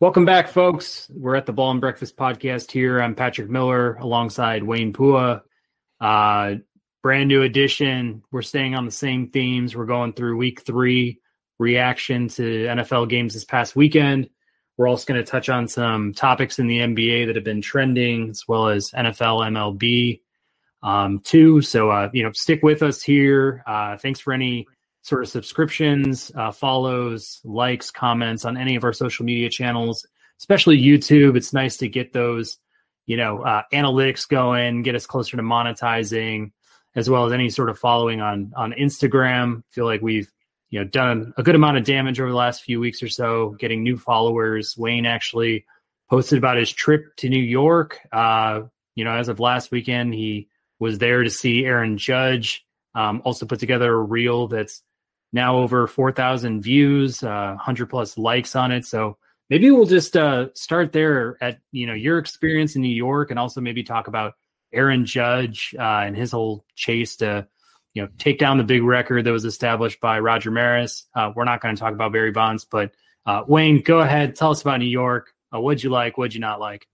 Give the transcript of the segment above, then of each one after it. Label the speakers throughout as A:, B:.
A: Welcome back, folks. We're at the Ball and Breakfast podcast here. I'm Patrick Miller alongside Wayne Pua. Uh, brand new edition. We're staying on the same themes. We're going through week three reaction to NFL games this past weekend. We're also going to touch on some topics in the NBA that have been trending, as well as NFL, MLB, um, too. So, uh, you know, stick with us here. Uh, thanks for any sort of subscriptions, uh, follows, likes, comments on any of our social media channels, especially YouTube. It's nice to get those, you know, uh, analytics going, get us closer to monetizing, as well as any sort of following on on Instagram. feel like we've you know done a good amount of damage over the last few weeks or so, getting new followers. Wayne actually posted about his trip to New York. Uh, you know, as of last weekend, he was there to see Aaron Judge. Um, also put together a reel that's now over 4,000 views, uh, 100 plus likes on it. So maybe we'll just uh, start there at you know your experience in New York, and also maybe talk about Aaron Judge uh, and his whole chase to you know take down the big record that was established by Roger Maris. Uh, we're not going to talk about Barry Bonds, but uh, Wayne, go ahead, tell us about New York. Uh, what'd you like? What'd you not like?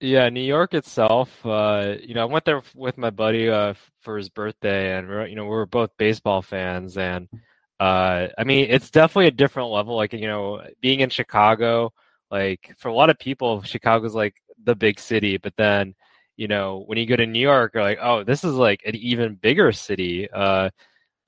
B: Yeah, New York itself. Uh, you know, I went there with my buddy uh, for his birthday, and you know, we were both baseball fans, and uh, I mean, it's definitely a different level. Like, you know, being in Chicago, like for a lot of people, Chicago's like the big city, but then, you know, when you go to New York, you're like, oh, this is like an even bigger city. Uh,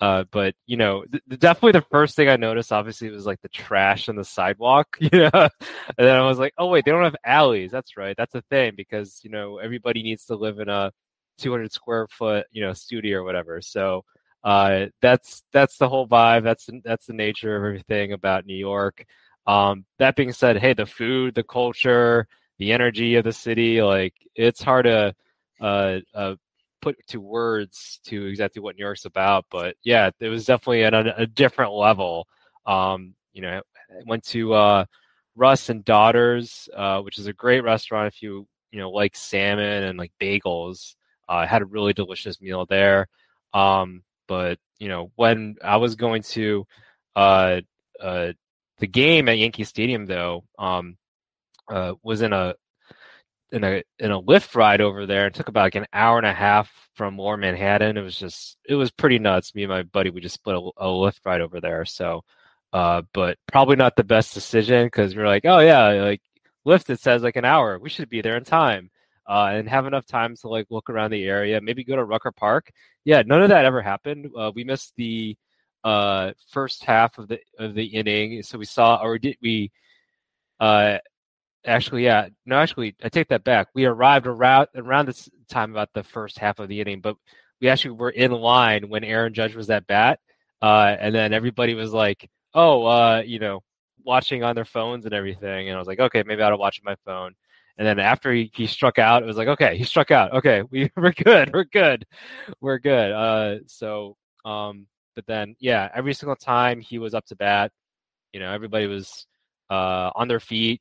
B: uh, but you know, th- definitely the first thing I noticed, obviously, was like the trash on the sidewalk. You know, and then I was like, oh wait, they don't have alleys. That's right, that's a thing because you know everybody needs to live in a 200 square foot you know studio or whatever. So uh, that's that's the whole vibe. That's that's the nature of everything about New York. Um, that being said, hey, the food, the culture, the energy of the city, like it's hard to uh, uh, put to words to exactly what New York's about. But yeah, it was definitely at a, a different level. Um, you know, I went to uh, Russ and Daughters, uh, which is a great restaurant if you you know like salmon and like bagels. Uh, I had a really delicious meal there. Um, but you know, when I was going to uh, uh, the game at Yankee Stadium, though, um, uh, was in a in a in a Lyft ride over there. It took about like an hour and a half from Lower Manhattan. It was just it was pretty nuts. Me and my buddy we just split a, a Lyft ride over there. So, uh, but probably not the best decision because we are like, oh yeah, like Lyft it says like an hour. We should be there in time uh, and have enough time to like look around the area, maybe go to Rucker Park. Yeah, none of that ever happened. Uh, we missed the uh, first half of the of the inning, so we saw or did we? Uh, actually, yeah, no, actually, I take that back. We arrived around around this time about the first half of the inning, but we actually were in line when Aaron Judge was at bat, uh, and then everybody was like, "Oh, uh, you know." watching on their phones and everything and I was like, okay, maybe I'll watch my phone. And then after he, he struck out, it was like, okay, he struck out. Okay, we, we're good. We're good. We're good. Uh, so, um, but then, yeah, every single time he was up to bat, you know, everybody was uh, on their feet,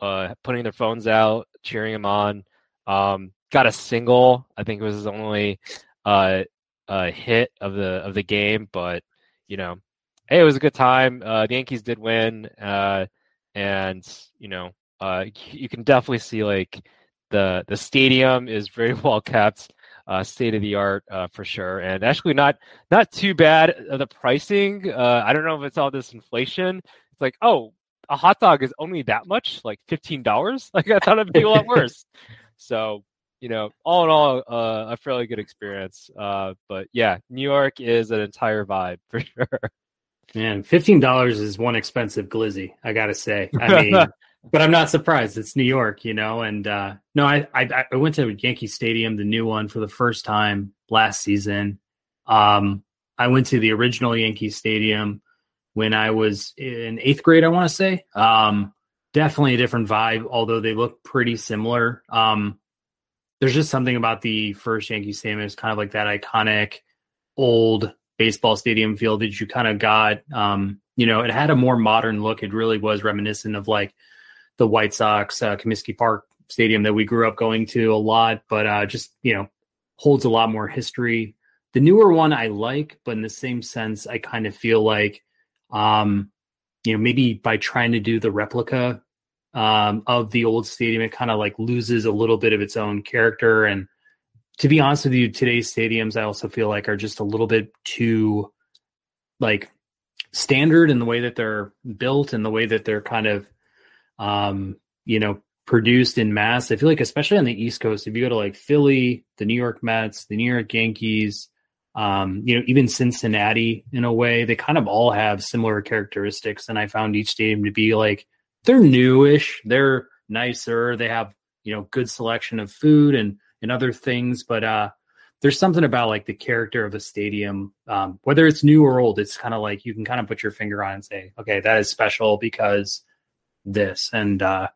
B: uh, putting their phones out, cheering him on. Um, got a single. I think it was his only uh, uh, hit of the of the game, but you know, hey, it was a good time. Uh, the Yankees did win, uh, and you know, uh, you can definitely see like the the stadium is very well kept, uh, state of the art uh, for sure, and actually not not too bad. The pricing, uh, I don't know if it's all this inflation. It's like, oh, a hot dog is only that much, like fifteen dollars. Like I thought it'd be a lot worse. so you know, all in all, uh, a fairly good experience. Uh, but yeah, New York is an entire vibe for sure.
A: Man, fifteen dollars is one expensive glizzy. I gotta say. I mean, but I'm not surprised. It's New York, you know. And uh, no, I, I, I went to Yankee Stadium, the new one, for the first time last season. Um, I went to the original Yankee Stadium when I was in eighth grade. I want to say, um, definitely a different vibe, although they look pretty similar. Um, there's just something about the first Yankee Stadium. It's kind of like that iconic old baseball stadium feel that you kind of got. Um, you know, it had a more modern look. It really was reminiscent of like the White Sox uh, Comiskey Park Stadium that we grew up going to a lot, but uh, just you know holds a lot more history. The newer one I like, but in the same sense, I kind of feel like, um, you know, maybe by trying to do the replica um, of the old stadium. It kind of like loses a little bit of its own character. And to be honest with you, today's stadiums I also feel like are just a little bit too like standard in the way that they're built and the way that they're kind of um, you know produced in mass. I feel like especially on the East Coast, if you go to like Philly, the New York Mets, the New York Yankees, um, you know, even Cincinnati in a way, they kind of all have similar characteristics. And I found each stadium to be like they're newish, they're nicer, they have, you know, good selection of food and and other things, but uh there's something about like the character of a stadium, um, whether it's new or old, it's kind of like you can kind of put your finger on and say, okay, that is special because this. And uh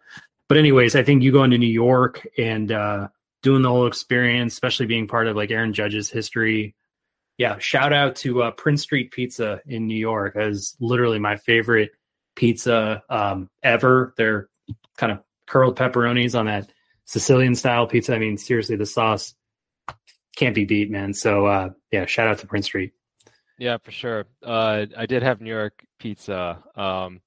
A: but anyways, I think you going to New York and uh, doing the whole experience, especially being part of like Aaron Judge's history. Yeah, shout out to uh, Prince Street Pizza in New York as literally my favorite pizza um, ever. They're kind of curled pepperonis on that Sicilian style pizza. I mean, seriously, the sauce can't be beat, man. So uh, yeah, shout out to Prince Street.
B: Yeah, for sure. Uh, I did have New York pizza, um,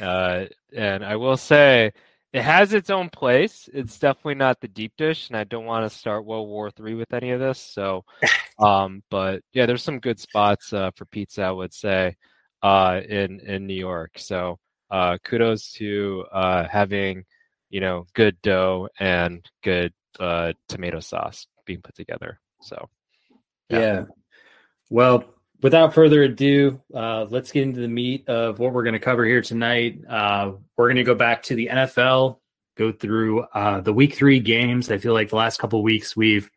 B: uh, and I will say it has its own place. It's definitely not the deep dish, and I don't want to start World War Three with any of this. So, um, but yeah, there's some good spots uh, for pizza. I would say uh, in in New York. So, uh, kudos to uh, having you know good dough and good uh, tomato sauce being put together. So,
A: yeah. yeah. Well, without further ado, uh, let's get into the meat of what we're going to cover here tonight. Uh, we're going to go back to the NFL, go through uh, the week three games. I feel like the last couple weeks we've,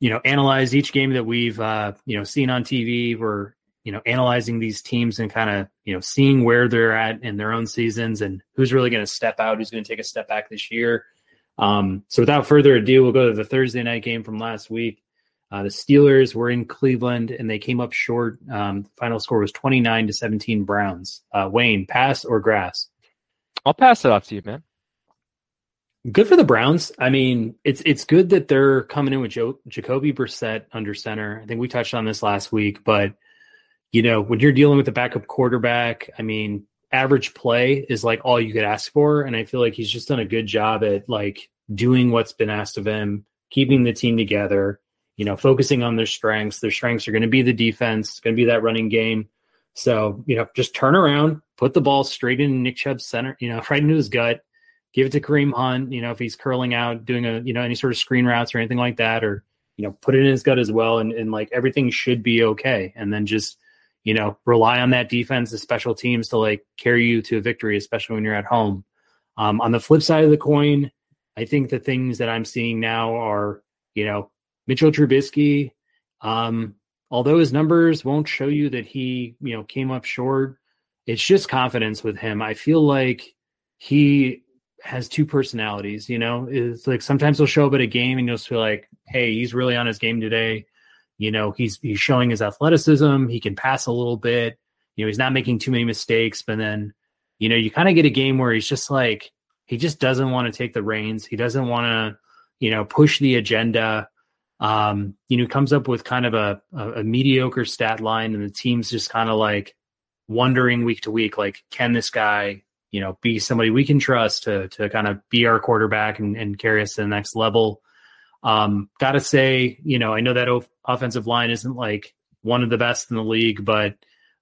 A: you know, analyzed each game that we've, uh, you know, seen on TV. We're, you know, analyzing these teams and kind of, you know, seeing where they're at in their own seasons and who's really going to step out, who's going to take a step back this year. Um, so without further ado, we'll go to the Thursday night game from last week. Uh, the Steelers were in Cleveland and they came up short. Um, final score was 29 to 17 Browns. Uh, Wayne, pass or grass?
B: I'll pass it off to you, man.
A: Good for the Browns. I mean, it's it's good that they're coming in with jo- Jacoby Brissett under center. I think we touched on this last week, but you know, when you're dealing with a backup quarterback, I mean, average play is like all you could ask for, and I feel like he's just done a good job at like doing what's been asked of him, keeping the team together you know, focusing on their strengths. Their strengths are going to be the defense, it's going to be that running game. So, you know, just turn around, put the ball straight in Nick Chubb's center, you know, right into his gut, give it to Kareem Hunt, you know, if he's curling out, doing a, you know, any sort of screen routes or anything like that, or, you know, put it in his gut as well. And, and like everything should be okay. And then just, you know, rely on that defense, the special teams to like carry you to a victory, especially when you're at home. Um, on the flip side of the coin, I think the things that I'm seeing now are, you know, Mitchell Trubisky, um, although his numbers won't show you that he, you know, came up short, it's just confidence with him. I feel like he has two personalities, you know, it's like sometimes he'll show up at a game and you'll feel like, hey, he's really on his game today. You know, he's he's showing his athleticism, he can pass a little bit, you know, he's not making too many mistakes, but then, you know, you kind of get a game where he's just like he just doesn't want to take the reins. He doesn't want to, you know, push the agenda um, you know, comes up with kind of a, a, a mediocre stat line, and the team's just kind of like wondering week to week, like, can this guy, you know, be somebody we can trust to to kind of be our quarterback and, and carry us to the next level? Um, gotta say, you know, I know that o- offensive line isn't like one of the best in the league, but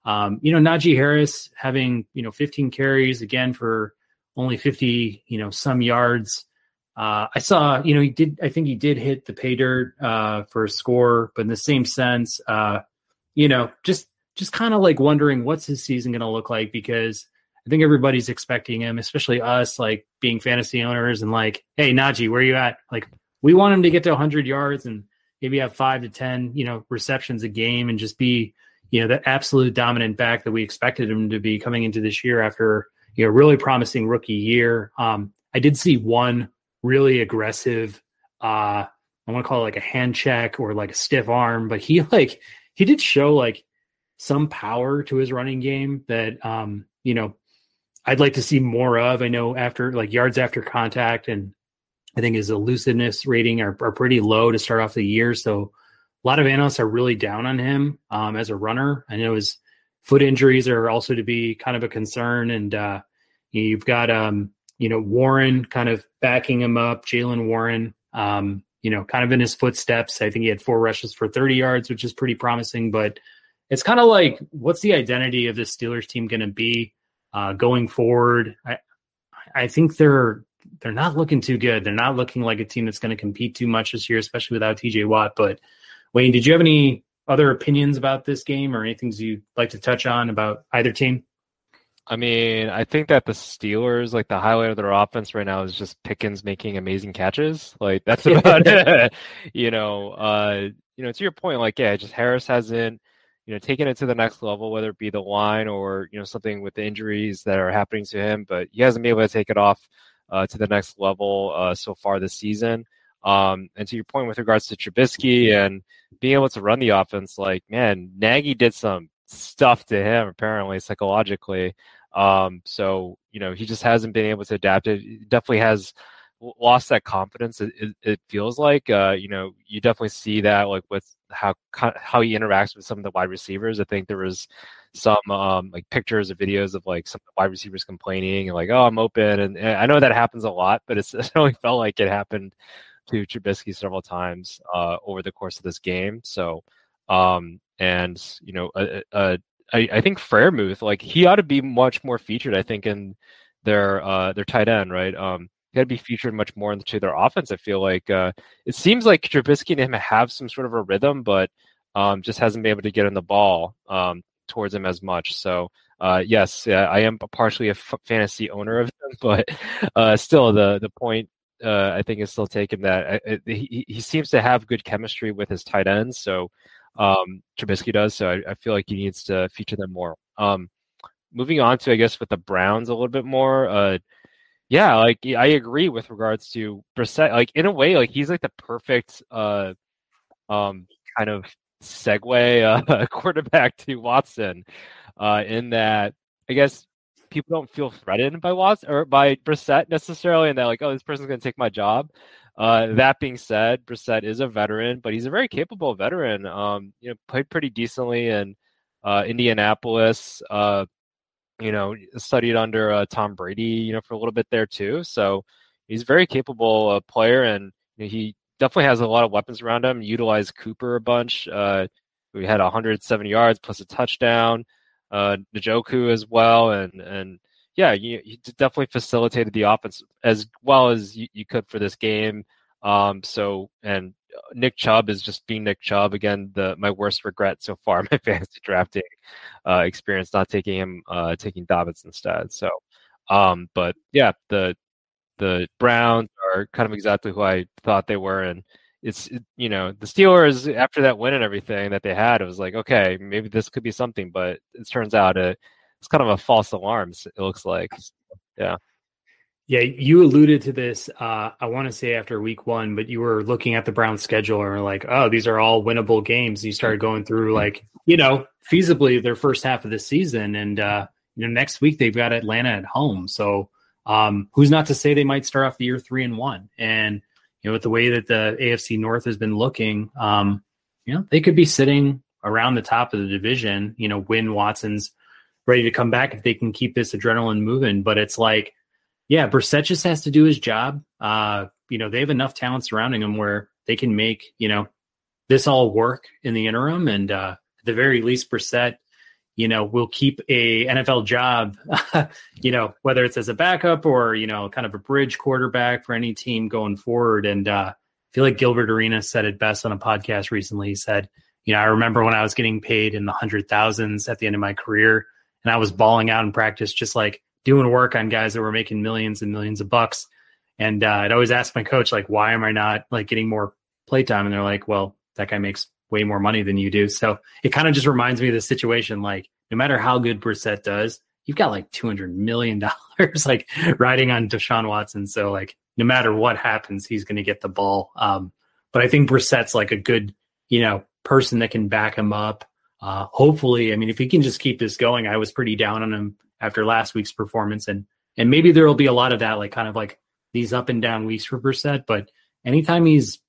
A: um, you know, Najee Harris having you know 15 carries again for only 50, you know, some yards. Uh, I saw, you know, he did. I think he did hit the pay dirt uh, for a score, but in the same sense, uh, you know, just just kind of like wondering what's his season going to look like because I think everybody's expecting him, especially us, like being fantasy owners, and like, hey, Najee, where are you at? Like, we want him to get to 100 yards and maybe have five to 10, you know, receptions a game and just be, you know, the absolute dominant back that we expected him to be coming into this year after, you know, really promising rookie year. Um, I did see one really aggressive. Uh, I want to call it like a hand check or like a stiff arm, but he like he did show like some power to his running game that um, you know I'd like to see more of. I know after like yards after contact and I think his elusiveness rating are, are pretty low to start off the year. So a lot of analysts are really down on him um, as a runner. I know his foot injuries are also to be kind of a concern, and uh, you've got um, you know, Warren kind of backing him up, Jaylen Warren, um, you know, kind of in his footsteps. I think he had four rushes for 30 yards, which is pretty promising. But it's kind of like, what's the identity of this Steelers team going to be uh, going forward? I, I think they're they're not looking too good. They're not looking like a team that's going to compete too much this year, especially without TJ Watt. But Wayne, did you have any other opinions about this game or anything you'd like to touch on about either team?
B: I mean, I think that the Steelers, like the highlight of their offense right now is just Pickens making amazing catches. Like that's about it. You know, uh, you know, to your point, like, yeah, just Harris hasn't, you know, taken it to the next level, whether it be the line or, you know, something with the injuries that are happening to him, but he hasn't been able to take it off uh, to the next level uh, so far this season. Um, and to your point with regards to Trubisky and being able to run the offense, like, man, Nagy did some stuff to him apparently psychologically. Um, so you know he just hasn't been able to adapt. It definitely has lost that confidence. It, it, it feels like uh, you know you definitely see that like with how how he interacts with some of the wide receivers. I think there was some um, like pictures or videos of like some wide receivers complaining and like oh I'm open and, and I know that happens a lot, but it's, it only felt like it happened to Trubisky several times uh, over the course of this game. So um, and you know, uh, uh, I, I think Freiermuth, like he ought to be much more featured. I think in their uh, their tight end, right? Um, he had to be featured much more into their offense. I feel like uh, it seems like Trubisky and him have some sort of a rhythm, but um, just hasn't been able to get in the ball um, towards him as much. So uh, yes, yeah, I am partially a f- fantasy owner of him, but uh, still the the point uh, I think is still taken that uh, he, he seems to have good chemistry with his tight ends. So um, Trubisky does. So I, I, feel like he needs to feature them more. Um, moving on to, I guess, with the Browns a little bit more. Uh, yeah, like I agree with regards to Brissett. Like in a way, like he's like the perfect uh, um, kind of segue uh, quarterback to Watson. Uh, in that, I guess people don't feel threatened by Watson or by Brissett necessarily, and they're like, "Oh, this person's going to take my job." Uh, that being said, Brissett is a veteran, but he's a very capable veteran. Um, you know, played pretty decently in uh, Indianapolis. Uh, you know, studied under uh, Tom Brady. You know, for a little bit there too. So he's a very capable uh, player, and you know, he definitely has a lot of weapons around him. Utilized Cooper a bunch. Uh, we had 170 yards plus a touchdown. Uh, as well, and and yeah, you, you definitely facilitated the offense as well as you, you could for this game. Um, so and uh, Nick Chubb is just being Nick Chubb again. The my worst regret so far my fantasy drafting uh, experience not taking him, uh, taking Dobbins instead. So, um, but yeah, the the Browns are kind of exactly who I thought they were, and it's you know the Steelers after that win and everything that they had, it was like okay, maybe this could be something, but it turns out it it's kind of a false alarm. It looks like, yeah.
A: Yeah, you alluded to this. Uh, I want to say after week one, but you were looking at the Browns schedule and were like, "Oh, these are all winnable games." You started going through like, you know, feasibly their first half of the season, and uh, you know, next week they've got Atlanta at home. So, um, who's not to say they might start off the year three and one? And you know, with the way that the AFC North has been looking, um, you know, they could be sitting around the top of the division. You know, when Watson's ready to come back if they can keep this adrenaline moving. But it's like, yeah, Brissett just has to do his job. Uh, you know, they have enough talent surrounding him where they can make, you know, this all work in the interim. And uh, at the very least, Brissett, you know, will keep a NFL job, you know, whether it's as a backup or, you know, kind of a bridge quarterback for any team going forward. And uh, I feel like Gilbert Arenas said it best on a podcast recently. He said, you know, I remember when I was getting paid in the hundred thousands at the end of my career and I was balling out in practice, just like doing work on guys that were making millions and millions of bucks. And uh, I'd always ask my coach, like, why am I not like getting more playtime? And they're like, well, that guy makes way more money than you do. So it kind of just reminds me of the situation. Like, no matter how good Brissett does, you've got like two hundred million dollars like riding on Deshaun Watson. So like, no matter what happens, he's going to get the ball. Um, but I think Brissett's like a good, you know, person that can back him up uh, hopefully, I mean, if he can just keep this going, I was pretty down on him after last week's performance, and and maybe there will be a lot of that, like kind of like these up and down weeks for Brissett. But anytime he's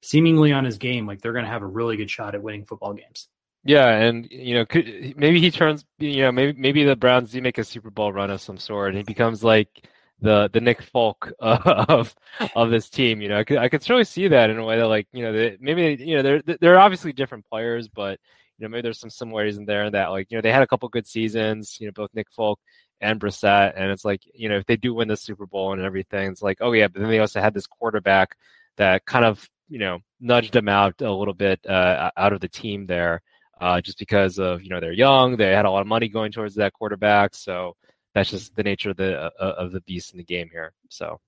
A: seemingly on his game, like they're going to have a really good shot at winning football games.
B: Yeah, and you know, could, maybe he turns. You know, maybe maybe the Browns do make a Super Bowl run of some sort, and he becomes like the the Nick Folk of of this team. You know, I could I could certainly see that in a way that like you know they, maybe you know they're they're obviously different players, but you know maybe there's some similarities in there that like you know they had a couple good seasons. You know, both Nick Folk and Brissett, and it's like you know if they do win the Super Bowl and everything, it's like oh yeah, but then they also had this quarterback that kind of you know nudged them out a little bit uh, out of the team there. Uh, just because of you know they're young, they had a lot of money going towards that quarterback, so that's just the nature of the uh, of the beast in the game here. So.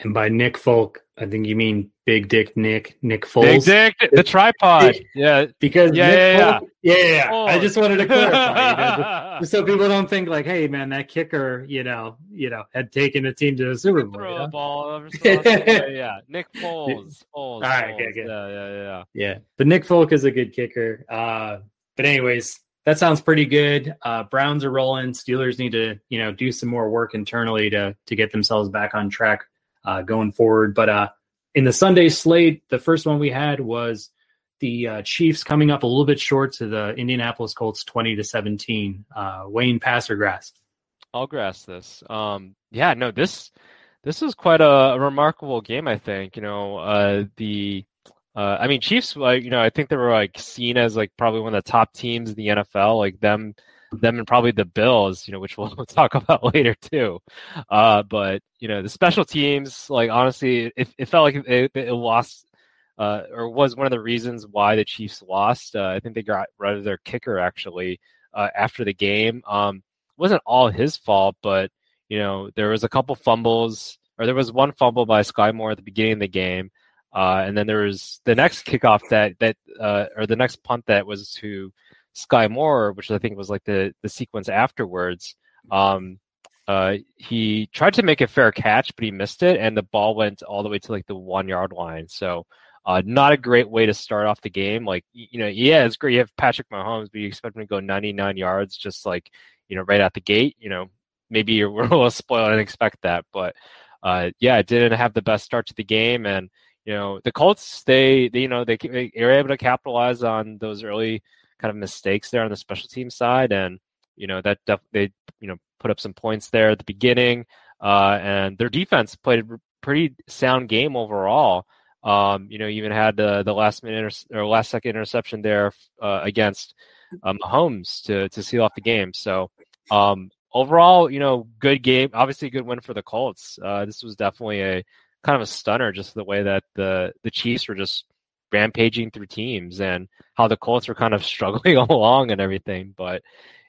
A: And by Nick Folk, I think you mean Big Dick Nick, Nick Foles.
B: Big Dick, the tripod. Yeah.
A: Because yeah, Nick yeah, Folk, yeah. yeah, yeah. I just wanted to clarify, you know, just so people don't think like, hey man, that kicker, you know, you know, had taken a team to the Super Bowl.
B: Throw a ball. yeah, Nick Foles. Foles. All
A: right,
B: Foles. Yeah, yeah, yeah.
A: Yeah, but Nick Folk is a good kicker. Uh, but anyways, that sounds pretty good. Uh, Browns are rolling. Steelers need to, you know, do some more work internally to to get themselves back on track uh, going forward. But uh, in the Sunday slate, the first one we had was the uh, Chiefs coming up a little bit short to the Indianapolis Colts, twenty to seventeen. Uh, Wayne, pass or?
B: I'll grass this. Um, yeah, no this this is quite a, a remarkable game. I think you know uh, the uh, I mean, Chiefs, like you know, I think they were like seen as like probably one of the top teams in the NFL. Like them, them, and probably the Bills, you know, which we'll talk about later too. Uh, but you know, the special teams, like honestly, it, it felt like it, it lost, uh, or was one of the reasons why the Chiefs lost. Uh, I think they got rid of their kicker actually uh, after the game. Um, wasn't all his fault, but you know, there was a couple fumbles, or there was one fumble by Skyy Moore at the beginning of the game. Uh, and then there was the next kickoff that that uh, or the next punt that was to Skyy Moore, which I think was like the the sequence afterwards. Um, uh, he tried to make a fair catch, but he missed it, and the ball went all the way to like the one yard line. So, uh, not a great way to start off the game. Like, you know, yeah, it's great. You have Patrick Mahomes, but you expect him to go 99 yards just like, you know, right out the gate. You know, maybe you're a little spoiled and expect that, but uh, yeah, it didn't have the best start to the game, and you know the Colts they, they you know they, they are able to capitalize on those early kind of mistakes there on the special team side and you know that def- they you know put up some points there at the beginning uh, and their defense played a pretty sound game overall. Um, you know even had uh, the last minute inter- or last second interception there uh, against um, Mahomes to to seal off the game. So um, overall you know good game obviously a good win for the Colts. Uh, this was definitely a kind of a stunner, just the way that the the Chiefs were just rampaging through teams and how the Colts were kind of struggling all along and everything. But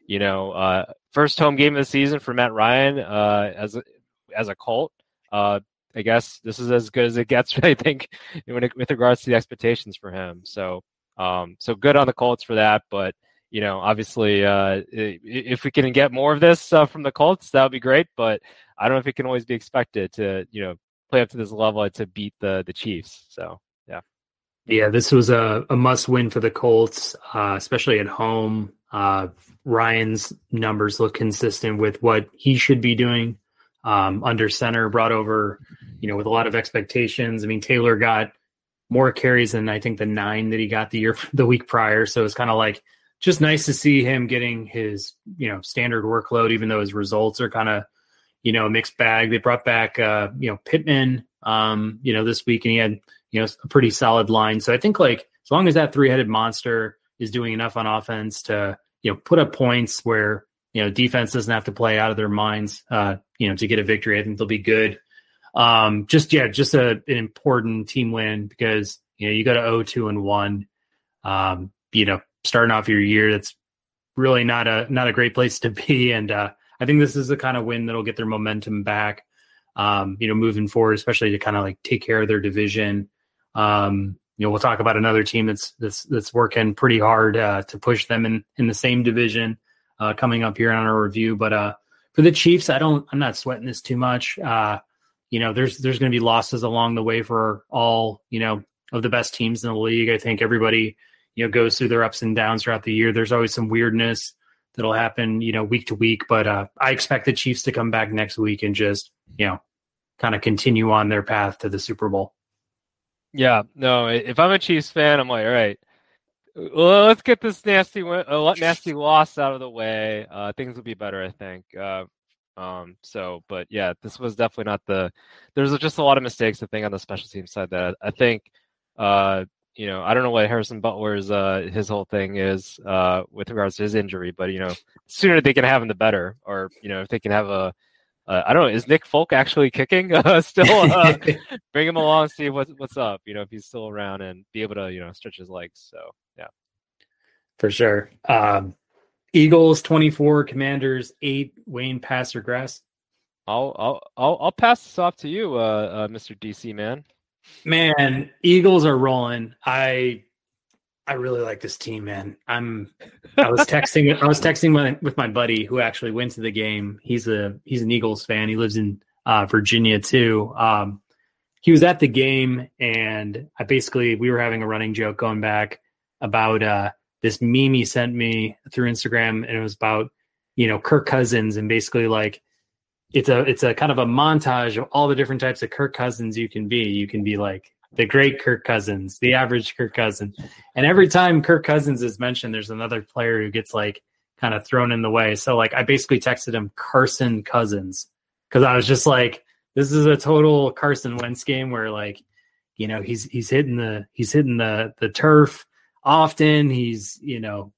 B: you know, uh, first home game of the season for Matt Ryan uh, as a, as a Colt. Uh, I guess this is as good as it gets. I think with regards to the expectations for him. So um, so good on the Colts for that. But you know, obviously, uh, if we can get more of this uh, from the Colts, that would be great. But I don't know if it can always be expected to, you know, play up to this level to beat the the Chiefs. So yeah,
A: this was a, a must win for the Colts, uh, especially at home. Uh, Ryan's numbers look consistent with what he should be doing um, under center. Brought over, you know, with a lot of expectations. I mean, Taylor got more carries than I think the nine that he got the year the week prior. So it's kind of like just nice to see him getting his you know standard workload, even though his results are kind of you know, mixed bag. They brought back, uh, you know, Pittman, um, you know, this week, and he had, you know, a pretty solid line. So I think like as long as that three headed monster is doing enough on offense to, you know, put up points where, you know, defense doesn't have to play out of their minds, uh, you know, to get a victory, I think they'll be good. Um, just, yeah, just a, an important team win because, you know, you go to 0, 2 and 1. Um, you know, starting off your year, that's really not a, not a great place to be. And, uh, I think this is the kind of win that'll get their momentum back. Um, you know, moving forward, especially to kind of like take care of their division. Um, you know, we'll talk about another team that's that's that's working pretty hard uh, to push them in in the same division uh, coming up here on our review. But uh, for the Chiefs, I don't, I'm not sweating this too much. Uh, you know, there's there's going to be losses along the way for all you know of the best teams in the league. I think everybody you know goes through their ups and downs throughout the year. There's always some weirdness that'll happen, you know, week to week. But uh, I expect the Chiefs to come back next week and just, you know, kind of continue on their path to the Super Bowl.
B: Yeah, no. If I'm a Chiefs fan, I'm like, all right, well, let's get this nasty, uh, nasty loss out of the way. Uh, things will be better, I think. Uh, Um, so, but yeah, this was definitely not the. There's just a lot of mistakes. I think on the special team side that I think, uh, you know, I don't know what Harrison Butker's uh his whole thing is uh with regards to his injury, but you know, sooner they can have him, the better. Or you know, if they can have a uh, I don't know. Is Nick Folk actually kicking? Uh, still, uh, bring him along, see what's what's up. You know, if he's still around and be able to, you know, stretch his legs. So yeah,
A: for sure. Um, Eagles twenty four, Commanders eight. Wayne, pass or grass?
B: I'll I'll I'll, I'll pass this off to you, uh, uh, Mr. DC man.
A: Man, Eagles are rolling. I I really like this team, man. I'm. I was texting. I was texting my, with my buddy who actually went to the game. He's a he's an Eagles fan. He lives in uh, Virginia too. Um, he was at the game, and I basically we were having a running joke going back about uh, this meme he sent me through Instagram, and it was about you know Kirk Cousins, and basically like it's a it's a kind of a montage of all the different types of Kirk Cousins you can be. You can be like the great Kirk Cousins, the average Kirk Cousins. And every time Kirk Cousins is mentioned, there's another player who gets like kind of thrown in the way. So like I basically texted him Carson Cousins because I was just like, this is a total Carson Wentz game where like, you know, he's he's hitting the he's hitting the the turf often. He's, you know,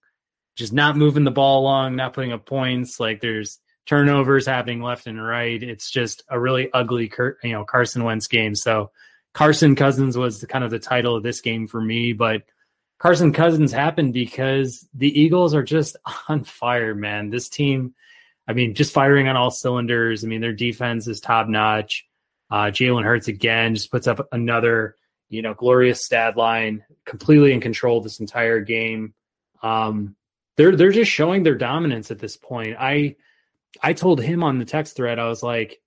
A: just not moving the ball along, not putting up points. Like there's turnovers happening left and right. It's just a really ugly, you know, Carson Wentz game. So Carson Cousins was kind of the title of this game for me, but Carson Cousins happened because the Eagles are just on fire, man. This team, I mean, just firing on all cylinders. I mean, their defense is top notch. Uh, Jalen Hurts again just puts up another, you know, glorious stat line, completely in control this entire game. Um, they're they're just showing their dominance at this point. I I told him on the text thread, I was like,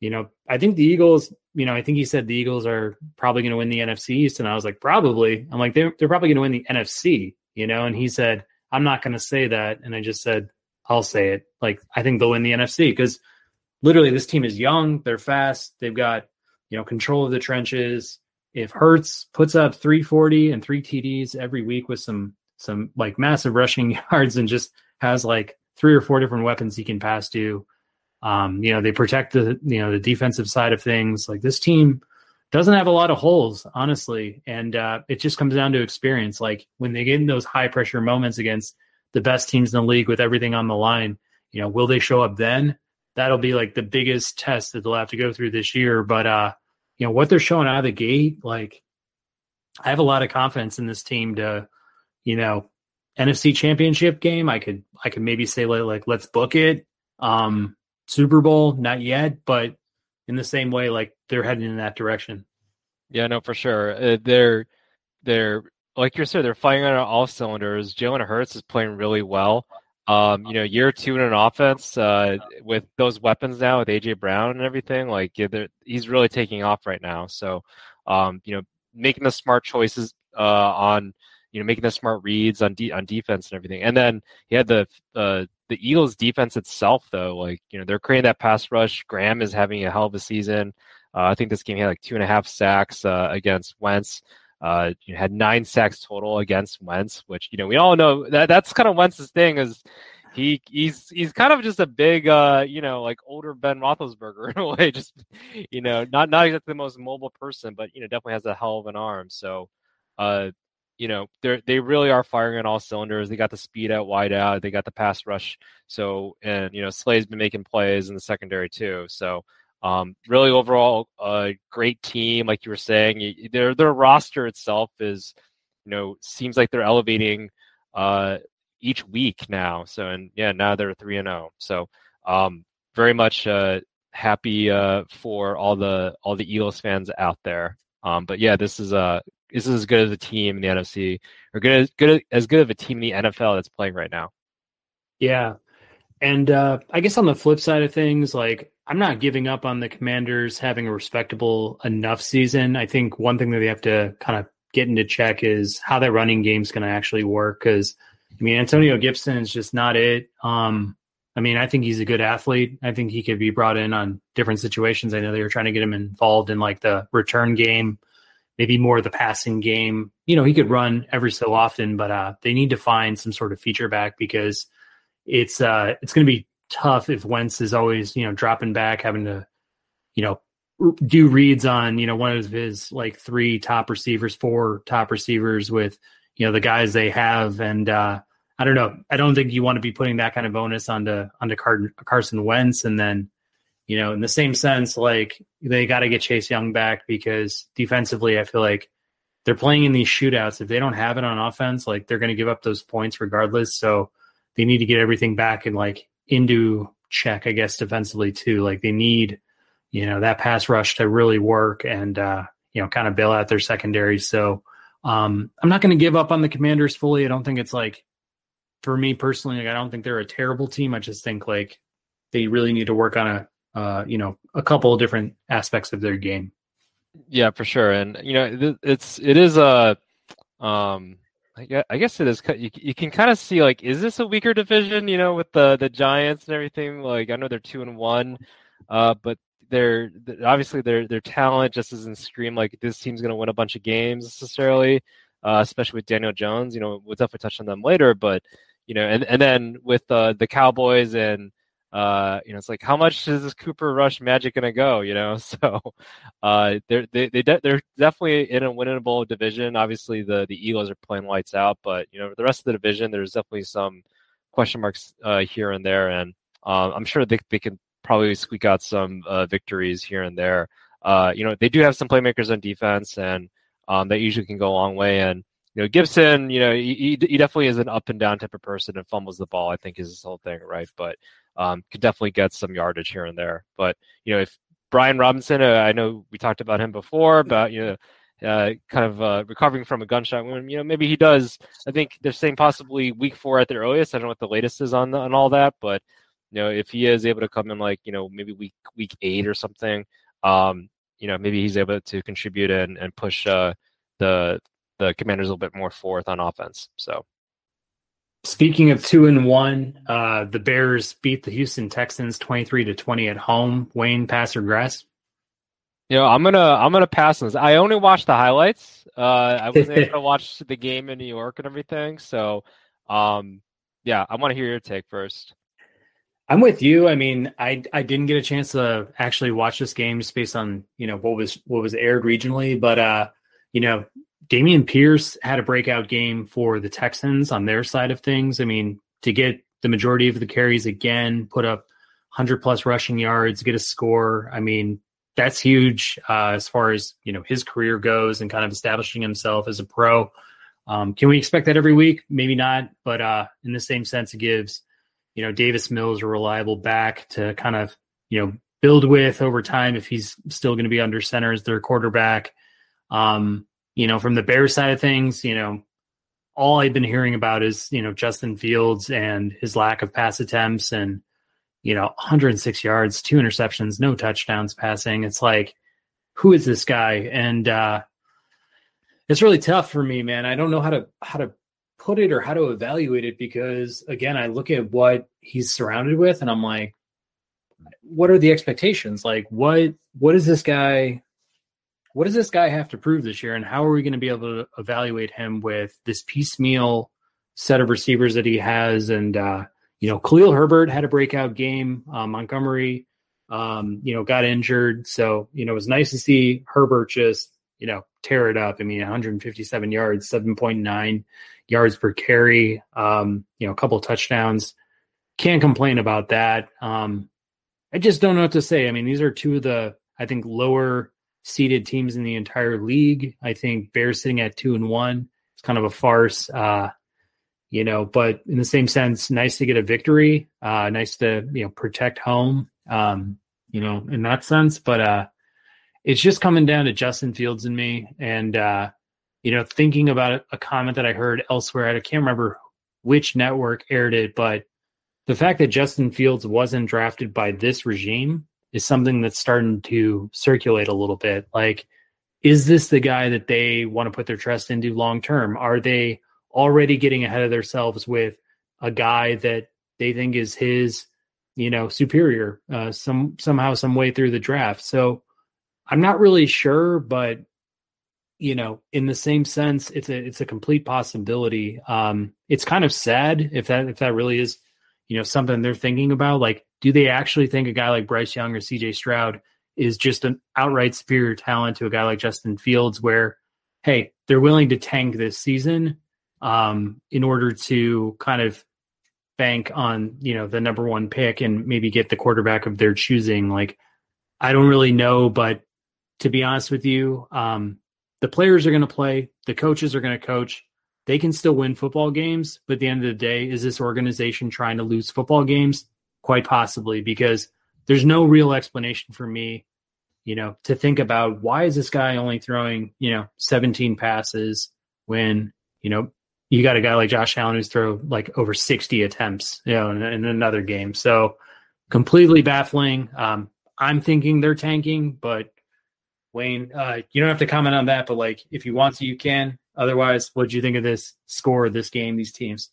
A: you know, I think the Eagles, you know, I think he said the Eagles are probably going to win the NFC East. And I was like, probably. I'm like, they're, they're probably going to win the NFC, you know? And he said, I'm not going to say that. And I just said, I'll say it. Like, I think they'll win the NFC because literally this team is young. They're fast. They've got, you know, control of the trenches. If Hurts puts up 340 and three TDs every week with some, some like massive rushing yards and just has like three or four different weapons he can pass to, um, you know, they protect the you know the defensive side of things. Like this team doesn't have a lot of holes, honestly, and uh, it just comes down to experience. Like when they get in those high pressure moments against the best teams in the league with everything on the line, you know, will they show up then? That'll be like the biggest test that they'll have to go through this year. But uh, you know, what they're showing out of the gate, like I have a lot of confidence in this team to, you know, NFC championship game. I could I could maybe say like, like let's book it. Um, Super Bowl, not yet, but in the same way, like they're heading in that direction.
B: Yeah, no, for sure. Uh, they're they're like you said, they're firing on all cylinders. Jalen Hurts is playing really well. Um, you know, year two in an offense uh, with those weapons now with AJ Brown and everything, like yeah, he's really taking off right now. So, um, you know, making the smart choices uh, on you know making the smart reads on de- on defense and everything. And then he had the uh, the Eagles defense itself, though, like, you know, they're creating that pass rush. Graham is having a hell of a season. Uh, I think this game he had like two and a half sacks uh, against Wentz. Uh, you know, had nine sacks total against Wentz, which you know we all know that that's kind of Wentz's thing is he he's he's kind of just a big uh you know like older Ben Roethlisberger in a way, just you know not not exactly the most mobile person, but you know definitely has a hell of an arm. So uh you know they they really are firing on all cylinders. They got the speed out, wide out. They got the pass rush. So and you know Slay's been making plays in the secondary too. So um, really overall a great team, like you were saying. Their their roster itself is you know seems like they're elevating uh, each week now. So and yeah, now they're three and zero. Oh. So um, very much uh, happy uh, for all the all the Eagles fans out there. Um, but yeah, this is a this is as good as a team in the NFC, or good as good as good of a team in the NFL that's playing right now.
A: Yeah, and uh, I guess on the flip side of things, like I'm not giving up on the Commanders having a respectable enough season. I think one thing that they have to kind of get into check is how that running game is going to actually work. Because I mean, Antonio Gibson is just not it. Um, I mean, I think he's a good athlete. I think he could be brought in on different situations. I know they were trying to get him involved in like the return game maybe more of the passing game. You know, he could run every so often, but uh, they need to find some sort of feature back because it's uh, it's going to be tough if Wentz is always you know dropping back, having to you know do reads on you know one of his like three top receivers, four top receivers with you know the guys they have, and uh, I don't know. I don't think you want to be putting that kind of bonus onto onto Carson Wentz, and then you know in the same sense, like they got to get Chase Young back because defensively, I feel like they're playing in these shootouts. If they don't have it on offense, like they're going to give up those points regardless. So they need to get everything back and like into check, I guess, defensively too. Like they need you know that pass rush to really work and uh, you know kind of bail out their secondary. So um, I'm not going to give up on the Commanders fully. I don't think it's like for me personally. Like, I don't think they're a terrible team. I just think like they really need to work on a uh, you know a couple of different aspects of their game.
B: Yeah, for sure. And you know it's it is a um I guess it is. You, you can kind of see like, is this a weaker division? You know, with the the Giants and everything. Like, I know they're two and one, uh, but their obviously their their talent just doesn't scream like this team's going to win a bunch of games necessarily, uh, especially with Daniel Jones. You know, we'll definitely touch on them later, but you know, and and then with uh, the Cowboys and uh, you know, it's like how much is this Cooper Rush magic going to go? You know, so uh, they're they, they de- they're definitely in a winnable division. Obviously, the the Eagles are playing lights out, but you know, the rest of the division, there's definitely some question marks uh, here and there, and um, I'm sure they they can probably squeak out some uh, victories here and there. Uh, you know, they do have some playmakers on defense, and um, that usually can go a long way. And you know, Gibson, you know, he, he definitely is an up and down type of person and fumbles the ball. I think is his whole thing, right? But um, could definitely get some yardage here and there. But you know, if Brian Robinson, uh, I know we talked about him before, but you know. Uh, kind of uh, recovering from a gunshot wound. You know, maybe he does. I think they're saying possibly week four at the earliest. I don't know what the latest is on the, on all that, but you know, if he is able to come in like you know maybe week week eight or something, um, you know, maybe he's able to contribute and and push uh, the the Commanders a little bit more forth on offense. So.
A: Speaking of two and one, uh, the Bears beat the Houston Texans twenty three to twenty at home. Wayne, pass or grass?
B: You know, I'm gonna I'm gonna pass this. I only watched the highlights. Uh, I wasn't able to watch the game in New York and everything. So, um, yeah, I want to hear your take first.
A: I'm with you. I mean, I I didn't get a chance to actually watch this game just based on you know what was what was aired regionally, but uh, you know, Dameon Pierce had a breakout game for the Texans on their side of things. I mean, to get the majority of the carries again, put up 100 plus rushing yards, get a score. I mean, that's huge uh, as far as you know his career goes and kind of establishing himself as a pro. Um, can we expect that every week? Maybe not, but uh, in the same sense, it gives you know, Davis Mills a reliable back to kind of, you know, build with over time if he's still going to be under center as their quarterback. Um, you know, from the Bears side of things, you know, all I've been hearing about is, you know, Justin Fields and his lack of pass attempts and, you know, 106 yards, two interceptions, no touchdowns passing. It's like, who is this guy? And uh it's really tough for me, man. I don't know how to how to put it or how to evaluate it because again, I look at what he's surrounded with and I'm like, what are the expectations? Like what what is this guy what does this guy have to prove this year and how are we going to be able to evaluate him with this piecemeal set of receivers that he has and uh you know Khalil Herbert had a breakout game uh, Montgomery um you know got injured so you know it was nice to see Herbert just you know tear it up I mean 157 yards 7.9 yards per carry, um, you know, a couple touchdowns. Can't complain about that. Um, I just don't know what to say. I mean, these are two of the, I think, lower seeded teams in the entire league. I think Bears sitting at two and one. It's kind of a farce. Uh, you know, but in the same sense, nice to get a victory. Uh, nice to, you know, protect home. Um, you know, in that sense. But uh it's just coming down to Justin Fields and me. And uh you know, thinking about a comment that I heard elsewhere, I can't remember which network aired it, but the fact that Justin Fields wasn't drafted by this regime is something that's starting to circulate a little bit. Like, is this the guy that they want to put their trust into long term? Are they already getting ahead of themselves with a guy that they think is his, you know, superior uh, some somehow some way through the draft? So I'm not really sure, but you know, in the same sense, it's a it's a complete possibility. Um, it's kind of sad if that if that really is, you know, something they're thinking about? Like, do they actually think a guy like Bryce Young or CJ Stroud is just an outright superior talent to a guy like Justin Fields, where, hey, they're willing to tank this season um, in order to kind of bank on, you know, the number one pick and maybe get the quarterback of their choosing? Like, I don't really know, but to be honest with you, um, the players are going to play, the coaches are going to coach. They can still win football games, but at the end of the day, is this organization trying to lose football games? Quite possibly, because there's no real explanation for me, you know, to think about why is this guy only throwing, you know, 17 passes when, you know, you got a guy like Josh Allen who's throw like over 60 attempts, you know, in, in another game. So completely baffling. Um, I'm thinking they're tanking, but Wayne, uh, you don't have to comment on that, but like if you want to, you can. Otherwise, what do you think of this score, this game, these teams?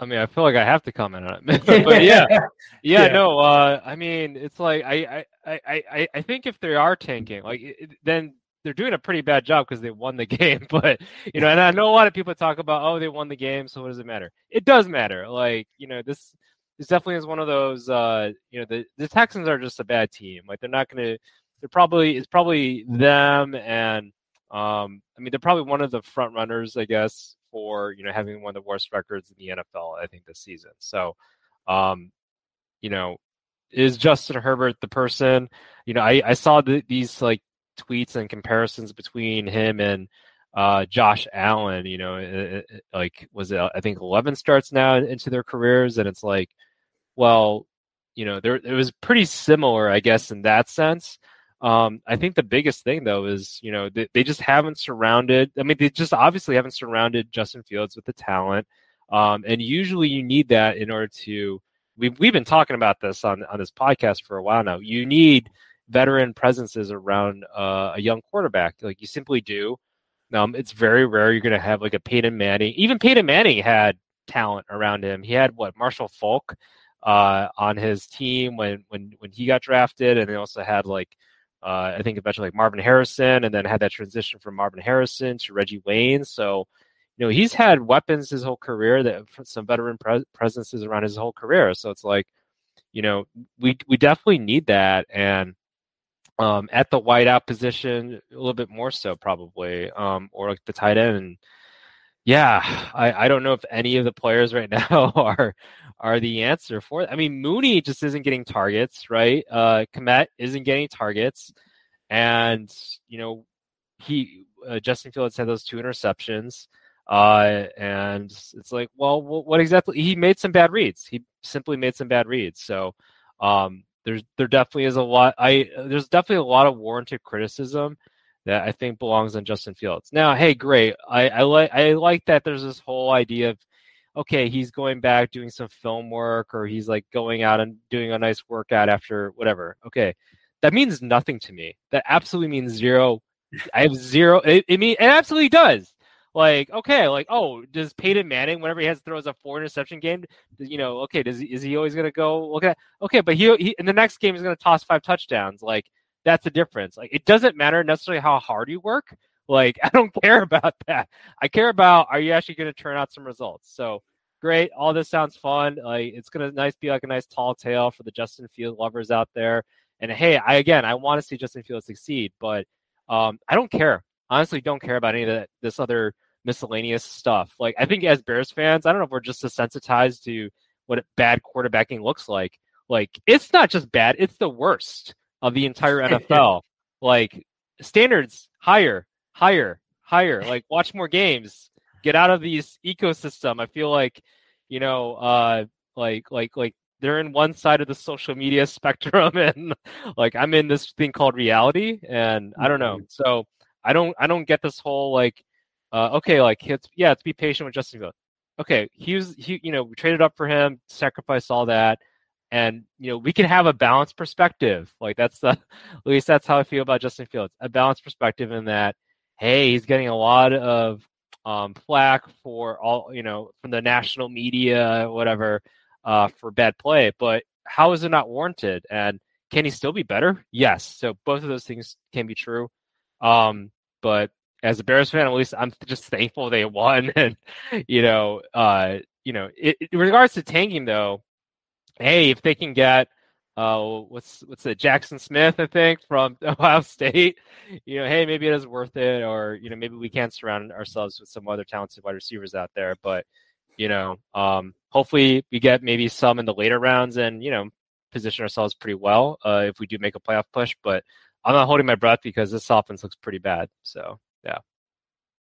B: I mean, I feel like I have to comment on it, but yeah, yeah, yeah, no. Uh, I mean, it's like I, I, I, I, think if they are tanking, like it, then they're doing a pretty bad job because they won the game. But you know, and I know a lot of people talk about, oh, they won the game, so what does it matter? It does matter. Like you know, this this definitely is one of those. Uh, you know, the the Texans are just a bad team. Like they're not going to they're probably it's probably them and um, I mean they're probably one of the front runners, I guess, for you know having one of the worst records in the NFL. I think this season. So, um, you know, is Justin Herbert the person? You know, I I saw the, these like tweets and comparisons between him and uh, Josh Allen. You know, it, it, like was it I think 11 starts now into their careers, and it's like, well, you know, there it was pretty similar, I guess, in that sense. Um, I think the biggest thing though is you know they, they just haven't surrounded. I mean, they just obviously haven't surrounded Justin Fields with the talent, um, and usually you need that in order to. We've we've been talking about this on on this podcast for a while now. You need veteran presences around uh, a young quarterback. Like you simply do. Um, it's very rare you're going to have like a Peyton Manning. Even Peyton Manning had talent around him. He had what Marshall Faulk uh, on his team when when when he got drafted, and they also had like uh, I think eventually like Marvin Harrison, and then had that transition from Marvin Harrison to Reggie Wayne. So, you know, he's had weapons his whole career that some veteran pre- presences around his whole career. So it's like, you know, we we definitely need that, and um, at the wideout position a little bit more so probably, um, or like the tight end. Yeah, I, I don't know if any of the players right now are are the answer for it. I mean, Mooney just isn't getting targets, right? Uh, Kmet isn't getting targets, and you know, he uh, Justin Fields had those two interceptions, uh, and it's like, well, what exactly? He made some bad reads. He simply made some bad reads. So, um, there's there definitely is a lot. I there's definitely a lot of warranted criticism that I think belongs on Justin Fields. Now, hey, great. I, I like I like that there's this whole idea of okay, he's going back doing some film work or he's like going out and doing a nice workout after whatever. Okay. That means nothing to me. That absolutely means zero. I have zero. It, it mean it absolutely does. Like, okay, like, oh, does Peyton Manning, whenever he has throws a four interception game, you know, okay, does is he always to go look at, okay, but he, he in the next game going to toss five touchdowns. Like, that's the difference. Like, it doesn't matter necessarily how hard you work. Like, I don't care about that. I care about are you actually going to turn out some results. So great. All this sounds fun. Like, it's going to nice be like a nice tall tale for the Justin Field lovers out there. And hey, I again, I want to see Justin Field succeed, but um, I don't care. Honestly, don't care about any of that. This other miscellaneous stuff. Like, I think as Bears fans, I don't know if we're just desensitized to what bad quarterbacking looks like. Like, it's not just bad; it's the worst of the entire NFL. like, standards higher, higher, higher. Like watch more games. Get out of these ecosystem. I feel like, you know, uh like like like they're in one side of the social media spectrum and like I'm in this thing called reality and I don't know. Mm-hmm. So I don't I don't get this whole like uh okay like it's yeah, let's be patient with Justin Fields. Okay, he was he you know, we traded up for him, sacrificed all that and you know we can have a balanced perspective like that's the at least that's how i feel about justin fields a balanced perspective in that hey he's getting a lot of um, flack for all you know from the national media whatever uh, for bad play but how is it not warranted? And can he still be better? Yes. So both of those things can be true. Um, but as a bears fan at least i'm just thankful they won and you know uh, you know it, in regards to tanking though hey, if they can get uh, what's what's it, Jaxon Smith, I think, from Ohio State. You know, hey, maybe it is worth it, or you know, maybe we can surround ourselves with some other talented wide receivers out there. But you know, um, hopefully we get maybe some in the later rounds, and you know, position ourselves pretty well uh, if we do make a playoff push. But I'm not holding my breath because this offense looks pretty bad. So yeah,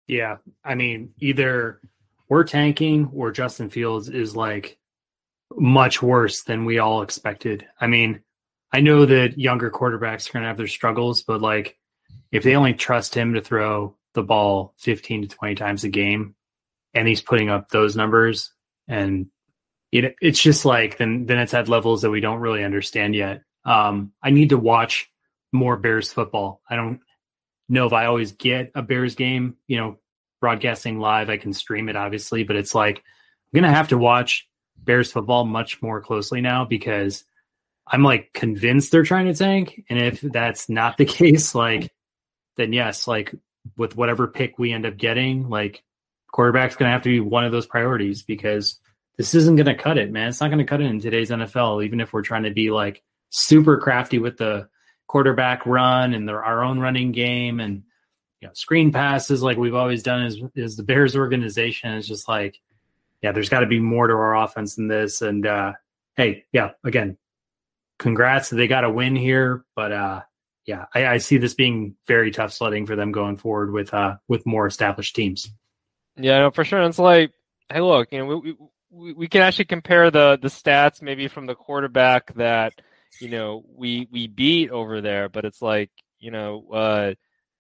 A: yeah. I mean, either we're tanking or Justin Fields is like much worse than we all expected. I mean, I know that younger quarterbacks are going to have their struggles, but like if they only trust him to throw the ball 15 to 20 times a game and he's putting up those numbers and know, it's just like then then it's at levels that we don't really understand yet. Um, I need to watch more Bears football. I don't know if I always get a Bears game, you know, broadcasting live. I can stream it obviously, but it's like I'm gonna have to watch Bears football much more closely now because I'm like convinced they're trying to tank. And if that's not the case, like, then yes, like with whatever pick we end up getting, like quarterback's going to have to be one of those priorities because this isn't going to cut it, man. It's not going to cut it in today's NFL, even if we're trying to be like super crafty with the quarterback run and our own running game and you know screen passes like we've always done is is the Bears organization is just like yeah, there's got to be more to our offense than this. And uh, hey, yeah, again, congrats. They got a win here, but uh, yeah, I, I, see this being very tough sledding for them going forward with uh, with more established teams.
B: Yeah, no, for sure. It's like, hey, look, you know, we, we we can actually compare the the stats maybe from the quarterback that you know we we beat over there, but it's like you know. uh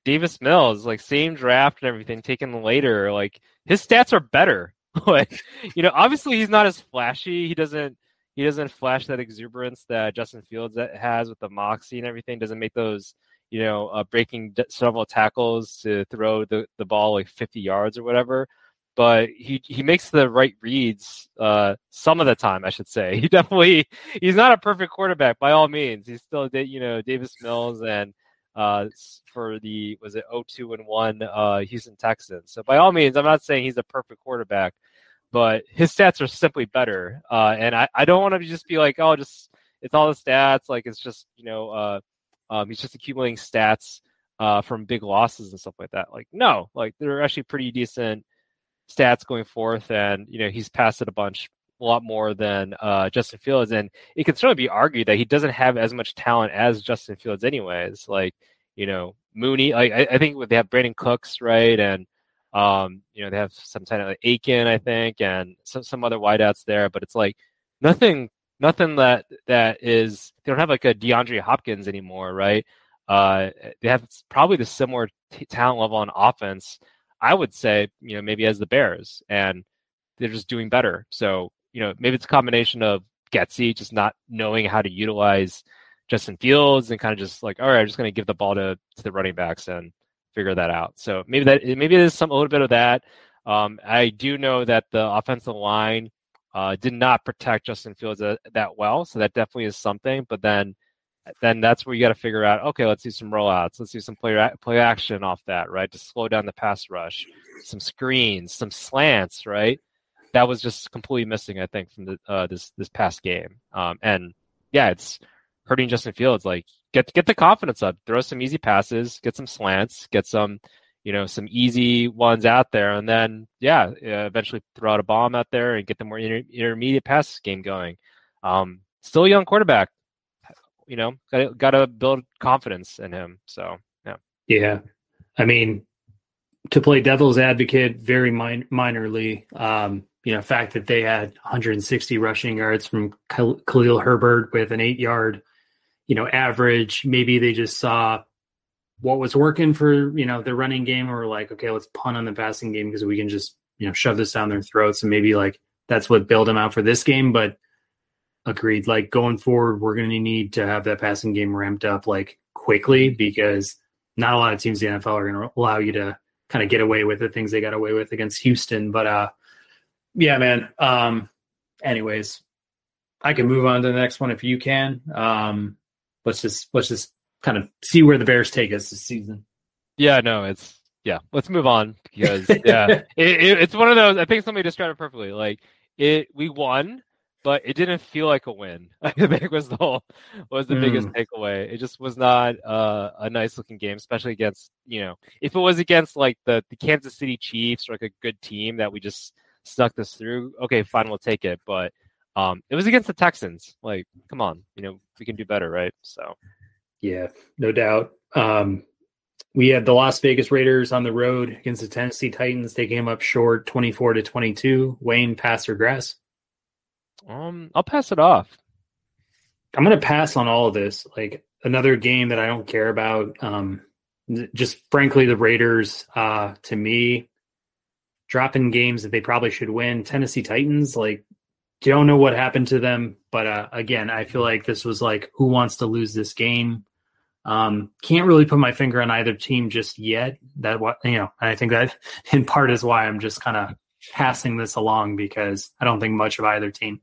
B: Davis Mills, like same draft and everything, taken later. Like his stats are better like, you know, obviously he's not as flashy. He doesn't he doesn't flash that exuberance that Justin Fields has with the moxie and everything. Doesn't make those you know uh, breaking several tackles to throw the, the ball like 50 yards or whatever. But he he makes the right reads uh, some of the time, I should say. He definitely he's not a perfect quarterback by all means. He's still you know Davis Mills and uh, for the was it 02 and 1 uh, Houston Texans. So by all means, I'm not saying he's a perfect quarterback, but his stats are simply better. Uh, and I, I don't want to just be like, oh, just it's all the stats. Like it's just you know uh, um, he's just accumulating stats uh, from big losses and stuff like that. Like no, like they're actually pretty decent stats going forth, and you know he's passed it a bunch lot more than uh, Justin Fields, and it can certainly be argued that he doesn't have as much talent as Justin Fields, anyways. Like you know Mooney, like I, I think they have Brandin Cooks, right, and um, you know they have some kind of like Aiken, I think, and some some other wideouts there, but it's like nothing, nothing that that is they don't have like a DeAndre Hopkins anymore, right? Uh, they have probably the similar t- talent level on offense. I would say, you know, maybe as the Bears, and they're just doing better. So you know, maybe it's a combination of Getsy just not knowing how to utilize Justin Fields and kind of just like, all right, I'm just going to give the ball to, to the running backs and figure that out. So maybe that maybe there's some a little bit of that. Um, I do know that the offensive line uh, did not protect Justin Fields a, that well, so that definitely is something. But then then that's where you got to figure out. Okay, let's do some rollouts. Let's do some play play action off that, right, to slow down the pass rush. Some screens, some slants, right that was just completely missing, I think, from the uh, this this past game. Um, and yeah, it's hurting Justin Fields. Like get get the confidence up, throw some easy passes, get some slants, get some you know some easy ones out there, and then yeah, eventually throw out a bomb out there and get the more inter- intermediate pass game going. Um, still a young quarterback, you know, got got to build confidence in him. So yeah,
A: yeah. I mean, to play devil's advocate very min- minorly, um, you know, fact that they had 160 rushing yards from Khalil Herbert with an eight yard, you know, average. Maybe they just saw what was working for, you know, the running game or like, okay, let's punt on the passing game because we can just, you know, shove this down their throats. And maybe like that's what bailed them out for this game. But agreed, like going forward, we're going to need to have that passing game ramped up like quickly because not a lot of teams in the NFL are going to allow you to kind of get away with the things they got away with against Houston. But, uh, yeah, man. Um, anyways, I can move on to the next one if you can. Um, let's just let's just kind of see where the Bears take us this season.
B: Yeah, no, it's yeah. Let's move on because yeah, it, it, it's one of those. I think somebody described it perfectly. Like it, we won, but it didn't feel like a win. I think was the whole was the mm. biggest takeaway. It just was not uh, a nice looking game, especially against you know if it was against like the the Kansas City Chiefs or like a good team that we just stuck this through. Okay, fine, we'll take it. But um, it was against the Texans. Like, come on, you know we can do better, right? So
A: yeah, no doubt. Um, we had the Las Vegas Raiders on the road against the Tennessee Titans. They came up short, twenty-four to twenty-two. Wayne, pass or grass?
B: Um, I'll pass it off.
A: I'm gonna pass on all of this. Like another game that I don't care about. Um, just frankly, the Raiders, uh, to me, dropping games that they probably should win. Tennessee Titans, like, don't know what happened to them, but uh, again, I feel like this was like, who wants to lose this game? Um, can't really put my finger on either team just yet. That what you know, I think that in part is why I'm just kind of passing this along because I don't think much of either team.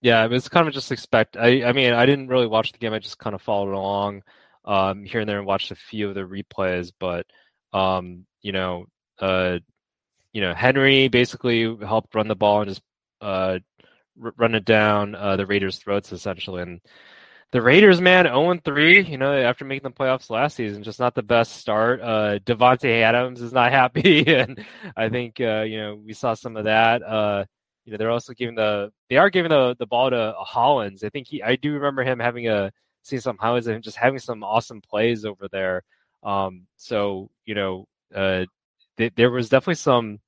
B: Yeah, it's kind of just expect. I, I mean, I didn't really watch the game. I just kind of followed along um, here and there and watched a few of the replays. But um, you know, uh, you know, Henry basically helped run the ball and just uh, run it down uh, the Raiders' throats essentially. And the Raiders, man, 0 3. You know, after making the playoffs last season, just not the best start. Uh, Davante Adams is not happy, and I think uh, you know we saw some of that. Uh, you know, they're also giving the they are giving the the ball to Hollins. I think he I do remember him having a seeing some highlights and just having some awesome plays over there. Um, so you know, uh, th- there was definitely some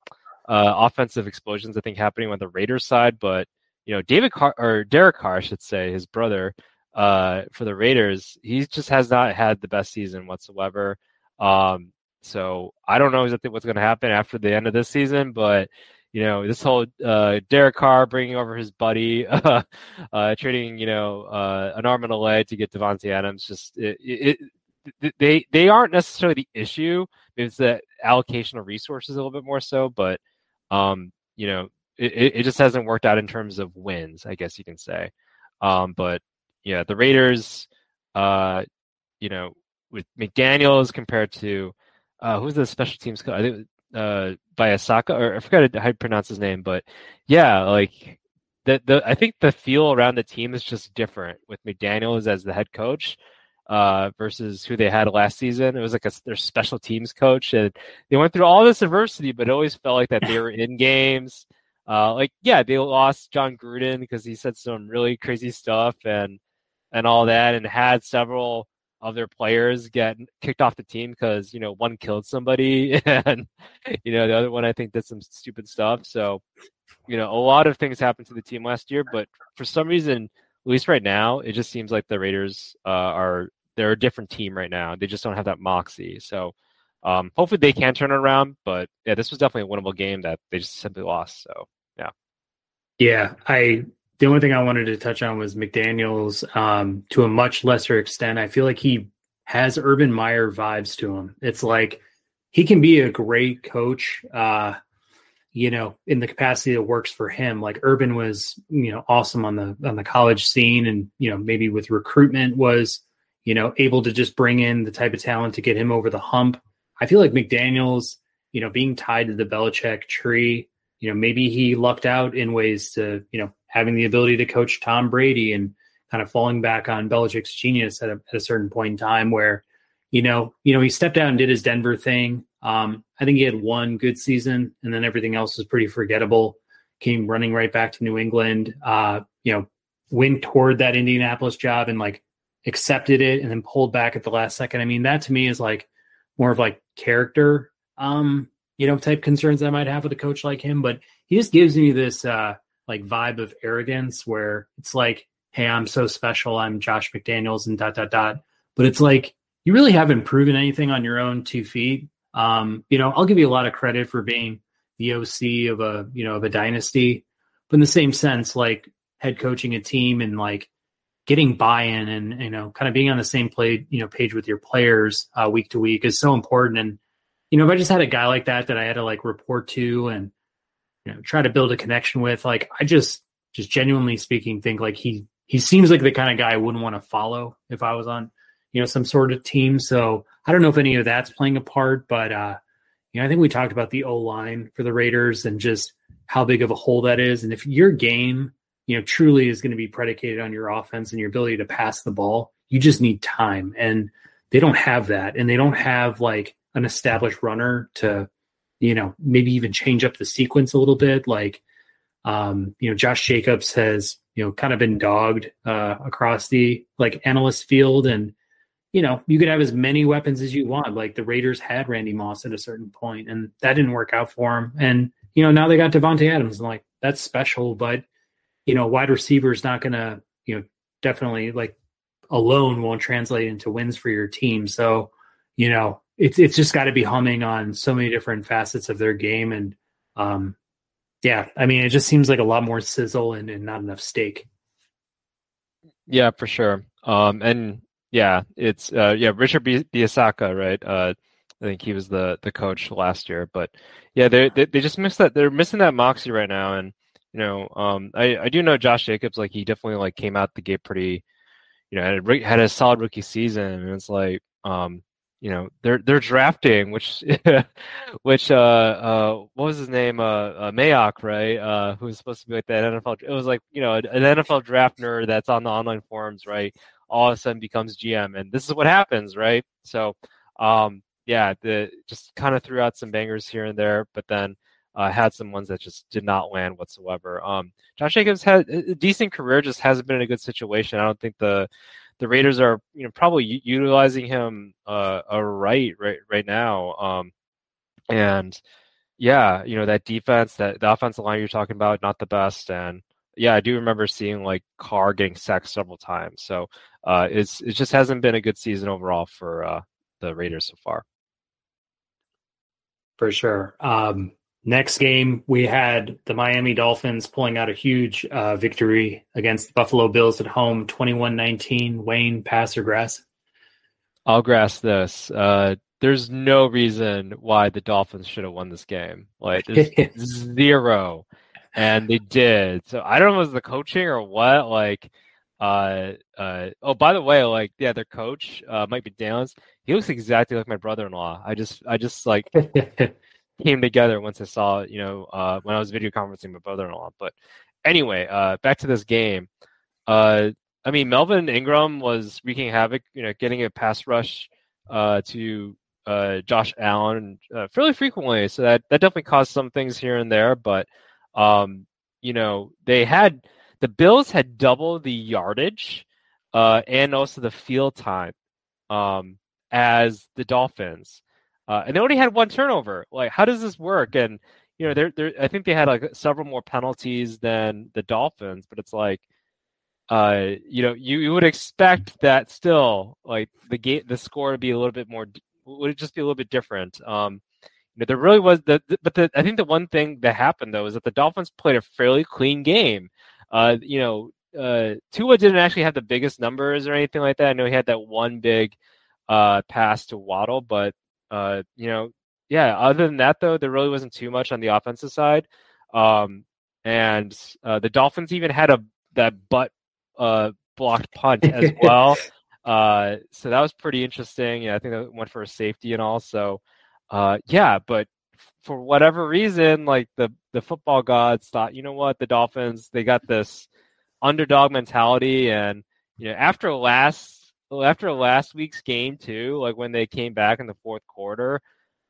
B: uh, offensive explosions I think happening on the Raiders side, but you know, David Carr or Derek Carr, I should say, his brother, uh, for the Raiders, he just has not had the best season whatsoever. Um, so I don't know exactly what's going to happen after the end of this season, but you know, this whole uh, Derek Carr bringing over his buddy, uh, uh, trading, you know, uh, an arm and a leg to get Davante Adams. Just it, it, they they aren't necessarily the issue. It's the allocation of resources a little bit more so, but um, you know, it, it just hasn't worked out in terms of wins, I guess you can say. Um, but yeah, the Raiders, uh, you know, with McDaniels compared to uh, who's the special teams coach? I think uh Bisaccia or I forgot how to pronounce his name, but yeah, like the the I think the feel around the team is just different with McDaniel's as the head coach uh versus who they had last season. It was like a their special teams coach and they went through all this adversity, but it always felt like that they were in games. Uh like yeah, they lost Jon Gruden because he said some really crazy stuff and and all that and had several of their players get kicked off the team because you know one killed somebody and you know the other one I think did some stupid stuff. So you know a lot of things happened to the team last year, but for some reason, at least right now, it just seems like the Raiders uh, are they're a different team right now. They just don't have that moxie. So um, hopefully they can turn it around. But yeah, this was definitely a winnable game that they just simply lost. So yeah.
A: Yeah, I the only thing I wanted to touch on was McDaniels. Um, to a much lesser extent, I feel like he has Urban Meyer vibes to him. It's like he can be a great coach, uh, you know, in the capacity that works for him. Like Urban was, you know, awesome on the on the college scene, and you know, maybe with recruitment was, you know, able to just bring in the type of talent to get him over the hump. I feel like McDaniels, you know, being tied to the Belichick tree, you know, maybe he lucked out in ways to, you know, having the ability to coach Tom Brady and kind of falling back on Belichick's genius at a, at a certain point in time where, you know, you know, he stepped out and did his Denver thing. Um, I think he had one good season and then everything else was pretty forgettable. Came running right back to New England. Uh, you know, went toward that Indianapolis job and like accepted it and then pulled back at the last second. I mean, that to me is like more of like character, um, you know, type concerns I might have with a coach like him. But he just gives me this uh like vibe of arrogance where it's like, hey, I'm so special, I'm Josh McDaniels and dot dot dot. But it's like you really haven't proven anything on your own two feet. Um, you know, I'll give you a lot of credit for being the OC of a you know of a dynasty, but in the same sense, like head coaching a team and like getting buy-in and you know kind of being on the same play you know page with your players uh, week to week is so important. And you know, if I just had a guy like that that I had to like report to and you know try to build a connection with like i just just genuinely speaking think like he he seems like the kind of guy i wouldn't want to follow if i was on you know some sort of team so i don't know if any of that's playing a part but uh you know i think we talked about the o line for the raiders and just how big of a hole that is and if your game you know, truly is going to be predicated on your offense and your ability to pass the ball. You just need time. And they don't have that. And they don't have like an established runner to, you know, maybe even change up the sequence a little bit. Like, um, you know, Josh Jacobs has, you know, kind of been dogged uh, across the like analyst field. And, you know, you could have as many weapons as you want. Like the Raiders had Randy Moss at a certain point, and that didn't work out for him. And, you know, now they got Davante Adams. And like, that's special, but you know, wide receiver is not going to, you know, definitely like alone won't translate into wins for your team. So, you know, it's it's just got to be humming on so many different facets of their game, and um, yeah, I mean, it just seems like a lot more sizzle and, and not enough steak.
B: Yeah, for sure. Um, and yeah, it's uh, yeah, Richard Bisaccia, right? Uh, I think he was the the coach last year, but yeah, they, they just missed that. They're missing that moxie right now, and you know, um, I, I do know Josh Jacobs, like he definitely like came out the gate pretty, you know, had a, had a solid rookie season, and it's like, um, you know, they're they're drafting, which, which, uh, uh, what was his name, uh, uh Mayock, right? Uh, who was supposed to be like that NFL. It was like, you know, an NFL draft nerd that's on the online forums, right? All of a sudden becomes GM, and this is what happens, right? So, um, yeah, the just kind of threw out some bangers here and there, but then uh, had some ones that just did not land whatsoever. Um, Josh Jacobs had a decent career, just hasn't been in a good situation. I don't think the the Raiders are you know probably utilizing him uh, right right right now. Um, and yeah, you know that defense, that the offensive line you're talking about, not the best. And yeah, I do remember seeing like Carr getting sacked several times. So uh, it's it just hasn't been a good season overall for uh, the Raiders so far.
A: For sure. Um, Next game, we had the Miami Dolphins pulling out a huge uh, victory against the Buffalo Bills at home, 21 19. Wayne, pass or grass?
B: I'll grass this. Uh, there's no reason why the Dolphins should have won this game. Like, zero. And they did. So I don't know if it was the coaching or what. Like, uh, uh, oh, by the way, like, yeah, their coach, uh, Mike McDaniels, he looks exactly like my brother in law. I just, I just like, came together once I saw, you know, uh, when I was video conferencing my brother-in-law. But anyway, uh, back to this game. Uh, I mean, Melvin Ingram was wreaking havoc, you know, getting a pass rush uh, to uh, Josh Allen uh, fairly frequently. So that, that definitely caused some things here and there. But, um, you know, they had the Bills had double the yardage and also the field time um, as the Dolphins. Uh, and they only had one turnover. Like, how does this work? And you know, they're, they're, I think they had like several more penalties than the Dolphins, but it's like, uh, you know, you, you would expect that still, like the gate, the score to be a little bit more, would it just be a little bit different? Um, you know, there really was the, the but the, I think the one thing that happened though is that the Dolphins played a fairly clean game. Uh, you know, uh, Tua didn't actually have the biggest numbers or anything like that. I know he had that one big uh, pass to Waddle, but uh, you know, yeah. Other than that, though, there really wasn't too much on the offensive side. Um, and uh, the Dolphins even had a that butt uh, blocked punt as well. uh, so that was pretty interesting. Yeah, I think that went for a safety and all. So, uh, yeah, but for whatever reason, like the the football gods thought, you know what, the Dolphins they got this underdog mentality, and you know after last after last week's game too, like when they came back in the fourth quarter,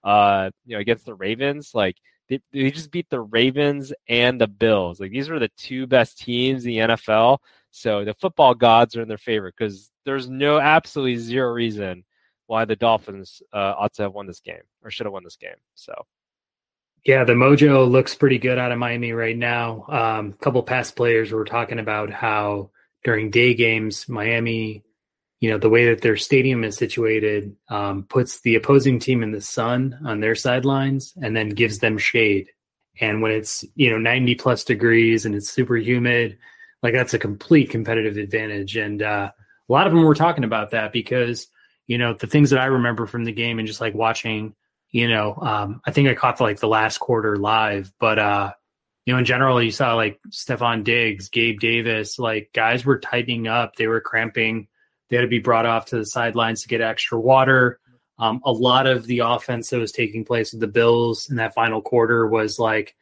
B: uh, you know, against the Ravens, like they, they just beat the Ravens and the Bills. Like these were the two best teams in the NFL. So the football gods are in their favor because there's no absolutely zero reason why the Dolphins uh, ought to have won this game or should have won this game. So.
A: Yeah, the mojo looks pretty good out of Miami right now. Um, a couple past players were talking about how during day games, Miami you know the way that their stadium is situated um, puts the opposing team in the sun on their sidelines and then gives them shade. And when it's you know 90 plus degrees and it's super humid like that's a complete competitive advantage. And uh, a lot of them were talking about that because you know the things that i remember from the game and just like watching you know um, i think i caught the, like the last quarter live but uh you know in general you saw like stefon diggs gabe davis like guys were tightening up. They were cramping they had to be brought off to the sidelines to get extra water. Um, a lot of the offense that was taking place with the Bills in that final quarter was like,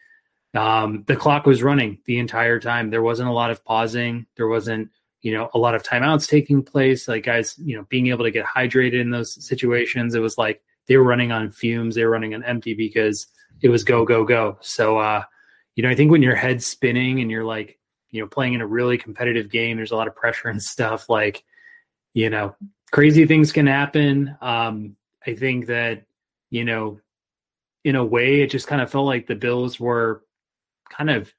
A: um, the clock was running the entire time. There wasn't a lot of pausing. There wasn't, you know, a lot of timeouts taking place. Like guys, you know, being able to get hydrated in those situations. It was like they were running on fumes. They were running on empty because it was go, go, go. So, uh, you know, I think when your head's spinning and you're like, you know, playing in a really competitive game, there's a lot of pressure and stuff like, you know, crazy things can happen. Um, I think that, you know, in a way, it just kind of felt like the Bills were kind of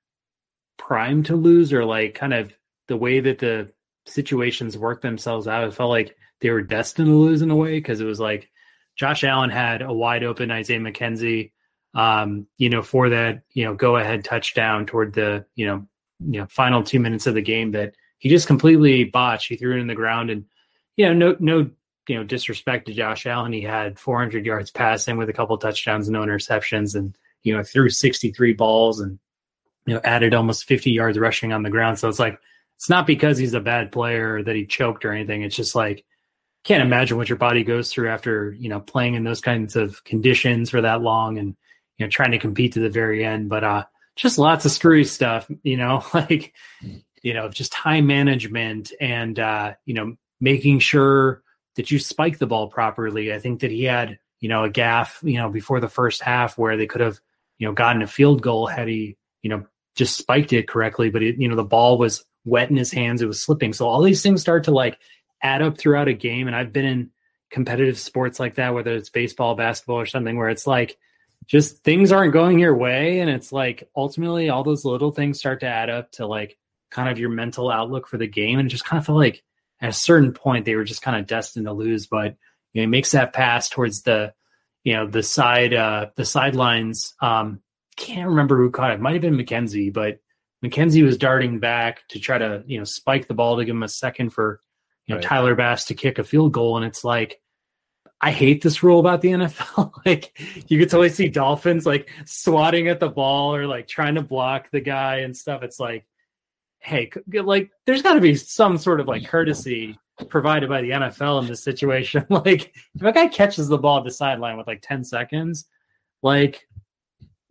A: primed to lose, or like kind of the way that the situations worked themselves out. It felt like they were destined to lose in a way because it was like Josh Allen had a wide open Isaiah McKenzie, um, you know, for that, you know, go ahead touchdown toward the, you know, you know, final two minutes of the game that he just completely botched. He threw it in the ground and, you know, no, no you know, disrespect to Josh Allen, he had 400 yards passing with a couple touchdowns, no interceptions, and you know threw 63 balls and you know added almost 50 yards rushing on the ground. So it's like it's not because he's a bad player that he choked or anything. It's just like can't imagine what your body goes through after you know playing in those kinds of conditions for that long and you know trying to compete to the very end. But uh, just lots of screwy stuff, you know, like you know just time management and uh, you know making sure that you spike the ball properly. I think that he had, you know, a gaff, you know, before the first half where they could have, you know, gotten a field goal had he, you know, just spiked it correctly. But it, you know, the ball was wet in his hands, it was slipping. So all these things start to like add up throughout a game. And I've been in competitive sports like that, whether it's baseball, basketball, or something where it's like just things aren't going your way. And it's like ultimately all those little things start to add up to like kind of your mental outlook for the game. And it just kind of felt like at a certain point they were just kind of destined to lose. But you know, he makes that pass towards the you know the side uh, the sidelines. Um, can't remember who caught it. it might have been McKenzie, but McKenzie was darting back to try to you know spike the ball to give him a second for you know right. Tyler Bass to kick a field goal, and it's like. I hate this rule about the NFL. like you could totally see Dolphins like swatting at the ball or like trying to block the guy and stuff. It's like hey, like there's got to be some sort of like courtesy provided by the NFL in this situation. like if a guy catches the ball at the sideline with like 10 seconds, like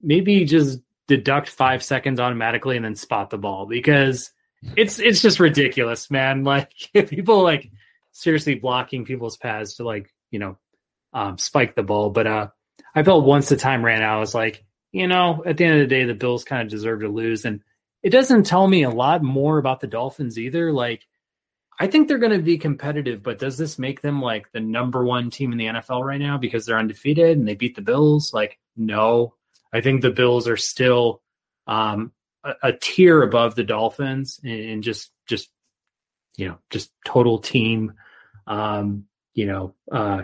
A: maybe just deduct five seconds automatically and then spot the ball because it's it's just ridiculous, man. Like if people like seriously blocking people's paths to like, you know, um, spike the ball. But uh I felt once the time ran out, I was like, you know, at the end of the day, the Bills kind of deserve to lose. And it doesn't tell me a lot more about the Dolphins either. Like, I think they're going to be competitive, but does this make them like the number one team in the NFL right now because they're undefeated and they beat the Bills? Like, no. I think the Bills are still um, a, a, tier above the Dolphins and just just you know just total team um, you know uh,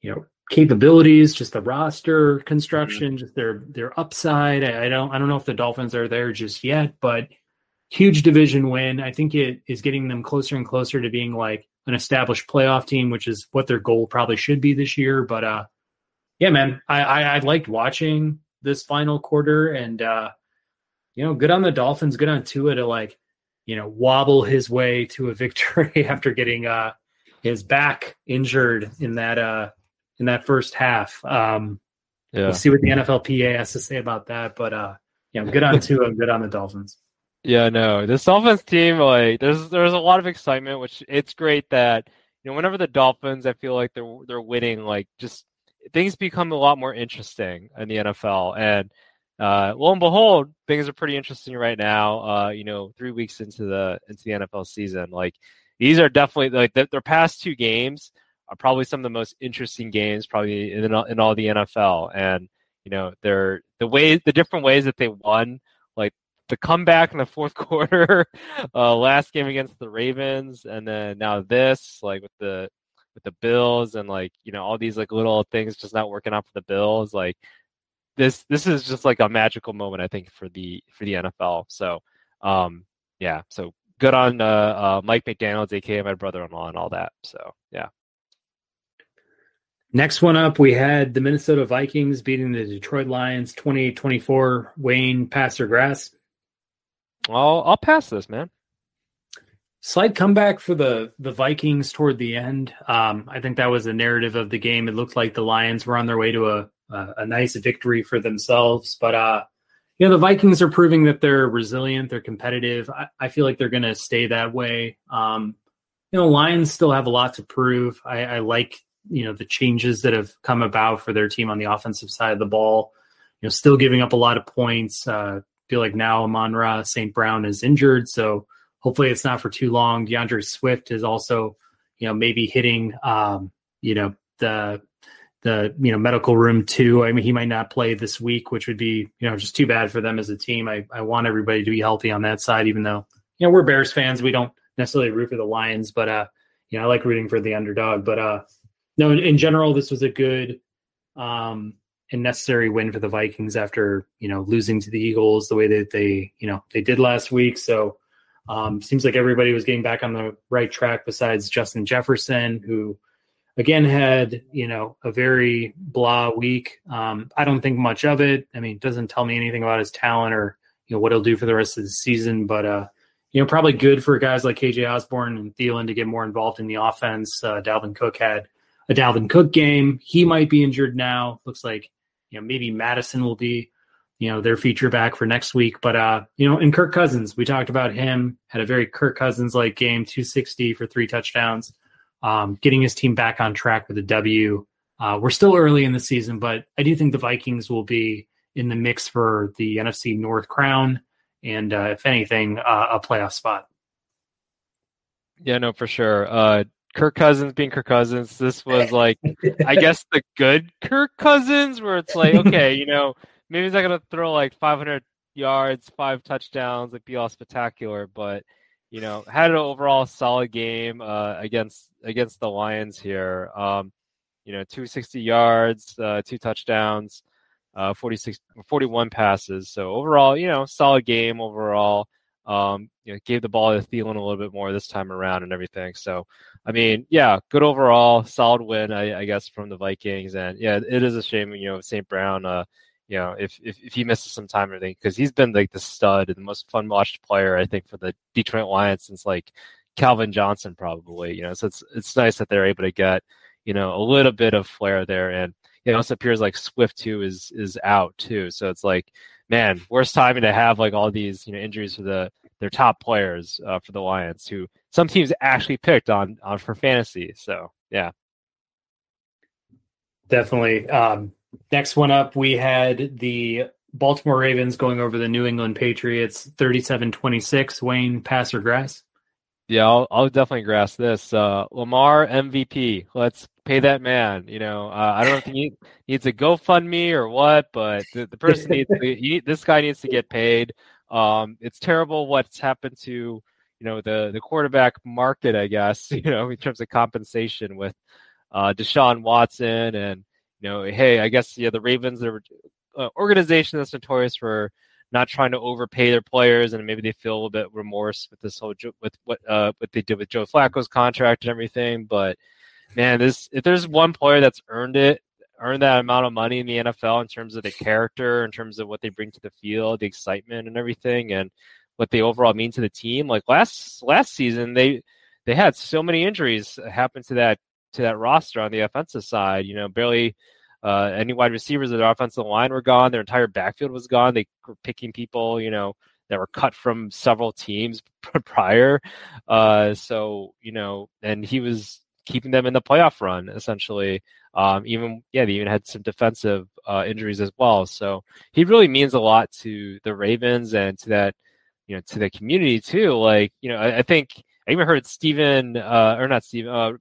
A: you know capabilities, just the roster construction, mm-hmm. just their their upside. I, I, don't I don't know if the Dolphins are there just yet, but huge division win. I think it is getting them closer and closer to being like an established playoff team, which is what their goal probably should be this year. But uh yeah, man, I I, I liked watching this final quarter and uh you know, good on the Dolphins, good on Tua to like, you know, wobble his way to a victory after getting uh his back injured in that uh in that first half. Um, yeah. We'll see what the NFLPA has to say about that. But uh, yeah, I'm good on Tua. I'm good on the Dolphins.
B: Yeah, no, this Dolphins team, like, there's there's a lot of excitement, which it's great that you know whenever the Dolphins, I feel like they're they're winning, like just things become a lot more interesting in the NFL. And uh, lo and behold, things are pretty interesting right now. Uh, you know, three weeks into the into the NFL season, like these are definitely like the, their past two games are probably some of the most interesting games probably in, in all the NFL. And you know, they're the way the different ways that they won, like the comeback in the fourth quarter, uh, last game against the Ravens, and then now this, like with the with the Bills, and like you know all these like little things just not working out for the Bills. Like this, this is just like a magical moment, I think, for the for the NFL. So, um, yeah, so good on uh, uh, Mike McDaniel's, aka my brother-in-law, and all that. So, yeah.
A: Next one up, we had the Minnesota Vikings beating the Detroit Lions 28 24. Wayne, pass or grass?
B: I'll, I'll pass this, man.
A: Slight comeback for the, the Vikings toward the end. Um, I think that was the narrative of the game. It looked like the Lions were on their way to a, a, a nice victory for themselves. But, uh, you know, the Vikings are proving that they're resilient, they're competitive. I, I feel like they're going to stay that way. Um, you know, Lions still have a lot to prove. I, I, like, you know, the changes that have come about for their team on the offensive side of the ball. You know, still giving up a lot of points. Uh, feel like now Amon-Ra St. Brown is injured, so hopefully it's not for too long. DeAndre Swift is also, you know, maybe hitting, um, you know, the the you know medical room too. I mean, he might not play this week, which would be you know just too bad for them as a team. I I want everybody to be healthy on that side, even though you know we're Bears fans. We don't necessarily root for the Lions, but uh, you know I like rooting for the underdog. But uh, no, in, general, this was a good um and necessary win for the Vikings after you know losing to the Eagles the way that they you know they did last week. So um, seems like everybody was getting back on the right track besides Justin Jefferson, who again had you know a very blah week. Um, I don't think much of it. I mean, it doesn't tell me anything about his talent or you know what he'll do for the rest of the season. But uh, you know, probably good for guys like KJ Osborn and Thielen to get more involved in the offense. Uh, Dalvin Cook had a Dalvin Cook game. He might be injured now. Looks like you know maybe Mattison will be you know their feature back for next week. But uh, you know, and Kirk Cousins, we talked about him had a very Kirk Cousins like game, 260 for three touchdowns um, getting his team back on track with a W. Uh, we're still early in the season, but I do think the Vikings will be in the mix for the NFC North crown, and uh, if anything, uh, a playoff spot.
B: Yeah, no, for sure. Kirk Cousins being Kirk Cousins, this was like, I guess the good Kirk Cousins, where it's like, okay, you know, maybe he's not gonna throw like 500 yards, five touchdowns, like be all spectacular, but you know, had an overall solid game uh, against against the Lions here. Um, you know, 260 yards, uh, two touchdowns, uh, 46, 41 passes. So overall, you know, solid game overall. Um, you know, gave the ball to Thielen a little bit more this time around and everything. So, I mean, yeah, good overall, solid win, I, I guess, from the Vikings. And yeah, it is a shame, you know, St. Brown, uh, you know, if, if, if he misses some time or anything, because he's been like the stud and the most fun watched player, I think, for the Detroit Lions since like Calvin Johnson, probably. You know, so it's it's nice that they're able to get you know a little bit of flair there, and it also appears like Swift too is is out too. So it's like, man, worst timing to have like all these you know injuries for the their top players uh, for the Lions, who some teams actually picked on on for fantasy. So yeah,
A: definitely. Um, Next one up, we had the Baltimore Ravens going over the New England Patriots 37 26. Wayne, pass or grass?
B: Yeah, I'll, I'll definitely grass this. Uh, Lamar MVP. Let's pay that man. You know, uh, I don't know if he needs a GoFundMe or what, but the, the person needs to, he, this guy needs to get paid. Um, it's terrible what's happened to you know the the quarterback market, I guess. You know, in terms of compensation with uh, Deshaun Watson and you know, hey, I guess yeah, the Ravens are an organization that's notorious for not trying to overpay their players, and maybe they feel a little bit remorse with this whole with what uh, what they did with Joe Flacco's contract and everything. But man, this if there's one player that's earned it, earned that amount of money in the NFL in terms of the character, in terms of what they bring to the field, the excitement and everything, and what they overall mean to the team. Like last last season, they they had so many injuries happen to that to that roster on the offensive side. You know, barely uh, any wide receivers of the offensive line were gone. Their entire backfield was gone. They were picking people, you know, that were cut from several teams prior. Uh, so you know, and he was keeping them in the playoff run essentially. Um, even yeah, they even had some defensive uh, injuries as well. So he really means a lot to the Ravens and to that you know to the community too. Like you know, I, I think I even heard Stephen uh, or not Stephen. Uh,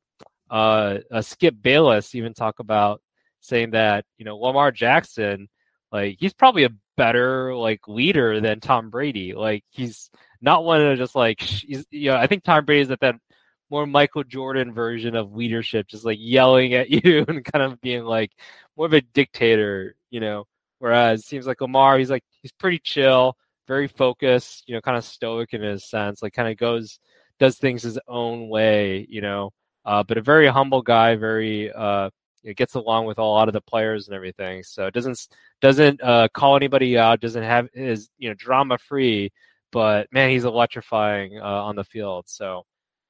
B: uh, uh, Skip Bayless even talk about saying that you know Lamar Jackson, like he's probably a better like leader than Tom Brady. Like he's not one of just like he's, you know I think Tom Brady is at that more Michael Jordan version of leadership, just like yelling at you and kind of being like more of a dictator, you know. Whereas it seems like Lamar, he's like he's pretty chill, very focused, you know, kind of stoic in his sense, like kind of goes does things his own way, you know uh, but a very humble guy, very uh, it gets along with a lot of the players and everything. So it doesn't doesn't uh, call anybody out, doesn't have is you know drama free, but man, he's electrifying uh, on the field. So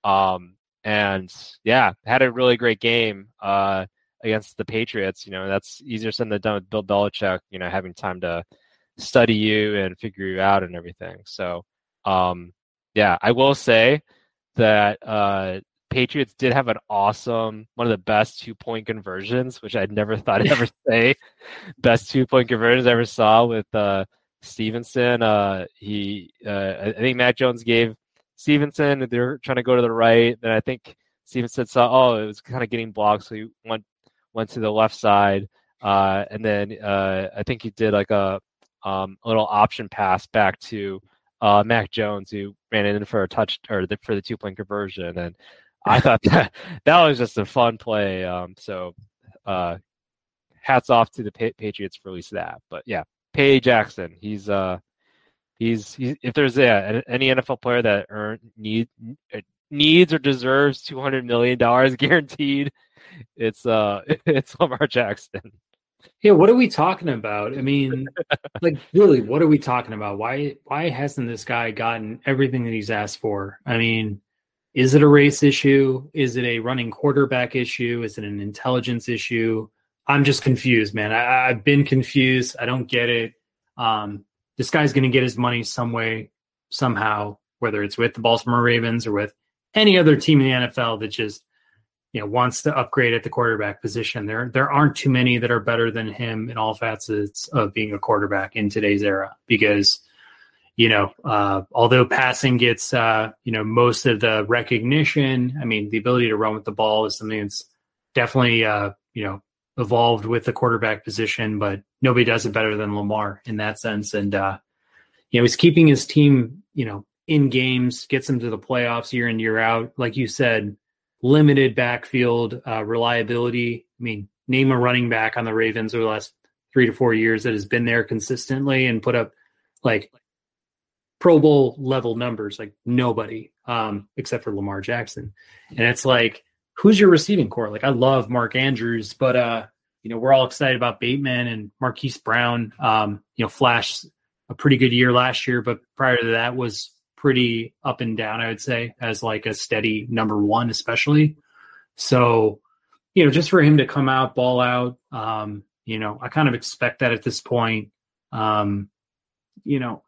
B: um, and yeah, had a really great game uh, against the Patriots. You know that's easier said than done with Bill Belichick. You know having time to study you and figure you out and everything. So, um, yeah, I will say that uh, Patriots did have an awesome, one of the best two point conversions, which I'd never thought I'd ever say. Best two point conversions I ever saw with uh, Stevenson. Uh, he, uh, I think Mac Jones gave Stevenson. They're trying to go to the right. Then I think Stevenson saw, oh, it was kind of getting blocked, so he went went to the left side. Uh, and then uh, I think he did like a, um, a little option pass back to uh, Mac Jones, who ran in for a touch or the, for the two point conversion. And I thought that that was just a fun play. Um, so uh, hats off to the pa- Patriots for at least that. But yeah, Pay Jackson, he's uh, he's, he's if there's yeah, any NFL player that earn need needs or deserves two hundred million dollars guaranteed, it's uh, it's Lamar Jackson.
A: Yeah, what are we talking about? I mean, like really, what are we talking about? Why why hasn't this guy gotten everything that he's asked for? I mean, is it a race issue? Is it a running quarterback issue? Is it an intelligence issue? I'm just confused, man. I, have been confused. I don't get it. Um, this guy's going to get his money some way, somehow, whether it's with the Baltimore Ravens or with any other team in the NFL that just you know wants to upgrade at the quarterback position. There there aren't too many that are better than him in all facets of being a quarterback in today's era because you know uh, although passing gets uh, you know most of the recognition, I mean the ability to run with the ball is something that's definitely uh, you know evolved with the quarterback position, but nobody does it better than Lamar in that sense. And uh, you know he's keeping his team you know in games, gets them to the playoffs year in year out. Like you said limited backfield uh, reliability. I mean, name a running back on the Ravens over the last three to four years that has been there consistently and put up like Pro Bowl level numbers, like nobody, um, except for Lamar Jackson. And it's like, who's your receiving core? Like, I love Mark Andrews, but uh, you know, we're all excited about Bateman and Marquise Brown. Um, you know, Flash a pretty good year last year, but prior to that was pretty up and down, I would say, as like a steady number one, especially. So, you know, just for him to come out, ball out, um, you know, I kind of expect that at this point. Um, you know,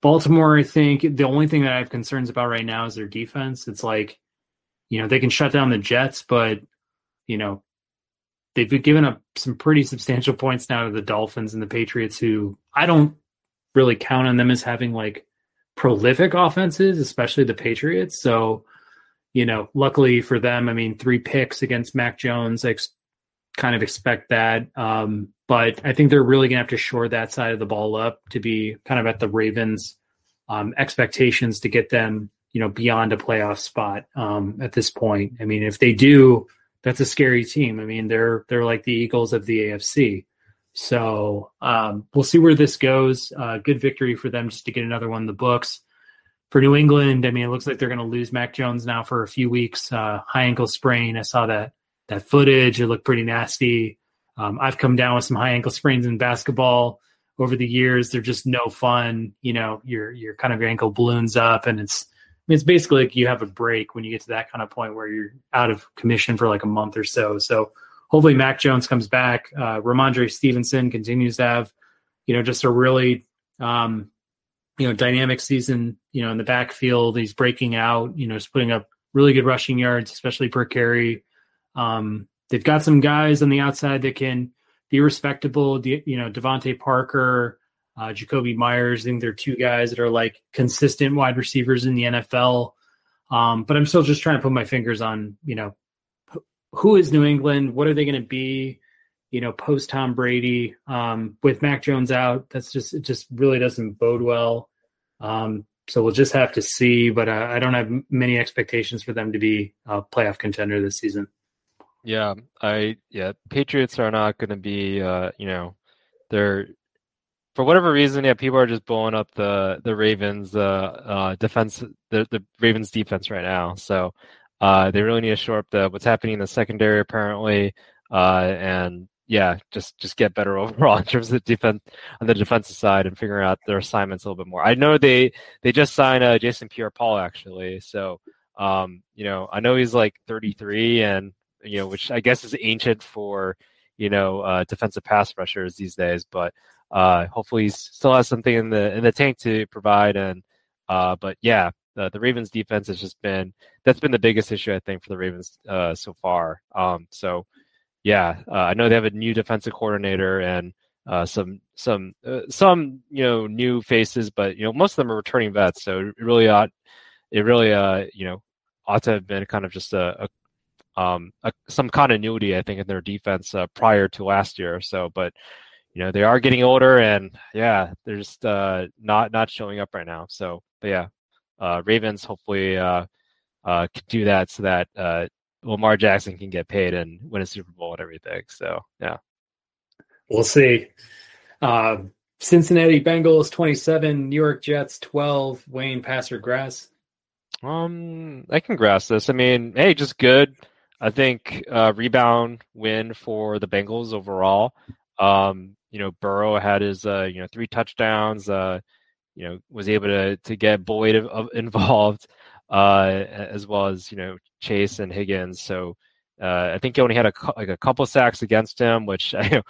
A: Baltimore, I think the only thing that I have concerns about right now is their defense. It's like, you know, they can shut down the Jets, but, you know, they've given up some pretty substantial points now to the Dolphins and the Patriots, who I don't really count on them as having like prolific offenses, especially the Patriots. So, you know, luckily for them, I mean, three picks against Mac Jones. I ex- kind of expect that. Um, but I think they're really going to have to shore that side of the ball up to be kind of at the Ravens' um, expectations to get them, you know, beyond a playoff spot um, at this point. I mean, if they do, that's a scary team. I mean, they're they're like the Eagles of the AFC. So um, we'll see where this goes. Uh, good victory for them just to get another one in the books. For New England, I mean, it looks like they're going to lose Mac Jones now for a few weeks. Uh, high ankle sprain. I saw that that footage. It looked pretty nasty. Um, I've come down with some high ankle sprains in basketball over the years. They're just no fun. You know, your your kind of your ankle balloons up, and it's mean, it's basically like you have a break when you get to that kind of point where you're out of commission for like a month or so. So hopefully Mac Jones comes back. Uh, Rhamondre Stevenson continues to have, you know, just a really, um, you know, dynamic season. You know, in the backfield, he's breaking out. You know, just putting up really good rushing yards, especially per carry. Um, they've got some guys on the outside that can be respectable. You know, DeVante Parker, uh, Jakobi Meyers. I think they're two guys that are like consistent wide receivers in the NFL. Um, but I'm still just trying to put my fingers on, you know, who is New England? What are they going to be? You know, post Tom Brady um, with Mac Jones out. That's just it. Just really doesn't bode well. Um, so we'll just have to see. But uh, I don't have many expectations for them to be a playoff contender this season.
B: Yeah, I yeah, Patriots are not going to be. Uh, you know, they're for whatever reason, yeah, people are just blowing up the the Ravens uh, uh, defense, the the Ravens defense right now. So uh, they really need to shore up the what's happening in the secondary apparently, uh, and yeah, just just get better overall in terms of defense on the defensive side and figuring out their assignments a little bit more. I know they they just signed uh, Jason Pierre-Paul actually, so um, you know I know he's like 33 and you know which I guess is ancient for you know uh, defensive pass rushers these days, but uh, hopefully he still has something in the in the tank to provide. And uh, but yeah, the, the Ravens defense has just been that's been the biggest issue I think for the Ravens uh, so far. Um, so yeah, uh, I know they have a new defensive coordinator and uh, some some uh, some you know new faces, but you know most of them are returning vets. So it really ought it really uh you know ought to have been kind of just a, a um a, some continuity I think in their defense uh, prior to last year. So but you know they are getting older and yeah they're just uh not not showing up right now. So but yeah, uh, Ravens hopefully uh uh can do that so that uh Lamar Jackson can get paid and win a Super Bowl and everything. So yeah,
A: we'll see. Uh, Cincinnati Bengals 27, New York Jets 12. Wayne, passer grass?
B: Um, I can grasp this. I mean, hey, just good. I think uh, rebound win for the Bengals overall. Um, you know, Burrow had his uh, you know three touchdowns. Uh, you know, was able to to get Boyd involved uh, as well as you know Chase and Higgins. So uh, I think he only had a like a couple sacks against him, which uh,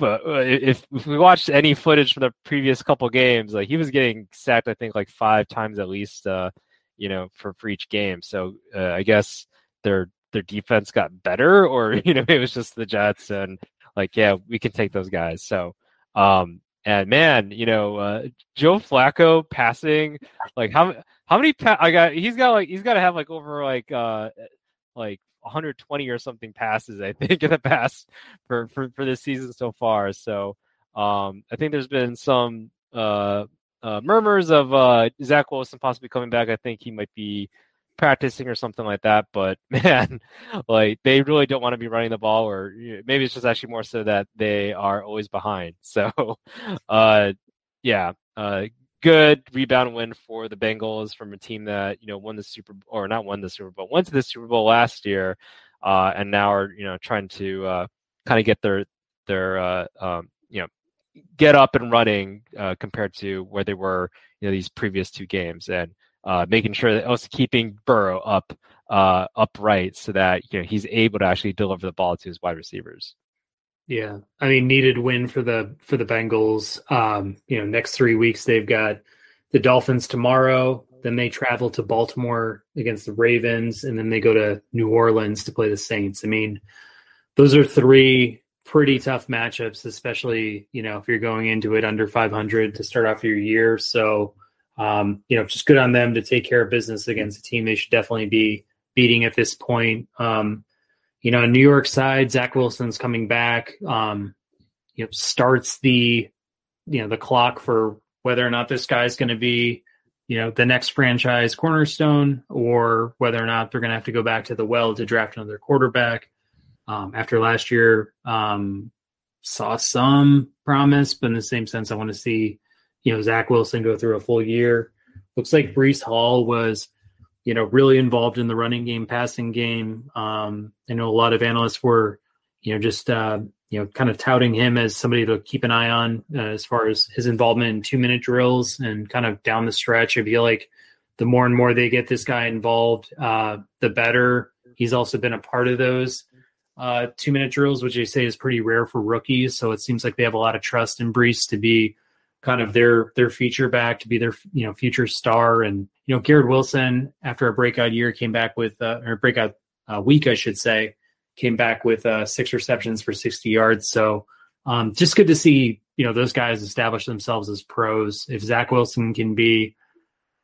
B: if, if we watched any footage from the previous couple games, like he was getting sacked, I think like five times at least, uh, you know, for, for each game. So uh, I guess their their defense got better, or you know, it was just the Jets, and like yeah, we can take those guys. So um, and man, you know, uh, Joe Flacco passing, like how how many? Pa- I got. He's got like he's got to have like over like uh like 120 or something passes. I think in the past for for for this season so far. So um, I think there's been some uh, uh murmurs of uh Zach Wilson possibly coming back. I think he might be practicing or something like that. But man, like they really don't want to be running the ball, or maybe it's just actually more so that they are always behind. So, uh, yeah, uh, good rebound win for the Bengals from a team that you know won the Super or not won the Super Bowl, went to the Super Bowl last year, uh, and now are you know trying to uh, kind of get their their uh, um, you know get up and running uh, compared to where they were you know these previous two games and uh, making sure that also keeping Burrow up uh, upright so that you know he's able to actually deliver the ball to his wide receivers.
A: Yeah, I mean, needed win for the for the Bengals. Um, you know, next three weeks they've got the Dolphins tomorrow. Then they travel to Baltimore against the Ravens, and then they go to New Orleans to play the Saints. I mean, those are three pretty tough matchups, especially you know if you're going into it under 500 to start off your year. So um, you know, just good on them to take care of business against a team they should definitely be beating at this point. Um, you know, on New York side, Zach Wilson's coming back. Um, you know, starts the you know the clock for whether or not this guy's going to be you know the next franchise cornerstone or whether or not they're going to have to go back to the well to draft another quarterback. Um, after last year, um, saw some promise, but in the same sense, I want to see you know Zach Wilson go through a full year. Looks like Breece Hall was, you know, really involved in the running game, passing game. Um, I know a lot of analysts were, you know, just uh, you know, kind of touting him as somebody to keep an eye on uh, as far as his involvement in two minute drills and kind of down the stretch. I feel like the more and more they get this guy involved, uh, the better. He's also been a part of those uh, two minute drills, which they say is pretty rare for rookies. So it seems like they have a lot of trust in Breece to be kind of their their feature back to be their you know future star. And you know Garrett Wilson after a breakout year came back with uh, or breakout uh, week I should say came back with uh, six receptions for 60 yards. So um, just good to see you know those guys establish themselves as pros. If Zach Wilson can be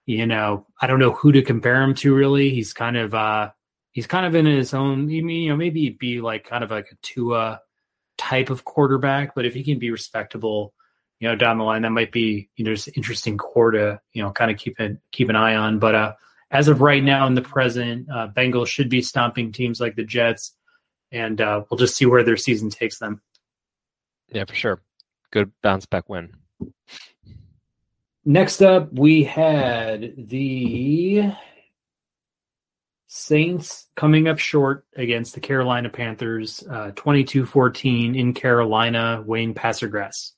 A: you know I don't know who to compare him to really. He's kind of uh he's kind of in his own you know maybe be like kind of like a Tua type of quarterback but if he can be respectable you know, down the line, that might be, you know, just interesting core to, you know, kind of keep it, keep an eye on. But uh, as of right now in the present, uh, Bengals should be stomping teams like the Jets, and uh, we'll just see where their season takes them.
B: Yeah, for sure. Good bounce back win.
A: Next up, we had the Saints coming up short against the Carolina Panthers, uh, 22-14 in Carolina. Wayne Passergrass.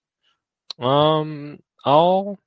B: Um, I'll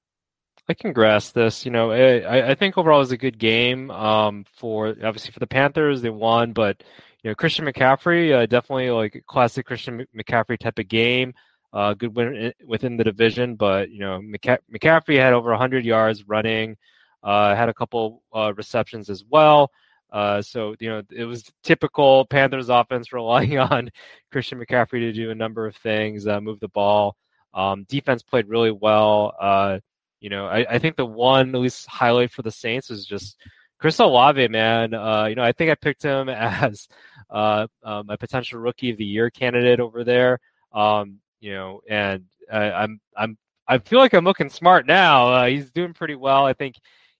B: I can grasp this. You know, I I think overall it was a good game. Um, for obviously for the Panthers, they won, but you know Christian McCaffrey uh, definitely like classic Christian McCaffrey type of game. uh, good win within the division. But you know, McCaffrey had over 100 yards running, uh, had a couple uh, receptions as well. Uh, so you know, it was typical Panthers offense relying on Christian McCaffrey to do a number of things, uh, move the ball. Um, defense played really well. Uh, you know, I, I, think the one at least highlight for the Saints is just Chris Olave, man. Uh, you know, I think I picked him as uh, um, a potential rookie of the year candidate over there. Um, you know, and I, I'm I'm I feel like I'm looking smart now. Uh, he's doing pretty well. I think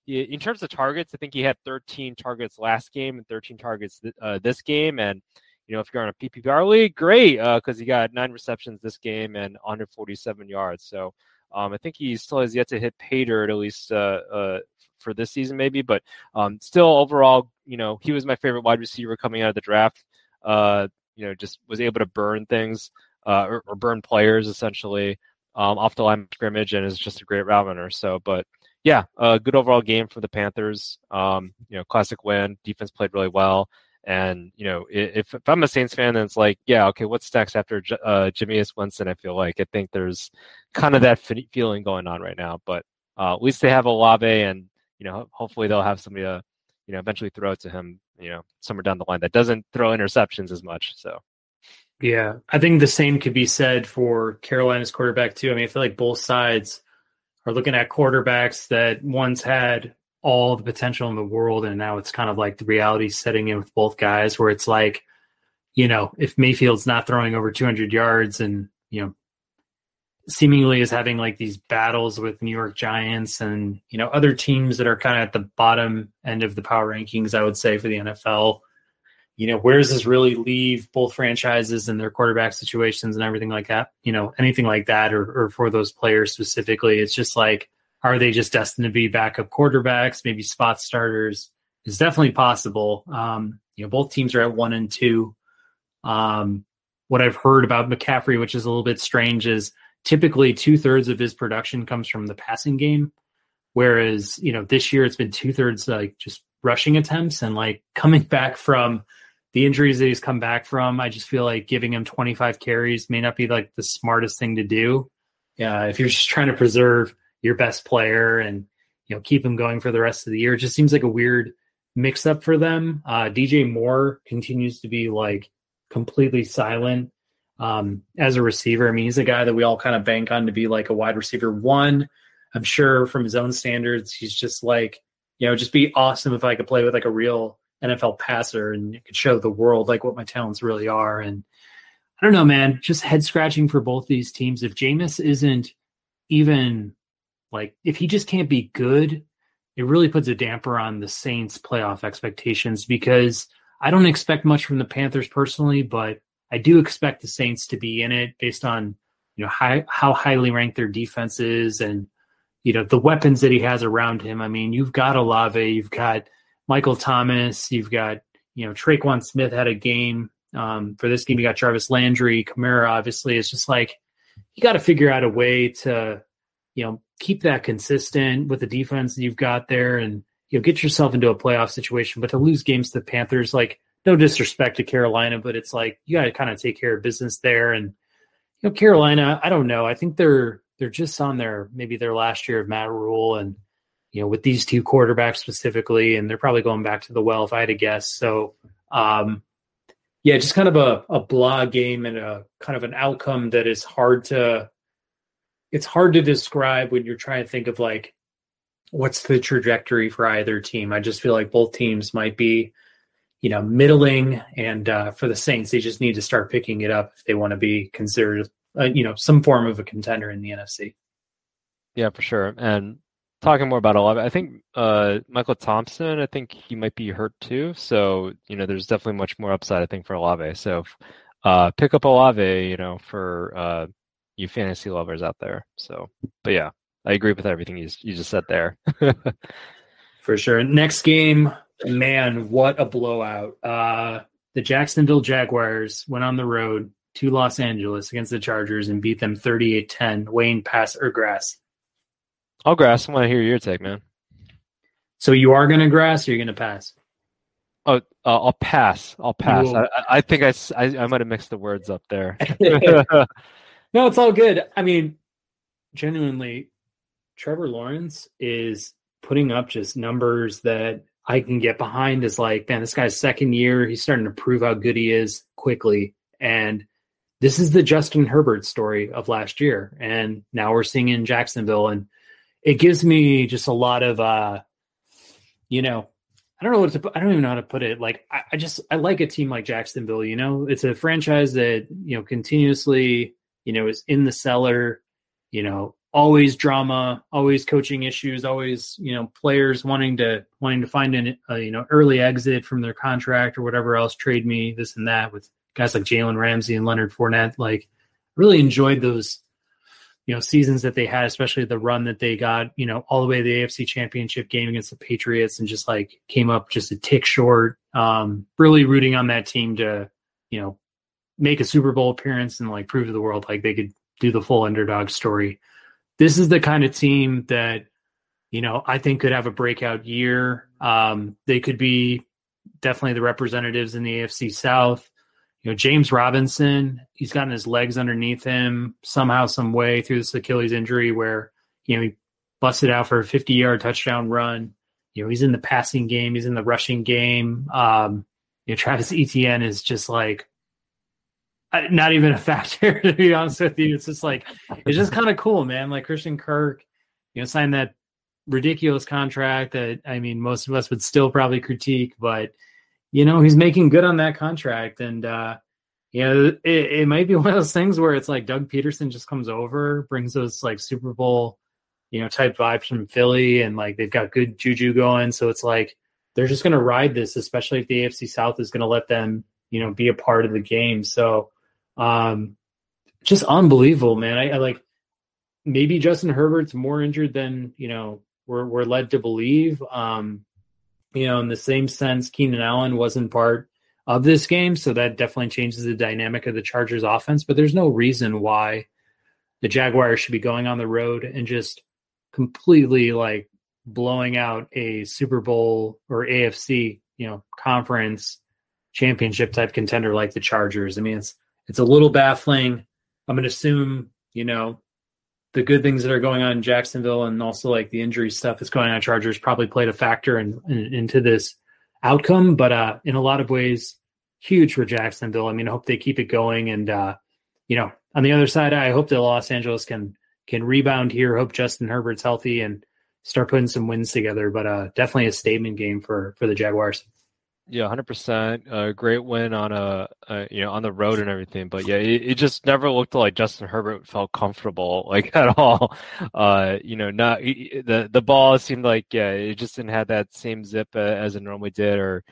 B: in terms of targets, I think he had 13 targets last game and 13 targets th- uh, this game. And you know, if you're on a PPR league, great because uh, he got nine receptions this game and 147 yards. So um, I think he still has yet to hit pay dirt at least uh, uh, for this season, maybe. But um, still, overall, you know, he was my favorite wide receiver coming out of the draft. Uh, you know, just was able to burn things uh, or, or, burn players essentially um, off the line of scrimmage, and is just a great route runner. So, but yeah, a good overall game for the Panthers. Um, you know, classic win. Defense played really well. And you know, if, if I'm a Saints fan, then it's like, yeah, okay, what's next after uh, Jameis Winston? I feel like I think there's kind of that feeling going on right now. But uh, at least they have Olave, and you know, hopefully they'll have somebody to, you know, eventually throw it to him. You know, somewhere down the line that doesn't throw interceptions as much. So.
A: Yeah, I think the same could be said for Carolina's quarterback too. I mean, I feel like both sides are looking at quarterbacks that once had all the potential in the world, and now it's kind of like the reality setting in with both guys, where it's like, you know, if Mayfield's not throwing over 200 yards and you know seemingly is having like these battles with New York Giants and you know other teams that are kind of at the bottom end of the power rankings, I would say for the NFL you know, where does this really leave both franchises and their quarterback situations and everything like that? You know, anything like that, or, or for those players specifically, it's just like, are they just destined to be backup quarterbacks, maybe spot starters? It's definitely possible. Um, you know, both teams are at one and two. Um, what I've heard about McCaffrey, which is a little bit strange, is typically two thirds of his production comes from the passing game, whereas you know this year it's been two thirds like just rushing attempts and like coming back from the injuries that he's come back from, I just feel like giving him 25 carries may not be like the smartest thing to do. Yeah, if you're just trying to preserve your best player and you know keep him going for the rest of the year, it just seems like a weird mix up for them. Uh, DJ Moore continues to be like completely silent um, as a receiver. I mean, he's a guy that we all kind of bank on to be like a wide receiver one. I'm sure from his own standards, he's just like, you know, just be awesome if I could play with like a real NFL passer and could show the world like what my talents really are. And I don't know, man, just head scratching for both these teams. If Jameis isn't even like, if he just can't be good, it really puts a damper on the Saints playoff expectations because I don't expect much from the Panthers personally, but I do expect the Saints to be in it based on, you know, high, how highly ranked their defense is and, you know, the weapons that he has around him. I mean, you've got Olave, you've got Michael Thomas. You've got, you know, Tre'Quan Smith had a game. Um, for this game, you got Jarvis Landry. Kamara, obviously, it's just like you got to figure out a way to, you know, keep that consistent with the defense you've got there and, you know, get yourself into a playoff situation. But to lose games to the Panthers, like, no disrespect to Carolina, but it's like you got to kind of take care of business there. And, you know, Carolina, I don't know. I think they're, they're just on their, maybe their last year of Matt Rhule and, you know, with these two quarterbacks specifically, and they're probably going back to the well if I had to guess. So, um, yeah, just kind of a, a blah game and a kind of an outcome that is hard to, it's hard to describe when you're trying to think of like, what's the trajectory for either team. I just feel like both teams might be, you know, middling, and uh, for the Saints, they just need to start picking it up if they want to be considered, uh, you know, some form of a contender in the NFC.
B: Yeah, for sure. And talking more about Olave, I think uh, Michael Thomas, I think he might be hurt too. So you know, there's definitely much more upside, I think, for Olave. So uh, pick up Olave, you know, for uh, you fantasy lovers out there. So, but yeah, I agree with everything you you just said there.
A: for sure. Next game, man, what a blowout! Uh, the Jacksonville Jaguars went on the road to Los Angeles against the Chargers and beat them 38-10. Wayne, pass or grass?
B: I'll grass. I want to hear your take, man.
A: So you are going to grass, or you're going to pass?
B: Oh, uh, I'll pass. I'll pass. I, I, think I, I, I might have mixed the words up there.
A: no, it's all good. I mean, genuinely, Trevor Lawrence is putting up just numbers that I can get behind. Is like, man, this guy's second year. He's starting to prove how good he is quickly. And this is the Justin Herbert story of last year. And now we're seeing in Jacksonville. And it gives me just a lot of, uh, you know, I don't know what to put, I don't even know how to put it. Like, I, I just, I like a team like Jacksonville, you know, it's a franchise that, you know, continuously, you know, is in the cellar, you know, always drama, always coaching issues, always you know players wanting to wanting to find an uh, you know early exit from their contract or whatever else, trade me this and that with guys like Jalen Ramsey and Leonard Fournette. Like really enjoyed those you know seasons that they had, especially the run that they got you know all the way to the AFC Championship game against the Patriots and just like came up just a tick short. Um, really rooting on that team to you know make a Super Bowl appearance and like prove to the world like they could do the full underdog story this is the kind of team that you know I think could have a breakout year. Um, they could be definitely the representatives in the AFC South. You know, James Robinson, he's gotten his legs underneath him somehow, some way through this Achilles injury where, you know, he busted out for a 50 yard touchdown run. You know, he's in the passing game, he's in the rushing game. Um, you know, Travis Etienne is just like not even a factor to be honest with you. It's just like it's just kind of cool, man. Like Christian Kirk, you know, signed that ridiculous contract that I mean most of us would still probably critique, but you know, he's making good on that contract and uh you know, it, it might be one of those things where it's like Doug Pederson just comes over, brings those like Super Bowl, you know, type vibes from Philly, and like they've got good juju going. So it's like they're just going to ride this, especially if the AFC South is going to let them, you know, be a part of the game. So um, just unbelievable, man. I, I like maybe Justin Herbert's more injured than you know we're we're led to believe. Um, you know, in the same sense, Keenan Allen wasn't part of this game, so that definitely changes the dynamic of the Chargers offense. But there's no reason why the Jaguars should be going on the road and just completely like blowing out a Super Bowl or AFC, you know, conference championship type contender like the Chargers. I mean, it's it's a little baffling. I'm going to assume, you know, the good things that are going on in Jacksonville and also like the injury stuff that's going on Chargers probably played a factor in, in, into this outcome. But uh, in a lot of ways, huge for Jacksonville. I mean, I hope they keep it going. And, uh, you know, on the other side, I hope that Los Angeles can can rebound here. Hope Justin Herbert's healthy and start putting some wins together. But uh, definitely a statement game for for the Jaguars.
B: Yeah, hundred percent. A great win on a, a, you know on the road and everything. But yeah, it, it, just never looked like Justin Herbert felt comfortable like at all. Uh, you know, not the the ball seemed like yeah, it just didn't have that same zip uh, as it normally did, or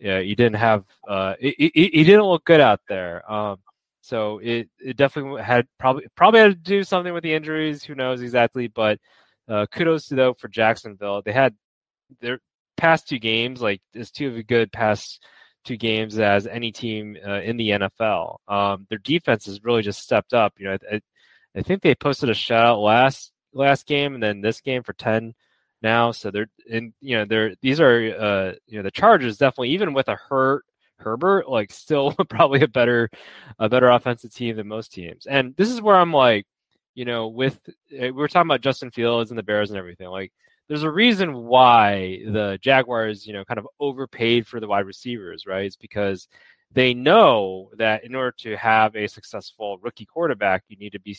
B: yeah, he didn't have. Uh, he didn't look good out there. Um, so it it definitely had probably probably had to do something with the injuries. Who knows exactly? But uh, kudos to though for Jacksonville. They had their past two games, like as two of the good past two games as any team uh, in the NFL. Um, their defense has really just stepped up. You know, I, I, think they posted a shutout last last game, and then this game for ten now. So they're in. You know, they're these are uh, you know the Chargers definitely even with a hurt Herbert, like still probably a better a better offensive team than most teams. And this is where I'm like, you know, with we are talking about Justin Fields and the Bears and everything, like there's a reason why the Jaguars, you know, kind of overpaid for the wide receivers, right? It's because they know that in order to have a successful rookie quarterback, you need to be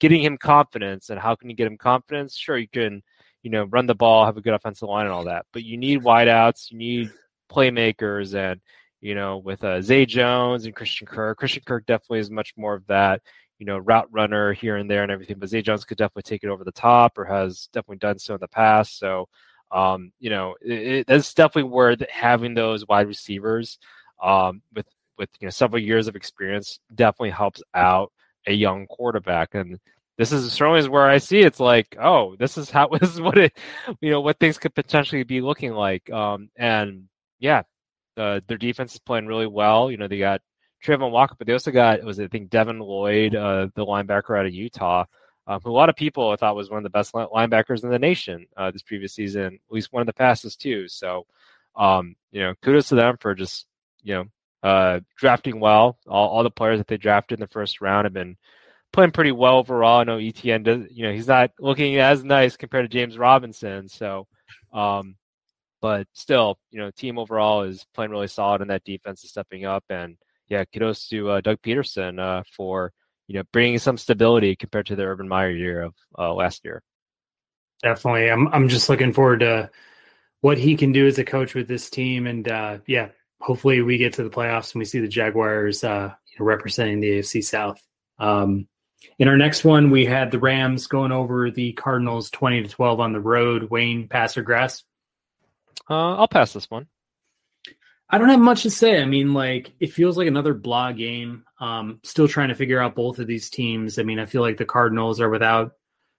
B: getting him confidence. And how can you get him confidence? Sure, you can, you know, run the ball, have a good offensive line, and all that, but you need wideouts, you need playmakers, and you know, with uh, Zay Jones and Christian Kirk. Christian Kirk definitely is much more of that you know, route runner here and there and everything. But Zay Jones could definitely take it over the top or has definitely done so in the past. So, um, you know, it, it, definitely worth having those wide receivers um, with with you know several years of experience definitely helps out a young quarterback. And this is certainly where I see it's like, oh, this is how this is what it, you know, what things could potentially be looking like. Um, and yeah, uh, their defense is playing really well. You know, they got Travon Walker, but they also got was I think Devin Lloyd, uh, the linebacker out of Utah, um, who a lot of people thought was one of the best linebackers in the nation uh, this previous season, at least one of the fastest too. So, um, you know, kudos to them for just you know uh, drafting well. All, all the players that they drafted in the first round have been playing pretty well overall. I know ETN does, you know, he's not looking as nice compared to James Robinson. So, um, but still, you know, team overall is playing really solid, and that defense is stepping up. And yeah, kudos to uh, Doug Pederson uh, for you know bringing some stability compared to the Urban Meyer year of uh, last year.
A: Definitely, I'm I'm just looking forward to what he can do as a coach with this team, and uh, yeah, hopefully we get to the playoffs and we see the Jaguars uh, you know, representing the AFC South. Um, in our next one, we had the Rams going over the Cardinals 20 to 12 on the road. Wayne, pass or grass?
B: Uh, I'll pass this one.
A: I don't have much to say. I mean, like it feels like another blah game. Um, still trying to figure out both of these teams. I mean, I feel like the Cardinals are without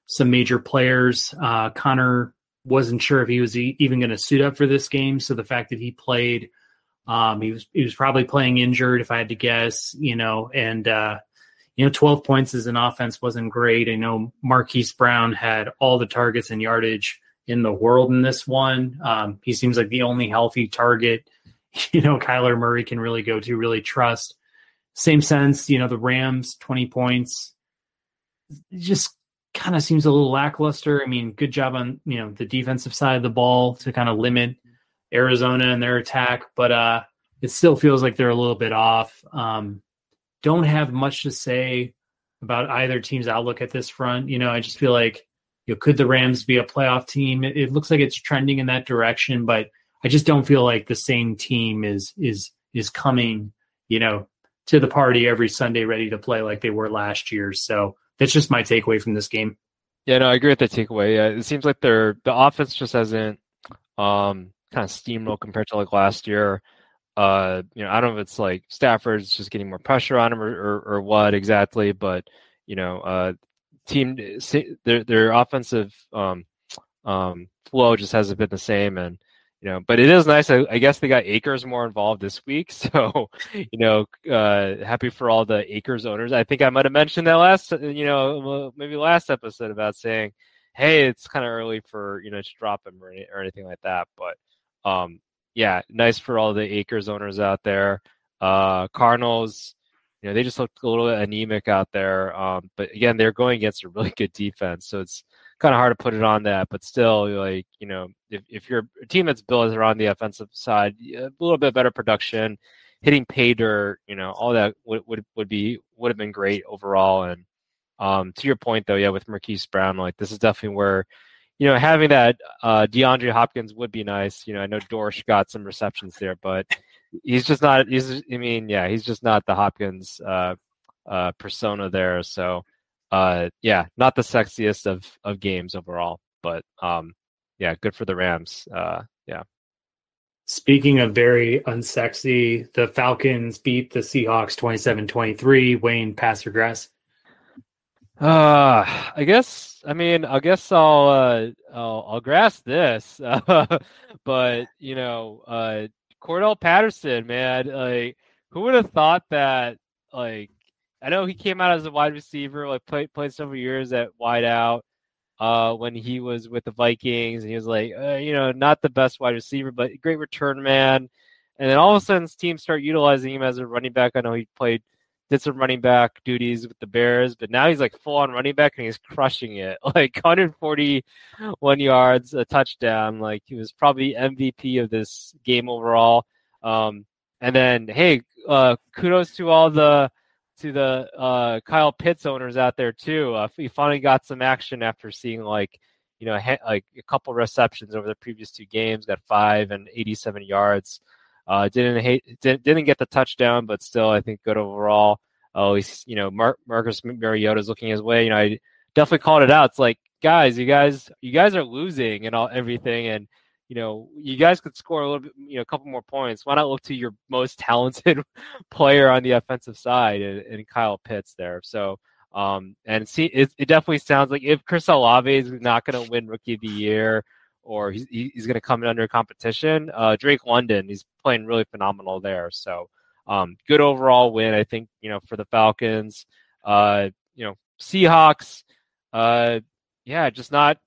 A: some major players. Uh, Conner wasn't sure if he was e- even going to suit up for this game, so the fact that he played, um, he was he was probably playing injured, if I had to guess. You know, and uh, you know, 12 points as an offense wasn't great. I know Marquise Brown had all the targets and yardage in the world in this one. Um, he seems like the only healthy target, you know, Kyler Murray can really go to, really trust. Same sense, you know, the Rams, 20 points, just kind of seems a little lackluster. I mean, good job on, you know, the defensive side of the ball to kind of limit Arizona and their attack, but uh, it still feels like they're a little bit off. Um, don't have much to say about either team's outlook at this front. You know, I just feel like you know, could the Rams be a playoff team? It, it, looks like it's trending in that direction, but I just don't feel like the same team is is is coming, you know, to the party every Sunday ready to play like they were last year. So that's just my takeaway from this game.
B: Yeah, no, I agree with the takeaway. Yeah, it seems like their the offense just hasn't um, kind of steamrolled compared to like last year. Uh, you know, I don't know if it's like Stafford's just getting more pressure on him or, or, or what exactly, but you know, uh, team their their offensive um, um, flow just hasn't been the same, and you know, but it is nice. I, I, guess they got Akers more involved this week, so you know, uh, happy for all the Akers owners. I think I might have mentioned that last, you know, maybe last episode about saying, hey, it's kind of early for you know to drop him or, any, or anything like that, but um, yeah, nice for all the Akers owners out there. Uh, Cardinals, you know, they just looked a little anemic out there. Um, but again, they're going against a really good defense, so it's kind of hard to put it on that. But still, like you know, if if you're a team that's built around the offensive side, a little bit better production, hitting pay dirt, you know, all that would would would be would have been great overall. And um, to your point, though, yeah, with Marquise Brown, like this is definitely where you know, having that uh, DeAndre Hopkins would be nice. You know, I know Dortch got some receptions there, but he's just not. He's. I mean, yeah, he's just not the Hopkins uh, uh, persona there. So, uh, yeah, not the sexiest of of games overall, but um, yeah, good for the Rams. Uh, yeah.
A: Speaking of very unsexy, the Falcons beat the Seahawks 27-23. Wayne, pass or grass?
B: Uh, I guess. I mean, I guess I'll uh, I'll, I'll grasp this, but you know, uh, Cordarrelle Patterson, man, like who would have thought that? Like, I know he came out as a wide receiver, like played played several years at wide out. Uh, when he was with the Vikings, and he was like, uh, you know, not the best wide receiver, but great return man. And then all of a sudden, teams start utilizing him as a running back. I know he played did some running back duties with the Bears, but now he's like full on running back and he's crushing it. Like 141 yards, a touchdown. Like he was probably MVP of this game overall. Um, and then hey, uh, kudos to all the to the uh, Kyle Pitts owners out there too. Uh, we finally got some action after seeing like you know ha- like a couple receptions over the previous two games. Got five and 87 yards. Uh, didn't hate, didn't, didn't get the touchdown, but still, I think good overall. Oh, he's you know Mar- Marcus Mariota's looking his way. You know, I definitely called it out. It's like guys, you guys, you guys are losing and all everything, and you know, you guys could score a little bit, you know, a couple more points. Why not look to your most talented player on the offensive side and, Kyle Pitts there? So, um, and see, it, it definitely sounds like if Chris Olave is not going to win Rookie of the Year or he's, he's going to come in under competition. Uh, Drake London, he's playing really phenomenal there. So um, good overall win, I think. You know, for the Falcons. Uh, you know, Seahawks. Uh, yeah, just not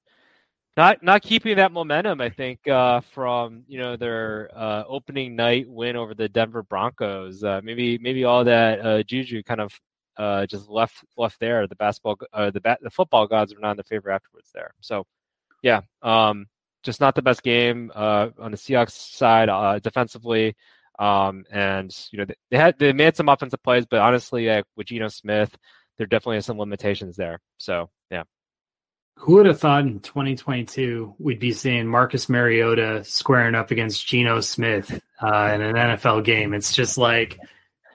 B: not not keeping that momentum. I think uh, from you know their uh, opening night win over the Denver Broncos. Uh, maybe maybe all that uh, juju kind of uh, just left left there. The basketball, uh, the bat, the football gods were not in the favor afterwards there. So, yeah, um, just not the best game on the Seahawks side defensively. Um, and you know they had they made some offensive plays, but honestly, with Geno Smith, there definitely are some limitations there. So.
A: Who would have thought in 2022 we'd be seeing Marcus Mariota squaring up against Geno Smith uh, in an NFL game? It's just like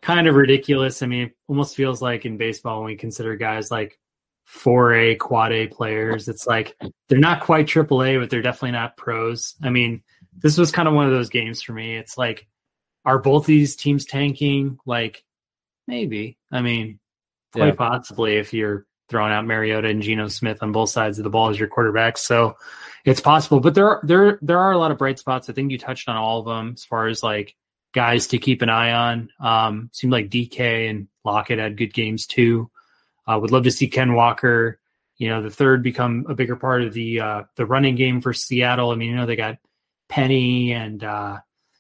A: kind of ridiculous. I mean, it almost feels like in baseball when we consider guys like 4A, quad A players, it's like they're not quite AAA, but they're definitely not pros. I mean, this was kind of one of those games for me. It's like, are both these teams tanking? Like, maybe. I mean, quite yeah. possibly if you're throwing out Mariota and Geno Smith on both sides of the ball as your quarterbacks. So it's possible, but there there there are a lot of bright spots. I think you touched on all of them as far as like guys to keep an eye on. Um, seemed like DK and Lockett had good games too. Uh, would love to see Ken Walker, you know, the third become a bigger part of the uh, the running game for Seattle. I mean, you know, they got Penny and uh,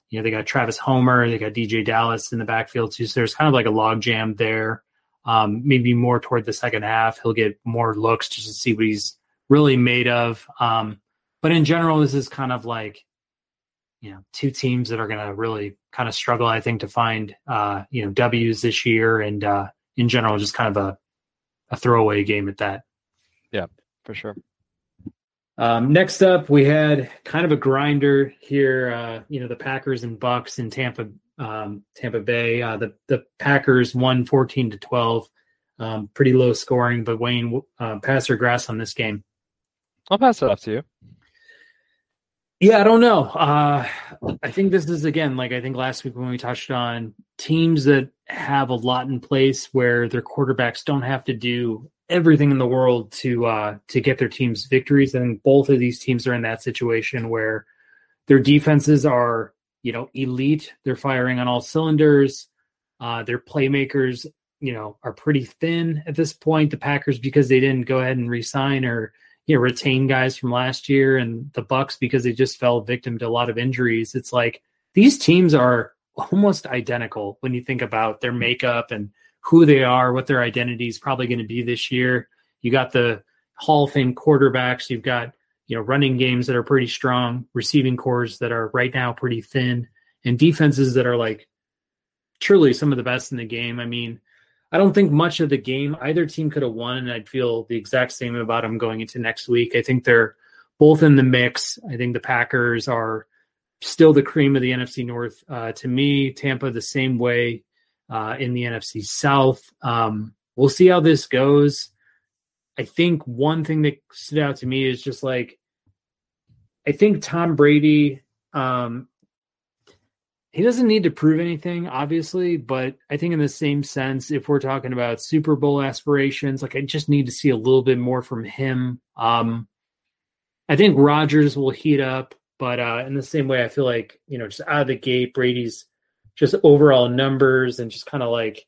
A: you know they got Travis Homer, they got DeeJay Dallas in the backfield too. So there's kind of like a logjam there. Um, maybe more toward the second half, he'll get more looks just to see what he's really made of. Um, but in general, this is kind of like, you know, two teams that are going to really kind of struggle, I think, to find, uh, you know, W's this year. And uh, in general, just kind of a, a throwaway game at that.
B: Yeah, for sure.
A: Um, next up, we had kind of a grinder here. Uh, you know, the Packers and Bucks in Tampa um, Tampa Bay. Uh, the the Packers won 14 to 12. Um, pretty low scoring, but Wayne, uh, pass or grass on this game?
B: I'll pass it off to you.
A: Yeah, I don't know. Uh, I think this is again like I think last week when we touched on teams that have a lot in place where their quarterbacks don't have to do everything in the world to uh, to get their teams victories. And both of these teams are in that situation where their defenses are you know, elite. They're firing on all cylinders. Uh, their playmakers, you know, are pretty thin at this point. The Packers because they didn't go ahead and resign or you know retain guys from last year, and the Bucks because they just fell victim to a lot of injuries. It's like these teams are almost identical when you think about their makeup and who they are, what their identity is probably going to be this year. You got the Hall of Fame quarterbacks. You've got you know, running games that are pretty strong, receiving cores that are right now pretty thin, and defenses that are like truly some of the best in the game. I mean, I don't think much of the game either team could have won, and I'd feel the exact same about them going into next week. I think they're both in the mix. I think the Packers are still the cream of the NFC North. Uh, to me, Tampa the same way uh, in the NFC South. Um, we'll see how this goes. I think one thing that stood out to me is just like I think Tom Brady um he doesn't need to prove anything obviously, but I think in the same sense if we're talking about Super Bowl aspirations, like I just need to see a little bit more from him. Um I think Rodgers will heat up, but uh in the same way I feel like, you know, just out of the gate Brady's just overall numbers and just kind of like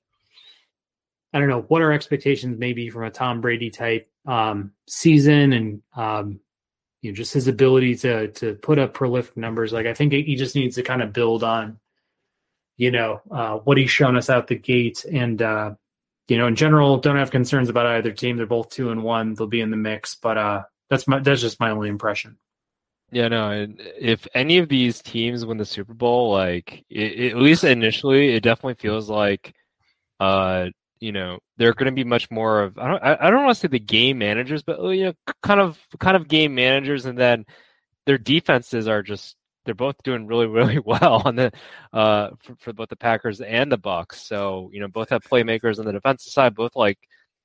A: I don't know what our expectations may be from a Tom Brady type um, season, and um, you know just his ability to to put up prolific numbers. Like I think he just needs to kind of build on, you know, uh, what he's shown us out the gate, and uh, you know, in general, don't have concerns about either team. They're both two and one. They'll be in the mix, but uh, that's my that's just my only impression.
B: Yeah, no. If any of these teams win the Super Bowl, like it, it, at least initially, it definitely feels like uh you know they're going to be much more of I don't I don't want to say the game managers, but you know kind of kind of game managers, and then their defenses are just they're both doing really really well on the uh for, for both the Packers and the Bucks. So you know both have playmakers on the defensive side, both like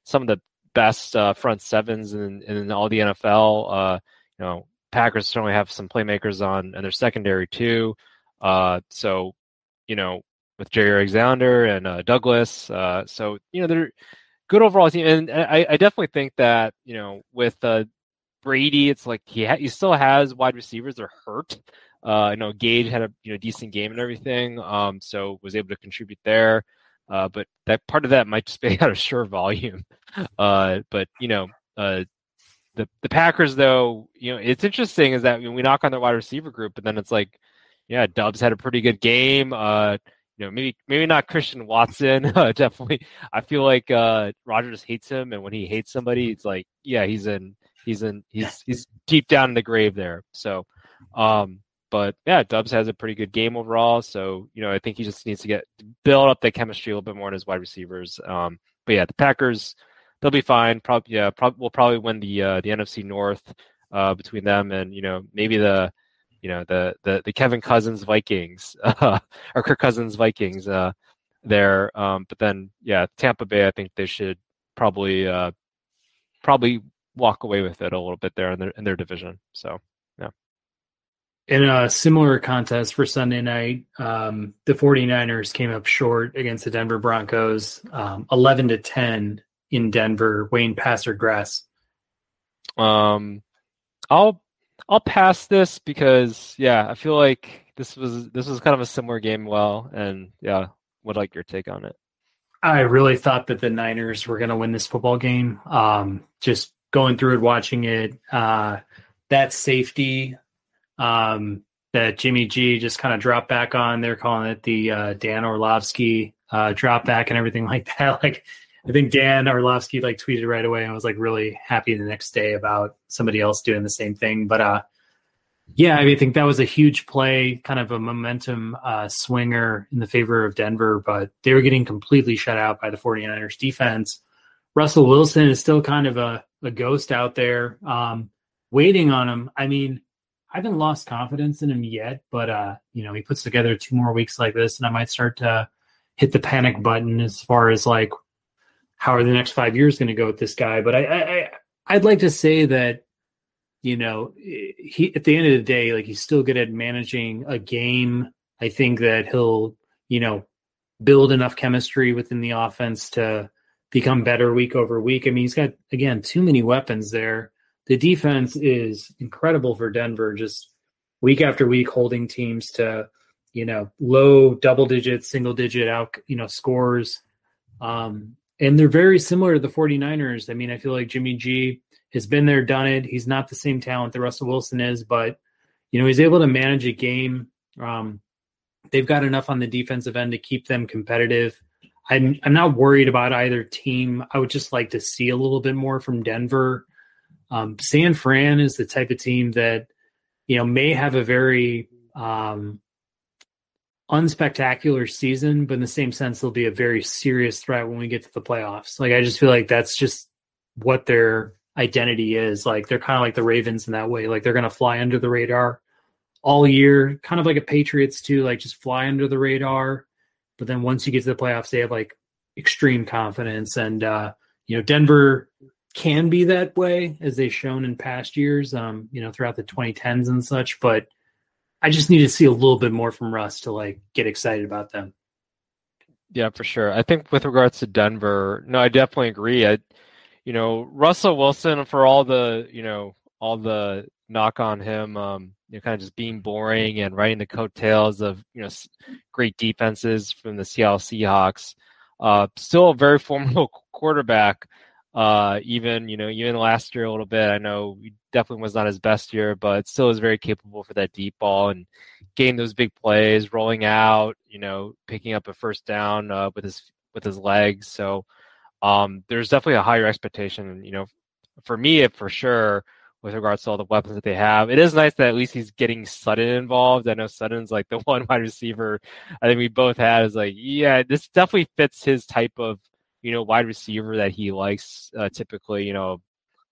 B: some of the best uh, front sevens in, in all the NFL. Uh, you know Packers certainly have some playmakers on and their secondary too. Uh, so you know with Jaire Alexander and uh, Douglas. Uh, so you know they're good overall team, and I, I definitely think that you know with uh, Brady, it's like he ha- he still has wide receivers. They're hurt. Uh, I know Gage had a you know decent game and everything, um, so was able to contribute there. Uh, but that part of that might just be out of sure volume. Uh, but you know, uh, the the Packers though, you know, it's interesting is that we knock on their wide receiver group, but then it's like, yeah, Doubs had a pretty good game. Uh, you know, maybe maybe not Christian Watson. Uh, definitely, I feel like uh, Rodgers hates him, and when he hates somebody, it's like, yeah, he's in, he's in, he's he's deep down in the grave there. So, um, but yeah, Doubs has a pretty good game overall. So you know, I think he just needs to get build up the chemistry a little bit more in his wide receivers. Um, but yeah, the Packers, they'll be fine. Probably, yeah, probably will probably win the uh, the NFC North uh, between them and you know maybe the you know the the, the Kevin Cousins Vikings uh, or Kirk Cousins Vikings uh, there. Um, but then yeah, Tampa Bay, I think they should probably uh, probably walk away with it a little bit there in their in their division. So yeah.
A: In a similar contest for Sunday night, um, the 49ers came up short against the Denver Broncos, um, 11 to 10 in Denver. Wayne pass or grass?
B: Um, I'll I'll pass this because yeah, I feel like this was this was kind of a similar game. Well, and yeah, would like your take on it.
A: I really thought that the Niners were going to win this football game. Um, just going through it, watching it, uh, that safety um, that Jimmy G just kind of dropped back on. They're calling it the uh, Dan Orlovsky uh, drop back and everything like that. Like I think Dan Orlovsky like tweeted right away and was like really happy the next day about somebody else doing the same thing. But uh, yeah, I, mean, I think that was a huge play, kind of a momentum uh, swinger in the favor of Denver, but they were getting completely shut out by the 49ers defense. Russell Wilson is still kind of a, a ghost out there, um, waiting on him. I mean, I haven't lost confidence in him yet, but uh, you know, he puts together two more weeks like this, and I might start to hit the panic button as far as like how are the next five years going to go with this guy. But I, I, I'd like to say that you know he at the end of the day, like he's still good at managing a game. I think that he'll you know build enough chemistry within the offense to become better week over week. I mean, he's got again too many weapons there the defense is incredible for Denver, just week after week holding teams to, you know, low double digit, single digit out, you know, scores. Um, and they're very similar to the 49ers. I mean, I feel like Jimmy G has been there, done it. He's not the same talent that Russell Wilson is, but, you know, he's able to manage a game. Um, they've got enough on the defensive end to keep them competitive. I'm, I'm not worried about either team. I would just like to see a little bit more from Denver. Um, San Fran is the type of team that you know may have a very um, unspectacular season, but in the same sense, they'll be a very serious threat when we get to the playoffs. Like I just feel like that's just what their identity is. Like they're kind of like the Ravens in that way. Like they're going to fly under the radar all year, kind of like a Patriots too. Like just fly under the radar, but then once you get to the playoffs, they have like extreme confidence. And uh, you know, Denver can be that way as they've shown in past years, um, you know, throughout the 2010s and such. But I just need to see a little bit more from Russ to like get excited about them.
B: Yeah, for sure. I think with regards to Denver, no, I definitely agree. I, you know, Russell Wilson for all the, you know, all the knock on him, um, you know, kind of just being boring and riding the coattails of, you know, great defenses from the Seattle Seahawks. Uh, still a very formidable quarterback uh, even you know even last year a little bit. I know definitely was not his best year, but still is very capable for that deep ball and getting those big plays, rolling out, you know, picking up a first down uh, with his with his legs. So um, there's definitely a higher expectation. You know, for me, for sure, with regards to all the weapons that they have. It is nice that at least he's getting Sutton involved. I know Sutton's like the one wide receiver I think we both had is like, yeah, this definitely fits his type of you know, wide receiver that he likes. Uh, typically, you know,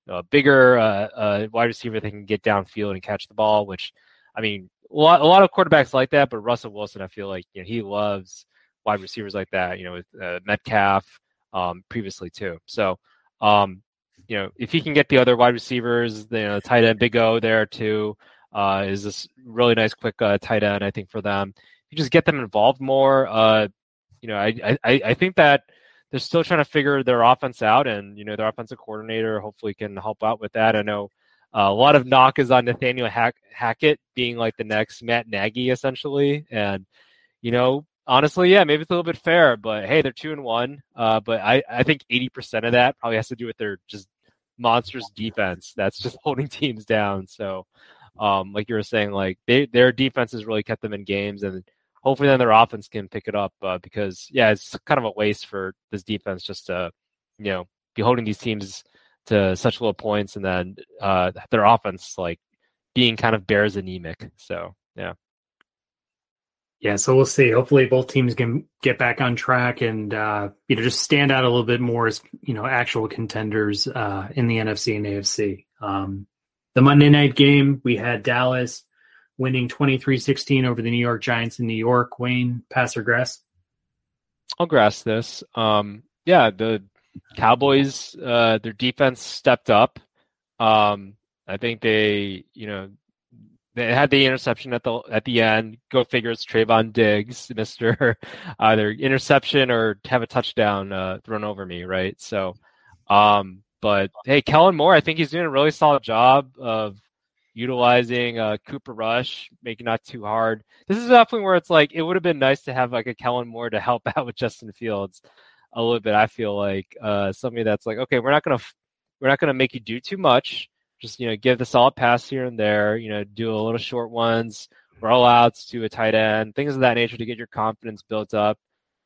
B: a bigger uh, uh, wide receiver that can get downfield and catch the ball. Which, I mean, a lot, a lot of quarterbacks like that, but Russell Wilson, I feel like you know, he loves wide receivers like that. You know, with uh, Metcalf um, previously too. So, um, you know, if he can get the other wide receivers, you know, tight end Big O there too, uh, is this really nice quick uh, tight end. I think for them, you just get them involved more. Uh, you know, I, I I think that they're still trying to figure their offense out, and you know their offensive coordinator hopefully can help out with that. I know uh, a lot of knock is on Nathaniel Hack- Hackett being like the next Matt Nagy essentially, and you know honestly, yeah, maybe it's a little bit fair, but hey, they're two and one. Uh, but I I think eighty percent of that probably has to do with their just monstrous defense that's just holding teams down. So, um, like you were saying, like they their defense has really kept them in games, and hopefully then their offense can pick it up uh, because yeah, it's kind of a waste for this defense just to you know be holding these teams to such low points and then uh, their offense like being kind of bears anemic. So yeah.
A: Yeah, so we'll see. Hopefully, both teams can get back on track and uh, you know just stand out a little bit more as you know actual contenders uh, in the NFC and AFC. Um, the Monday night game, we had Dallas winning 23-16 over the New York Giants in New York. Wayne, pass or grass?
B: I'll grass this. Um, yeah, the Cowboys, uh, their defense stepped up. Um, I think they, you know, they had the interception at the at the end. Go figure, it's Trevon Diggs, Mister, either interception or have a touchdown uh, thrown over me, right? So, um, but hey, Kellen Moore, I think he's doing a really solid job of utilizing uh, Cooper Rush, making not too hard. This is definitely where it's like it would have been nice to have like a Kellen Moore to help out with Justin Fields a little bit. I feel like uh, somebody that's like, okay, we're not gonna we're not gonna make you do too much just you know give the solid pass here and there. You know, do a little short ones, rollouts to a tight end, things of that nature to get your confidence built up.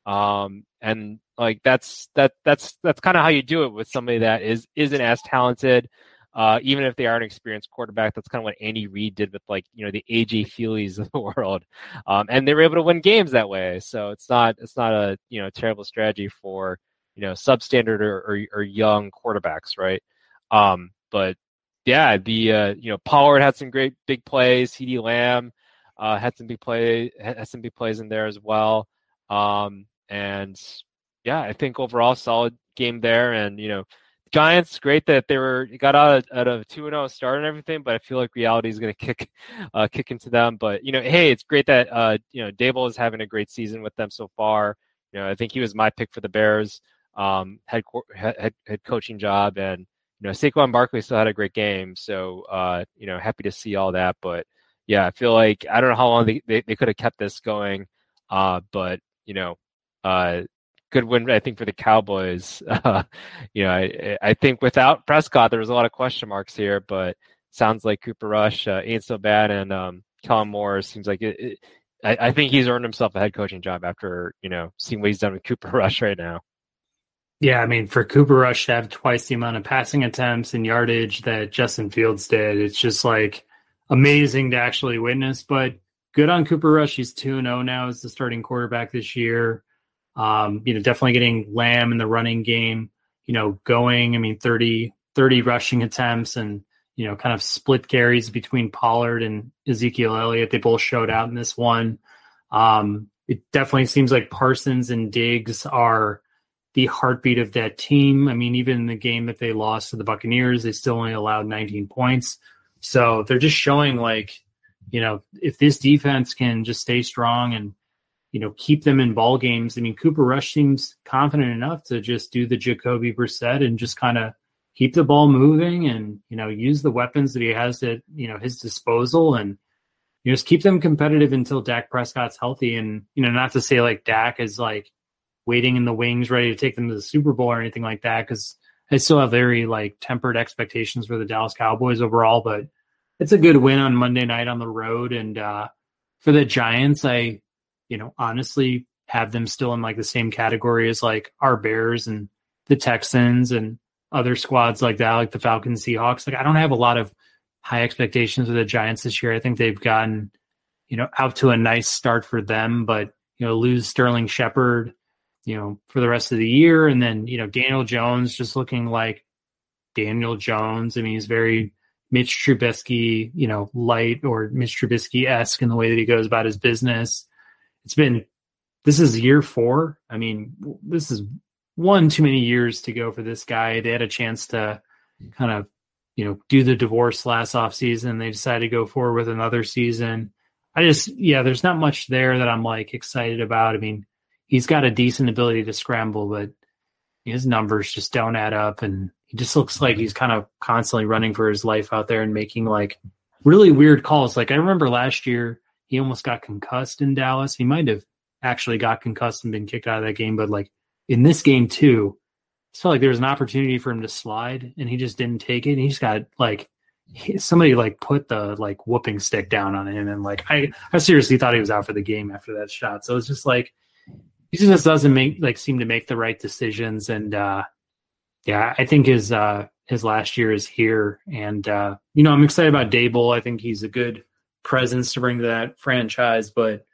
B: Um, and like that's that that's that's kind of how you do it with somebody that is isn't as talented. Uh, even if they are an experienced quarterback, that's kind of what Andy Reid did with like you know the AJ Feeleys of the world, um, and they were able to win games that way. So it's not it's not a you know terrible strategy for you know substandard or, or, or young quarterbacks, right? Um, but yeah, the uh, you know Pollard had some great big plays. CeeDee Lamb uh, had some big play had some big plays in there as well. Um, and yeah, I think overall solid game there. And you know, Giants great that they were got out of, out of two and zero oh start and everything, but I feel like reality is going to kick uh, kick into them. But you know, hey, it's great that uh, you know Daboll is having a great season with them so far. You know, I think he was my pick for the Bears um, head head head coaching job and you know, Saquon Barkley still had a great game, so uh, you know, happy to see all that. But yeah, I feel like I don't know how long they, they, they could have kept this going, uh, but you know, uh, good win I think for the Cowboys. Uh, you know, I I think without Prescott, there was a lot of question marks here, but sounds like Cooper Rush uh, ain't so bad, and um, Kellen Moore seems like it, it I, I think he's earned himself a head coaching job after you know seeing what he's done with Cooper Rush right now.
A: Yeah, I mean, for Cooper Rush to have twice the amount of passing attempts and yardage that Justin Fields did, it's just like amazing to actually witness. But good on Cooper Rush. He's 2 0 now as the starting quarterback this year. Um, you know, definitely getting Lamb in the running game, you know, going, I mean, 30, 30 rushing attempts and, you know, kind of split carries between Pollard and Ezekiel Elliott. They both showed out in this one. Um, it definitely seems like Parsons and Diggs are the heartbeat of that team. I mean, even in the game that they lost to the Buccaneers, they still only allowed 19 points. So they're just showing like, you know, if this defense can just stay strong and, you know, keep them in ball games. I mean, Cooper Rush seems confident enough to just do the Jacoby Brissett and just kind of keep the ball moving and, you know, use the weapons that he has at, you know, his disposal and, you know, just keep them competitive until Dak Prescott's healthy. And, you know, not to say like Dak is like, waiting in the wings, ready to take them to the Super Bowl or anything like that. Because I still have very like tempered expectations for the Dallas Cowboys overall, but it's a good win on Monday night on the road. And uh, for the Giants, I, you know, honestly have them still in like the same category as like our Bears and the Texans and other squads like that, like the Falcons, Seahawks. Like I don't have a lot of high expectations for the Giants this year. I think they've gotten, you know, out to a nice start for them, but you know, lose Sterling Shepard you know, for the rest of the year. And then, you know, Daniel Jones just looking like Daniel Jones. I mean, he's very Mitch Trubisky, you know, light or Mitch Trubisky esque in the way that he goes about his business. It's been, this is year four. I mean, this is one too many years to go for this guy. They had a chance to kind of, you know, do the divorce last off season. They decided to go forward with another season. I just, yeah, there's not much there that I'm like excited about. I mean, he's got a decent ability to scramble, but his numbers just don't add up. And he just looks like he's kind of constantly running for his life out there and making like really weird calls. Like I remember last year, he almost got concussed in Dallas. He might have actually got concussed and been kicked out of that game, but like in this game too, it felt like there was an opportunity for him to slide and he just didn't take it. And he's got like he, somebody like put the like whooping stick down on him, and like I, I seriously thought he was out for the game after that shot. So it's just like he just doesn't make like seem to make the right decisions, and uh, yeah, I think his uh, his last year is here, and uh, you know I'm excited about Daboll. I think he's a good presence to bring to that franchise, but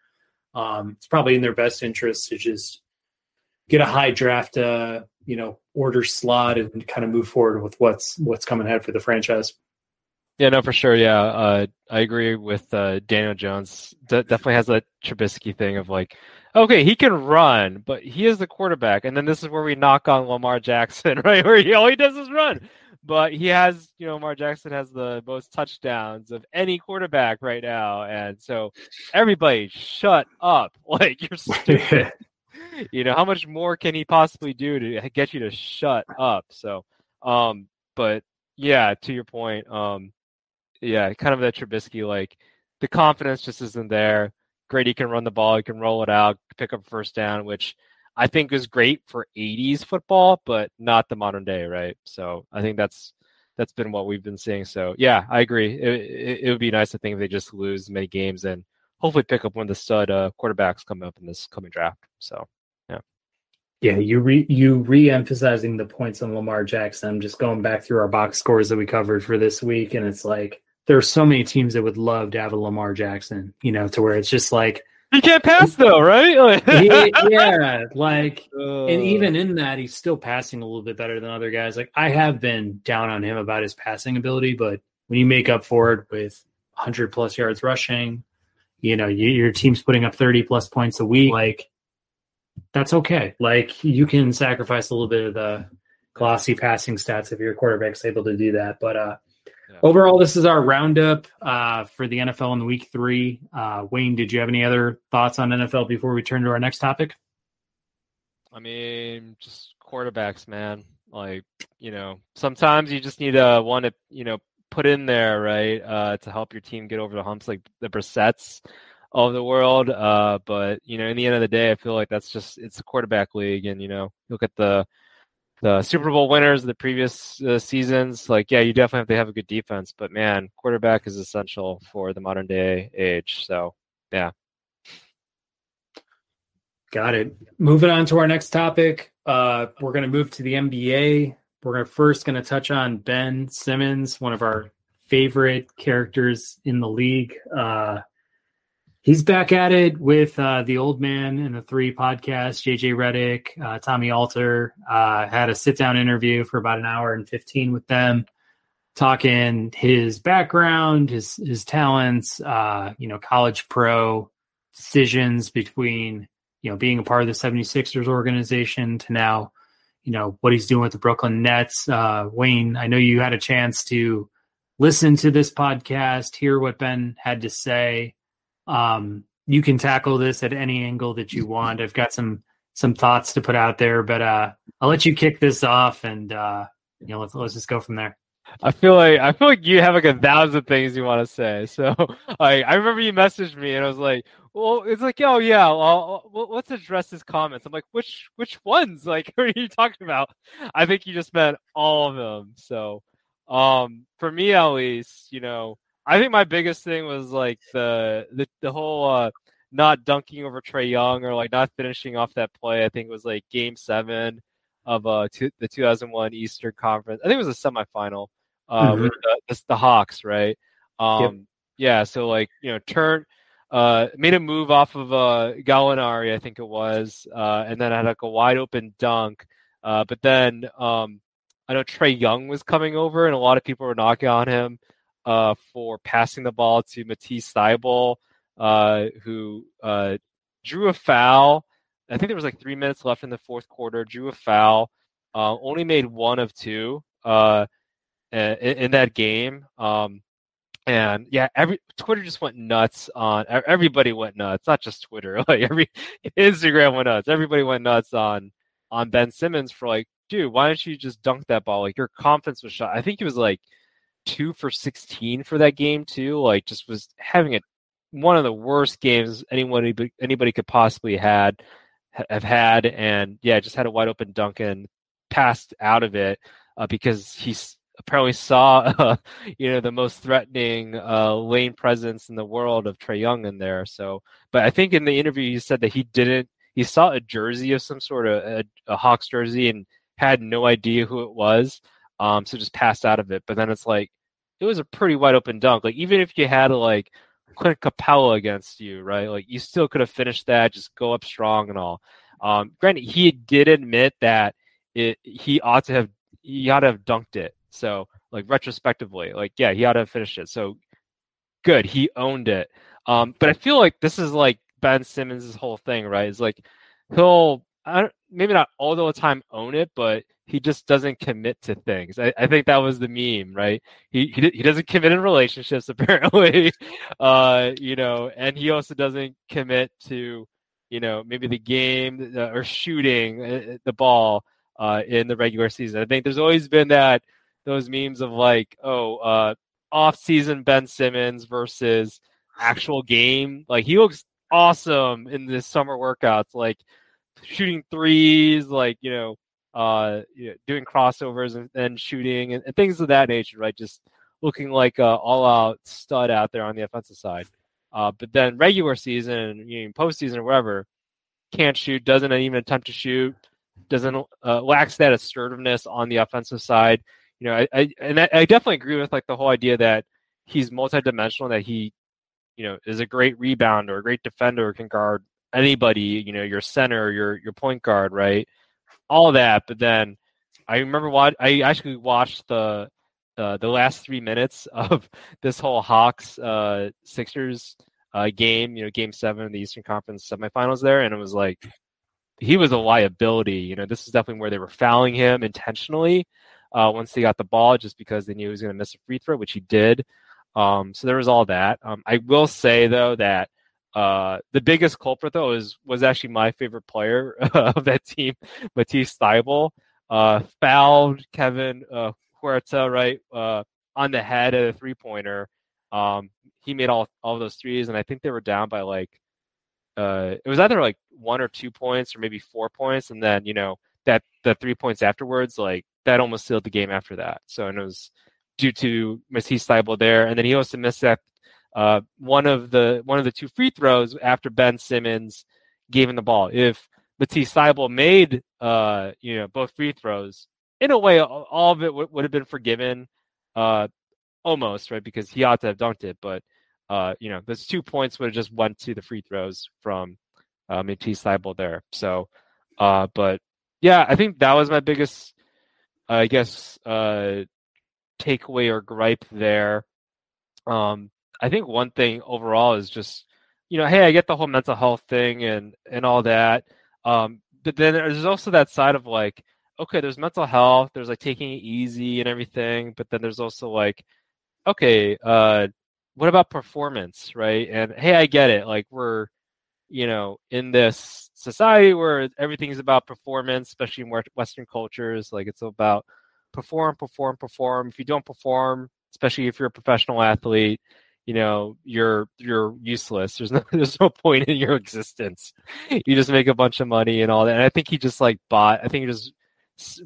A: um, it's probably in their best interest to just get a high draft, uh, you know, order slot and kind of move forward with what's what's coming ahead for the franchise.
B: Yeah, no, for sure. Yeah, uh, I agree with uh, Daniel Jones. De- definitely has that Trubisky thing of like, okay, he can run, but he is the quarterback, and then this is where we knock on Lamar Jackson, right? Where he all he does is run, but he has, you know, Lamar Jackson has the most touchdowns of any quarterback right now, and so everybody, shut up! Like you're stupid. you know, how much more can he possibly do to get you to shut up? So, um, but yeah, to your point, um, yeah, kind of that Trubisky, like the confidence just isn't there. Great, he can run the ball, he can roll it out, pick up first down, which I think is great for 80s football, but not the modern day, right? So I think that's that's been what we've been seeing. So yeah, I agree. It, it, it would be nice to think if they just lose many games and hopefully pick up one of the stud uh, quarterbacks coming up in this coming draft. So yeah.
A: Yeah, you re you re-emphasizing the points on Lamar Jackson. I'm just going back through our box scores that we covered for this week, and it's like there are so many teams that would love to have a Lamar Jackson, you know, to where it's just like
B: he can't pass though, right?
A: he, yeah, like, uh, and even in that, he's still passing a little bit better than other guys. Like, I have been down on him about his passing ability, but when you make up for it with 100 plus yards rushing, you know, you, your team's putting up 30 plus points a week, like, that's okay. Like, you can sacrifice a little bit of the glossy passing stats if your quarterback's able to do that. But, uh, Overall, this is our roundup uh, for the NFL in the week three. Uh, Wayne, did you have any other thoughts on NFL before we turn to our next topic?
B: I mean, just quarterbacks, man. Like, you know, sometimes you just need a one to, you know, put in there, right, uh, to help your team get over the humps, like the Brissetts of the world. Uh, but you know, in the end of the day, I feel like that's just it's a quarterback league, and you know, look at the the Super Bowl winners of the previous uh, seasons, like yeah, you definitely have to have a good defense, but man, quarterback is essential for the modern day age. So yeah.
A: Got it. Moving on to our next topic, uh, we're going to move to the NBA. We're gonna, first going to touch on Ben Simmons, one of our favorite characters in the league. Uh, he's back at it with uh, the old man and the three podcast jj Redick uh, tommy alter. Uh, had a sit down interview for about an hour and 15 with them talking his background his his talents uh, you know college pro decisions between you know being a part of the 76ers organization to now you know what he's doing with the brooklyn nets. Uh, wayne i know you had a chance to listen to this podcast hear what ben had to say um, you can tackle this at any angle that you want. I've got some some thoughts to put out there, but uh, I'll let you kick this off, and uh, you know, let's let's just go from there.
B: I feel like I feel like you have like a thousand things you want to say. So like I remember you messaged me and I was like, well, it's like, oh yeah, well, let's address his comments. I'm like, which which ones? Like, what are you talking about? I think you just meant all of them. So, um, for me at least, you know, I think my biggest thing was like the the, the whole uh, not dunking over Trae Young or like not finishing off that play. I think it was like Game Seven of uh two, the 2001 Eastern Conference. I think it was a semifinal uh, mm-hmm. with the, the, the, Hawks, right? Um, yep. Yeah, so like you know, turn uh, made a move off of uh, Gallinari, I think it was, uh, and then had like a wide open dunk. Uh, but then um, I know Trae Young was coming over, and a lot of people were knocking on him uh, for passing the ball to Matisse Thybulle, uh, who uh, drew a foul. I think there was like three minutes left in the fourth quarter. Drew a foul. Uh, only made one of two uh, in, in, that game. Um, and yeah, every Twitter just went nuts on. Everybody went nuts, not just Twitter. Like every Instagram went nuts. Everybody went nuts on on Ben Simmons for like, dude, why don't you just dunk that ball? Like your confidence was shot. I think he was like two for 16 for that game too. Like just was having a one of the worst games anybody anybody could possibly had have had, and yeah, just had a wide open Duncan passed out of it uh, because he's apparently saw, uh, you know, the most threatening uh, lane presence in the world of Trae Young in there. So, but I think in the interview he said that he didn't. He saw a jersey of some sort of a, a Hawks jersey and had no idea who it was. Um, so just passed out of it. But then it's like it was a pretty wide open dunk. Like even if you had like Clint Capela against you, right? Like you still could have finished that, just go up strong and all. Um, granted, he did admit that it he ought to have he ought to have dunked it. So like retrospectively, like yeah, he ought to have finished it. So good, he owned it. Um, but I feel like this is like Ben Simmons' whole thing, right? Is like he'll I don't, maybe not all the time own it, but he just doesn't commit to things. I, I think that was the meme, right? He, he he doesn't commit in relationships apparently, uh, you know, and he also doesn't commit to, you know, maybe the game uh, or shooting uh, the ball uh, in the regular season. I think there's always been that those memes of like, oh, uh, off season Ben Simmons versus actual game. Like he looks awesome in this summer workouts, like shooting threes, like you know uh, you know, doing crossovers and, and shooting and, and, things of that nature, right? Just looking like a all-out stud out there on the offensive side. Uh, but then regular season, you know, postseason or whatever, can't shoot, doesn't even attempt to shoot, doesn't uh, lacks that assertiveness on the offensive side. You know, I, I and I, I definitely agree with like the whole idea that he's multidimensional, that he, you know, is a great rebounder, a great defender, can guard anybody. You know, your center, your your point guard, right? All that. But then I remember what I actually watched the uh, the last three minutes of this whole Hawks uh, Sixers uh, game. You know, Game Seven of the Eastern Conference semifinals there, and it was like he was a liability. You know, this is definitely where they were fouling him intentionally uh, once they got the ball, just because they knew he was going to miss a free throw, which he did. Um, so there was all that. Um, I will say though that uh, the biggest culprit though is was actually my favorite player of that team, Matisse Thybulle. Uh, fouled Kevin uh, Huerter right uh, on the head at a three pointer. Um, he made all all those threes, and I think they were down by like uh, it was either like one or two points or maybe four points, and then you know that the three points afterwards, like that almost sealed the game after that. So and it was due to Matisse Thybulle there, and then he also missed that uh, one of the one of the two free throws after Ben Simmons gave him the ball. If Matisse Thybulle made uh, you know both free throws, in a way, all of it w- would have been forgiven, uh, almost right because he ought to have dunked it. But uh, you know, those two points would have just went to the free throws from uh, Matisse Thybulle there. So, uh, but yeah, I think that was my biggest, I guess, uh, takeaway or gripe there. Um, I think one thing overall is just, you know, hey, I get the whole mental health thing and and all that. Um, but then there's also that side of like, okay, there's mental health, there's like taking it easy and everything, but then there's also like, okay, uh, what about performance, right? And hey, I get it. Like we're, you know, in this society where everything's about performance, especially in Western cultures, like it's about perform, perform, perform. If you don't perform, especially if you're a professional athlete, you know you're you're useless. There's no there's no point in your existence. You just make a bunch of money and all that. And i think he just like bought i think he just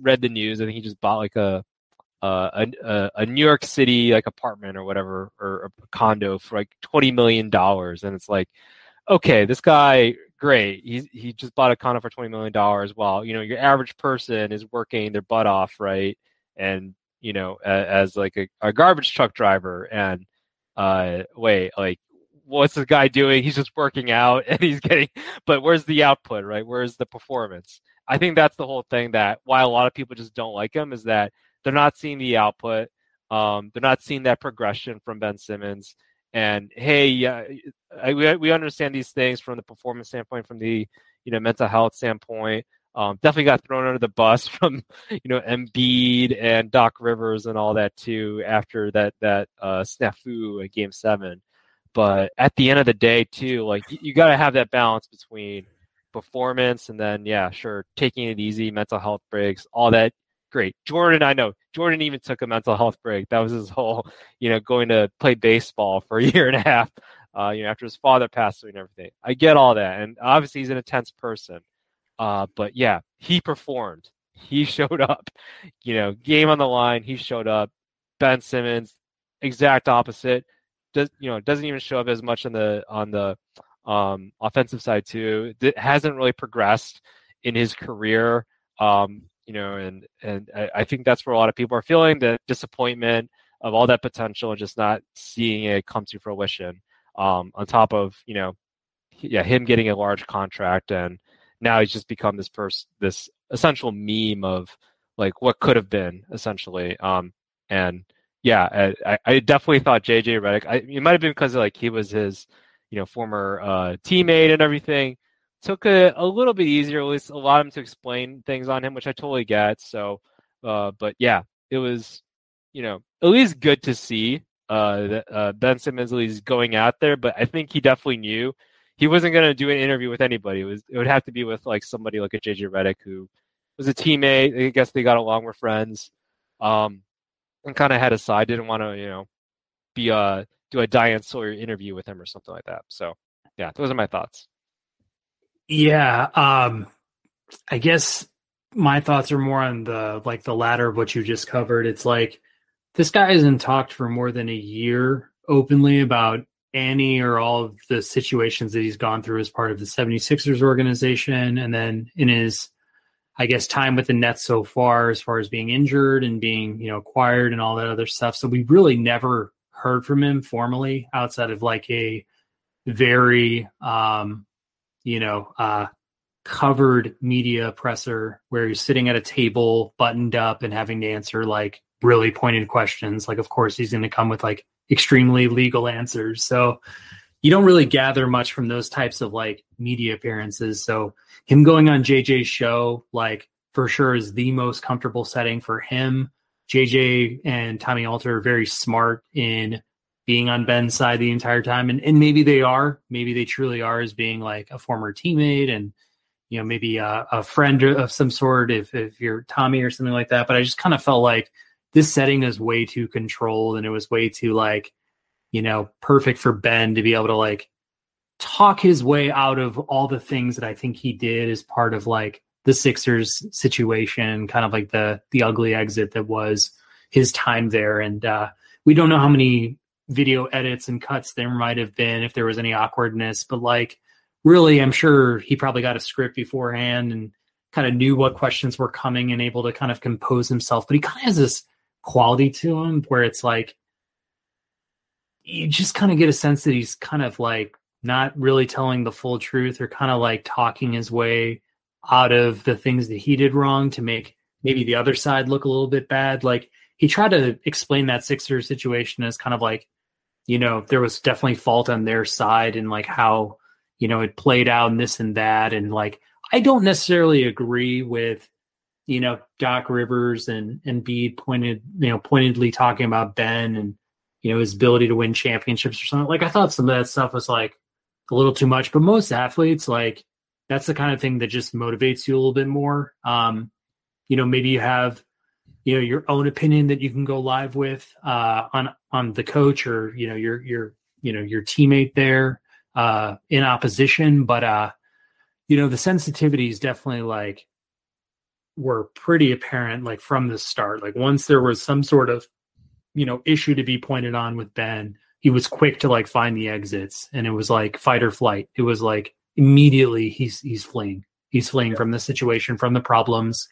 B: read the news. I think he just bought like a a, a, a new york city like apartment or whatever or a condo for like 20 million dollars. And it's like okay this guy great. He he just bought a condo for 20 million dollars while you know your average person is working their butt off right? And you know as, as like a, a garbage truck driver. And uh, wait, like, what's the guy doing? He's just working out and he's getting, but where's the output, right? Where's the performance? I think that's the whole thing that why a lot of people just don't like him is that they're not seeing the output. Um, they're not seeing that progression from Ben Simmons. And hey, yeah, I, we we understand these things from the performance standpoint, from the you know mental health standpoint. Um, definitely got thrown under the bus from you know Embiid and Doc Rivers and all that too after that that uh, snafu in Game Seven. But at the end of the day, too, like you, you got to have that balance between performance and then yeah, sure, taking it easy, mental health breaks, all that. Great, Jordan. I know Jordan even took a mental health break. That was his whole, you know, going to play baseball for a year and a half. Uh, you know, after his father passed away and everything. I get all that, and obviously he's an intense person. Uh, but yeah, he performed. He showed up. You know, game on the line. He showed up. Ben Simmons, exact opposite. Does you know doesn't even show up as much on the on the um, offensive side too. It hasn't really progressed in his career. Um, you know, and and I, I think that's where a lot of people are feeling the disappointment of all that potential and just not seeing it come to fruition. Um, on top of you know, yeah, him getting a large contract and now he's just become this person, this essential meme of like what could have been essentially. Um, and yeah, I, I definitely thought JJ Redick. I, it might have been because like he was his, you know, former uh, teammate and everything. Took it a little bit easier, at least allowed him to explain things on him, which I totally get. So, uh, but yeah, it was, you know, at least good to see uh, that uh, Ben Simmons at least going out there. But I think he definitely knew he wasn't going to do an interview with anybody. It was it would have to be with like somebody like a JJ Redick who was a teammate. I guess they got along, were friends. Um, and kind of had a side. Didn't want to, you know, be a do a Diane Sawyer interview with him or something like that. So, yeah, those are my thoughts.
A: Yeah, um, I guess my thoughts are more on the like the latter of what you just covered. It's like this guy hasn't talked for more than a year openly about any or all of the situations that he's gone through as part of the 76ers organization and then in his I guess time with the Nets so far, as far as being injured and being you know acquired and all that other stuff. So we really never heard from him formally outside of like a very um, you know uh, covered media presser where he's sitting at a table, buttoned up, and having to answer like really pointed questions. Like, of course, he's going to come with like extremely legal answers. So you don't really gather much from those types of like media appearances. So him going on JJ's show, like for sure, is the most comfortable setting for him. JJ and Tommy Alter are very smart in being on Ben's side the entire time. And, and maybe they are, maybe they truly are as being like a former teammate and, you know, maybe a, a friend of some sort if, if you're Tommy or something like that. But I just kind of felt like this setting is way too controlled and it was way too like, you know, perfect for Ben to be able to like talk his way out of all the things that I think he did as part of like the Sixers situation, kind of like the the ugly exit that was his time there. And uh, we don't know how many video edits and cuts there might have been if there was any awkwardness, but like really, I'm sure he probably got a script beforehand and kind of knew what questions were coming and able to kind of compose himself. But he kind of has this quality to him where it's like you just kind of get a sense that he's kind of like not really telling the full truth or kind of like talking his way out of the things that he did wrong to make maybe the other side look a little bit bad. Like he tried to explain that Sixer situation as kind of like, you know, there was definitely fault on their side and like how, you know, it played out and this and that. And like, I don't necessarily agree with, you know, Doc Rivers and, and Bede pointed, you know, pointedly talking about Ben and, you know, his ability to win championships or something. Like I thought some of that stuff was like, a little too much. But most athletes, like that's the kind of thing that just motivates you a little bit more. Um, you know, maybe you have you know your own opinion that you can go live with uh, on on the coach or you know your your you know your teammate there uh, in opposition, but uh, you know the sensitivity is definitely like were pretty apparent like from the start. Like once there was some sort of you know issue to be pointed on with Ben, he was quick to like find the exits and it was like fight or flight. It was like immediately he's he's fleeing. He's fleeing yeah. from the situation, from the problems.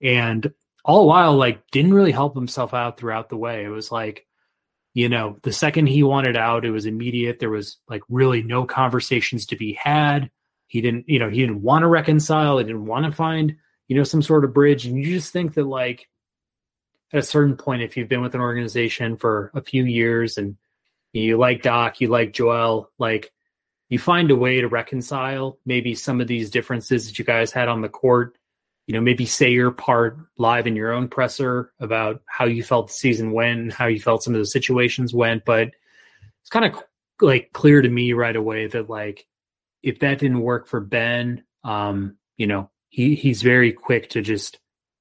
A: And all while like didn't really help himself out throughout the way. It was like, you know, the second he wanted out, it was immediate. There was like really no conversations to be had. He didn't, you know, he didn't want to reconcile. He didn't want to find, you know, some sort of bridge. And you just think that like at a certain point, if you've been with an organization for a few years and you like Doc, you like Joel, like you find a way to reconcile maybe some of these differences that you guys had on the court. You know, maybe say your part live in your own presser about how you felt the season went, how you felt some of the situations went. But it's kind of like clear to me right away that like if that didn't work for Ben, um, you know, he he's very quick to just,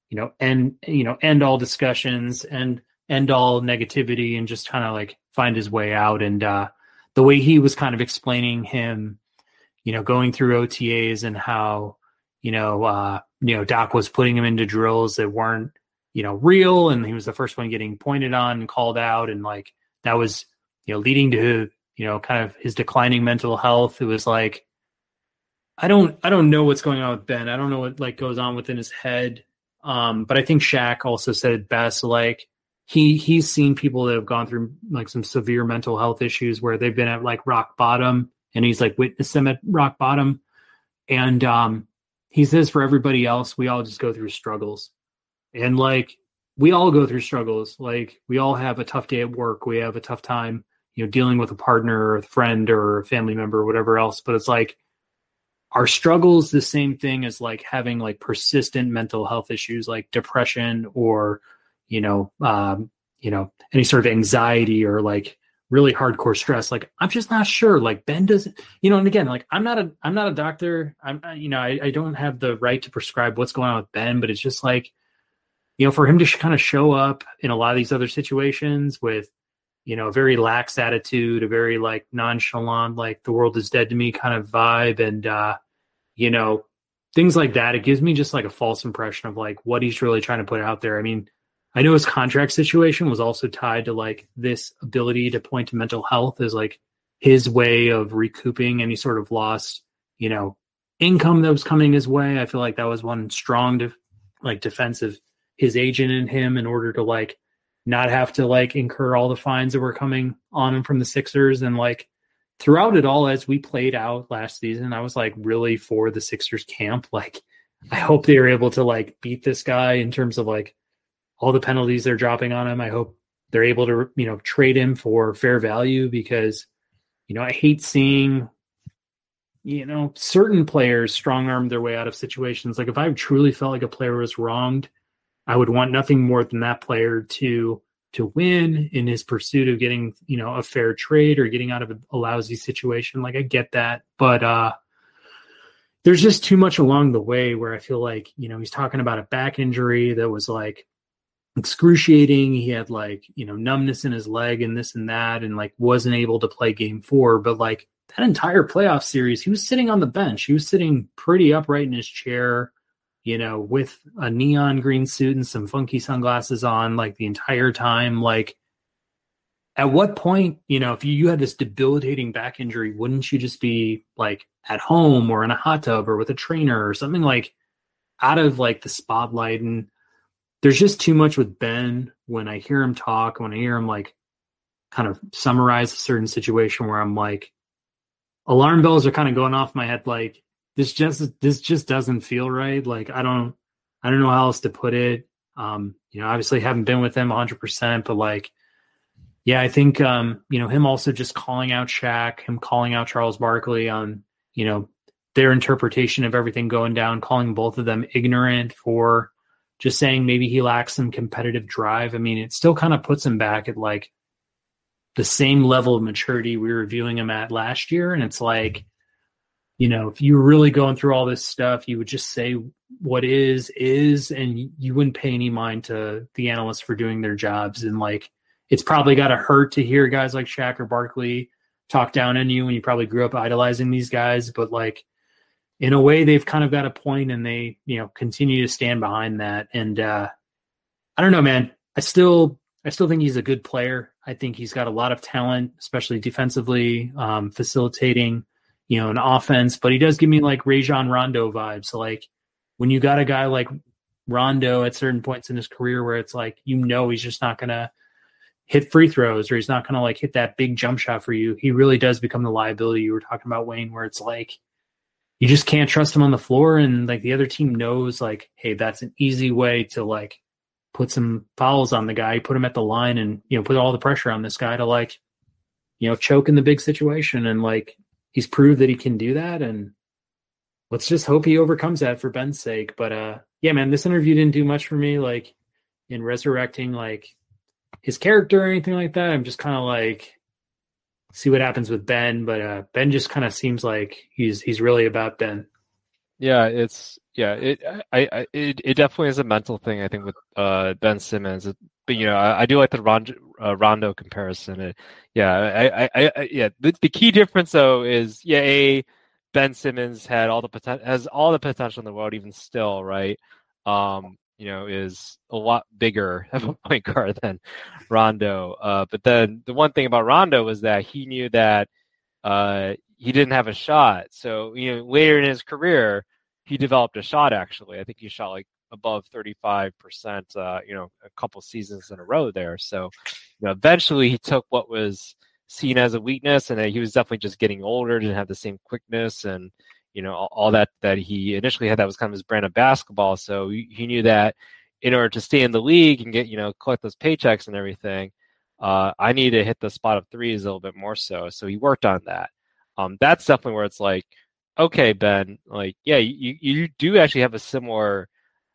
A: you know, end you know, end all discussions and end all negativity and just kind of like find his way out. And uh, the way he was kind of explaining him, you know, going through OTAs and how, you know, uh, you know, Doc was putting him into drills that weren't, you know, real. And he was the first one getting pointed on and called out. And like that was, you know, leading to, you know, kind of his declining mental health. It was like, I don't, I don't know what's going on with Ben. I don't know what like goes on within his head. Um, but I think Shaq also said it best. Like he, he's seen people that have gone through like some severe mental health issues where they've been at like rock bottom and he's like witnessed them at rock bottom. And, um, he says for everybody else, we all just go through struggles and like we all go through struggles. Like we all have a tough day at work. We have a tough time, you know, dealing with a partner or a friend or a family member or whatever else. But it's like our struggles the same thing as like having like persistent mental health issues like depression or, you know, um, you know, any sort of anxiety or like really hardcore stress. Like I'm just not sure. Like Ben doesn't, you know, and again, like I'm not a I'm not a doctor. I'm you know, I, I don't have the right to prescribe what's going on with Ben, but it's just like you know, for him to sh- kind of show up in a lot of these other situations with, you know, a very lax attitude, a very like nonchalant, like the world is dead to me kind of vibe, and uh, you know, things like that. It gives me just like a false impression of like what he's really trying to put out there. I mean, I know his contract situation was also tied to like this ability to point to mental health as like his way of recouping any sort of lost, you know, income that was coming his way. I feel like that was one strong, de- like defensive his agent and him in order to like not have to like incur all the fines that were coming on him from the Sixers and like throughout it all as we played out last season I was like really for the Sixers camp. Like I hope they are able to like beat this guy in terms of like all the penalties they're dropping on him. I hope they're able to you know trade him for fair value because you know I hate seeing you know certain players strong arm their way out of situations. Like if I truly felt like a player was wronged I would want nothing more than that player to to win in his pursuit of getting, you know, a fair trade or getting out of a, a lousy situation. Like I get that, but uh there's just too much along the way where I feel like, you know, he's talking about a back injury that was like excruciating. He had like, you know, numbness in his leg and this and that, and like wasn't able to play game four. But like that entire playoff series, he was sitting on the bench. He was sitting pretty upright in his chair you know, with a neon green suit and some funky sunglasses on like the entire time. Like, at what point, you know, if you, you had this debilitating back injury, wouldn't you just be like at home or in a hot tub or with a trainer or something like out of like the spotlight? And there's just too much with Ben when I hear him talk, when I hear him like kind of summarize a certain situation where I'm like, alarm bells are kind of going off my head like this just this just doesn't feel right. Like I don't I don't know how else to put it. Um, you know, obviously haven't been with him 100%, but like, yeah, I think um, you know him also just calling out Shaq, him calling out Charles Barkley on you know their interpretation of everything going down, calling both of them ignorant for just saying maybe he lacks some competitive drive. I mean, it still kind of puts him back at like the same level of maturity we were viewing him at last year, and it's like you know, if you were really going through all this stuff, you would just say what is is, and you wouldn't pay any mind to the analysts for doing their jobs. And like, it's probably got to hurt to hear guys like Shaq or Barkley talk down on you when you probably grew up idolizing these guys. But like, in a way, they've kind of got a point, and they you know continue to stand behind that. And uh, I don't know, man. I still I still think he's a good player. I think he's got a lot of talent, especially defensively, um, facilitating you know, an offense, but he does give me like Rajon Rondo vibes. Like when you got a guy like Rondo at certain points in his career where it's like you know he's just not gonna hit free throws or he's not gonna like hit that big jump shot for you, he really does become the liability you were talking about, Wayne, where it's like you just can't trust him on the floor and like the other team knows like, hey, that's an easy way to like put some fouls on the guy, put him at the line and you know, put all the pressure on this guy to like, you know, choke in the big situation and like he's proved that he can do that and let's just hope he overcomes that for Ben's sake. But uh yeah, man, this interview didn't do much for me like in resurrecting like his character or anything like that. I'm just kind of like see what happens with Ben, but uh Ben just kind of seems like he's he's really about Ben.
B: Yeah, it's yeah, it I, I it, it definitely is a mental thing I think with uh Ben Simmons. But you know, I, I do like the Rondo, uh, Rondo comparison. It, yeah, I, I, I, yeah. The, the key difference though is yeah, Ben Simmons had all the potential has all the potential in the world, even still, right? Um, you know, is a lot bigger of a point guard than Rondo. Uh, but then the one thing about Rondo was that he knew that uh, he didn't have a shot. So you know, later in his career, he developed a shot. Actually, I think he shot like above 35 percent. Uh, you know, a couple seasons in a row there. So you know, eventually he took what was seen as a weakness, and he was definitely just getting older, didn't have the same quickness and you know all, all that that he initially had. That was kind of his brand of basketball. So he, he knew that in order to stay in the league and get you know collect those paychecks and everything, uh, I need to hit the spot of threes a little bit more so. So he worked on that. Um, that's definitely where it's like, okay, Ben, like yeah, you you do actually have a similar.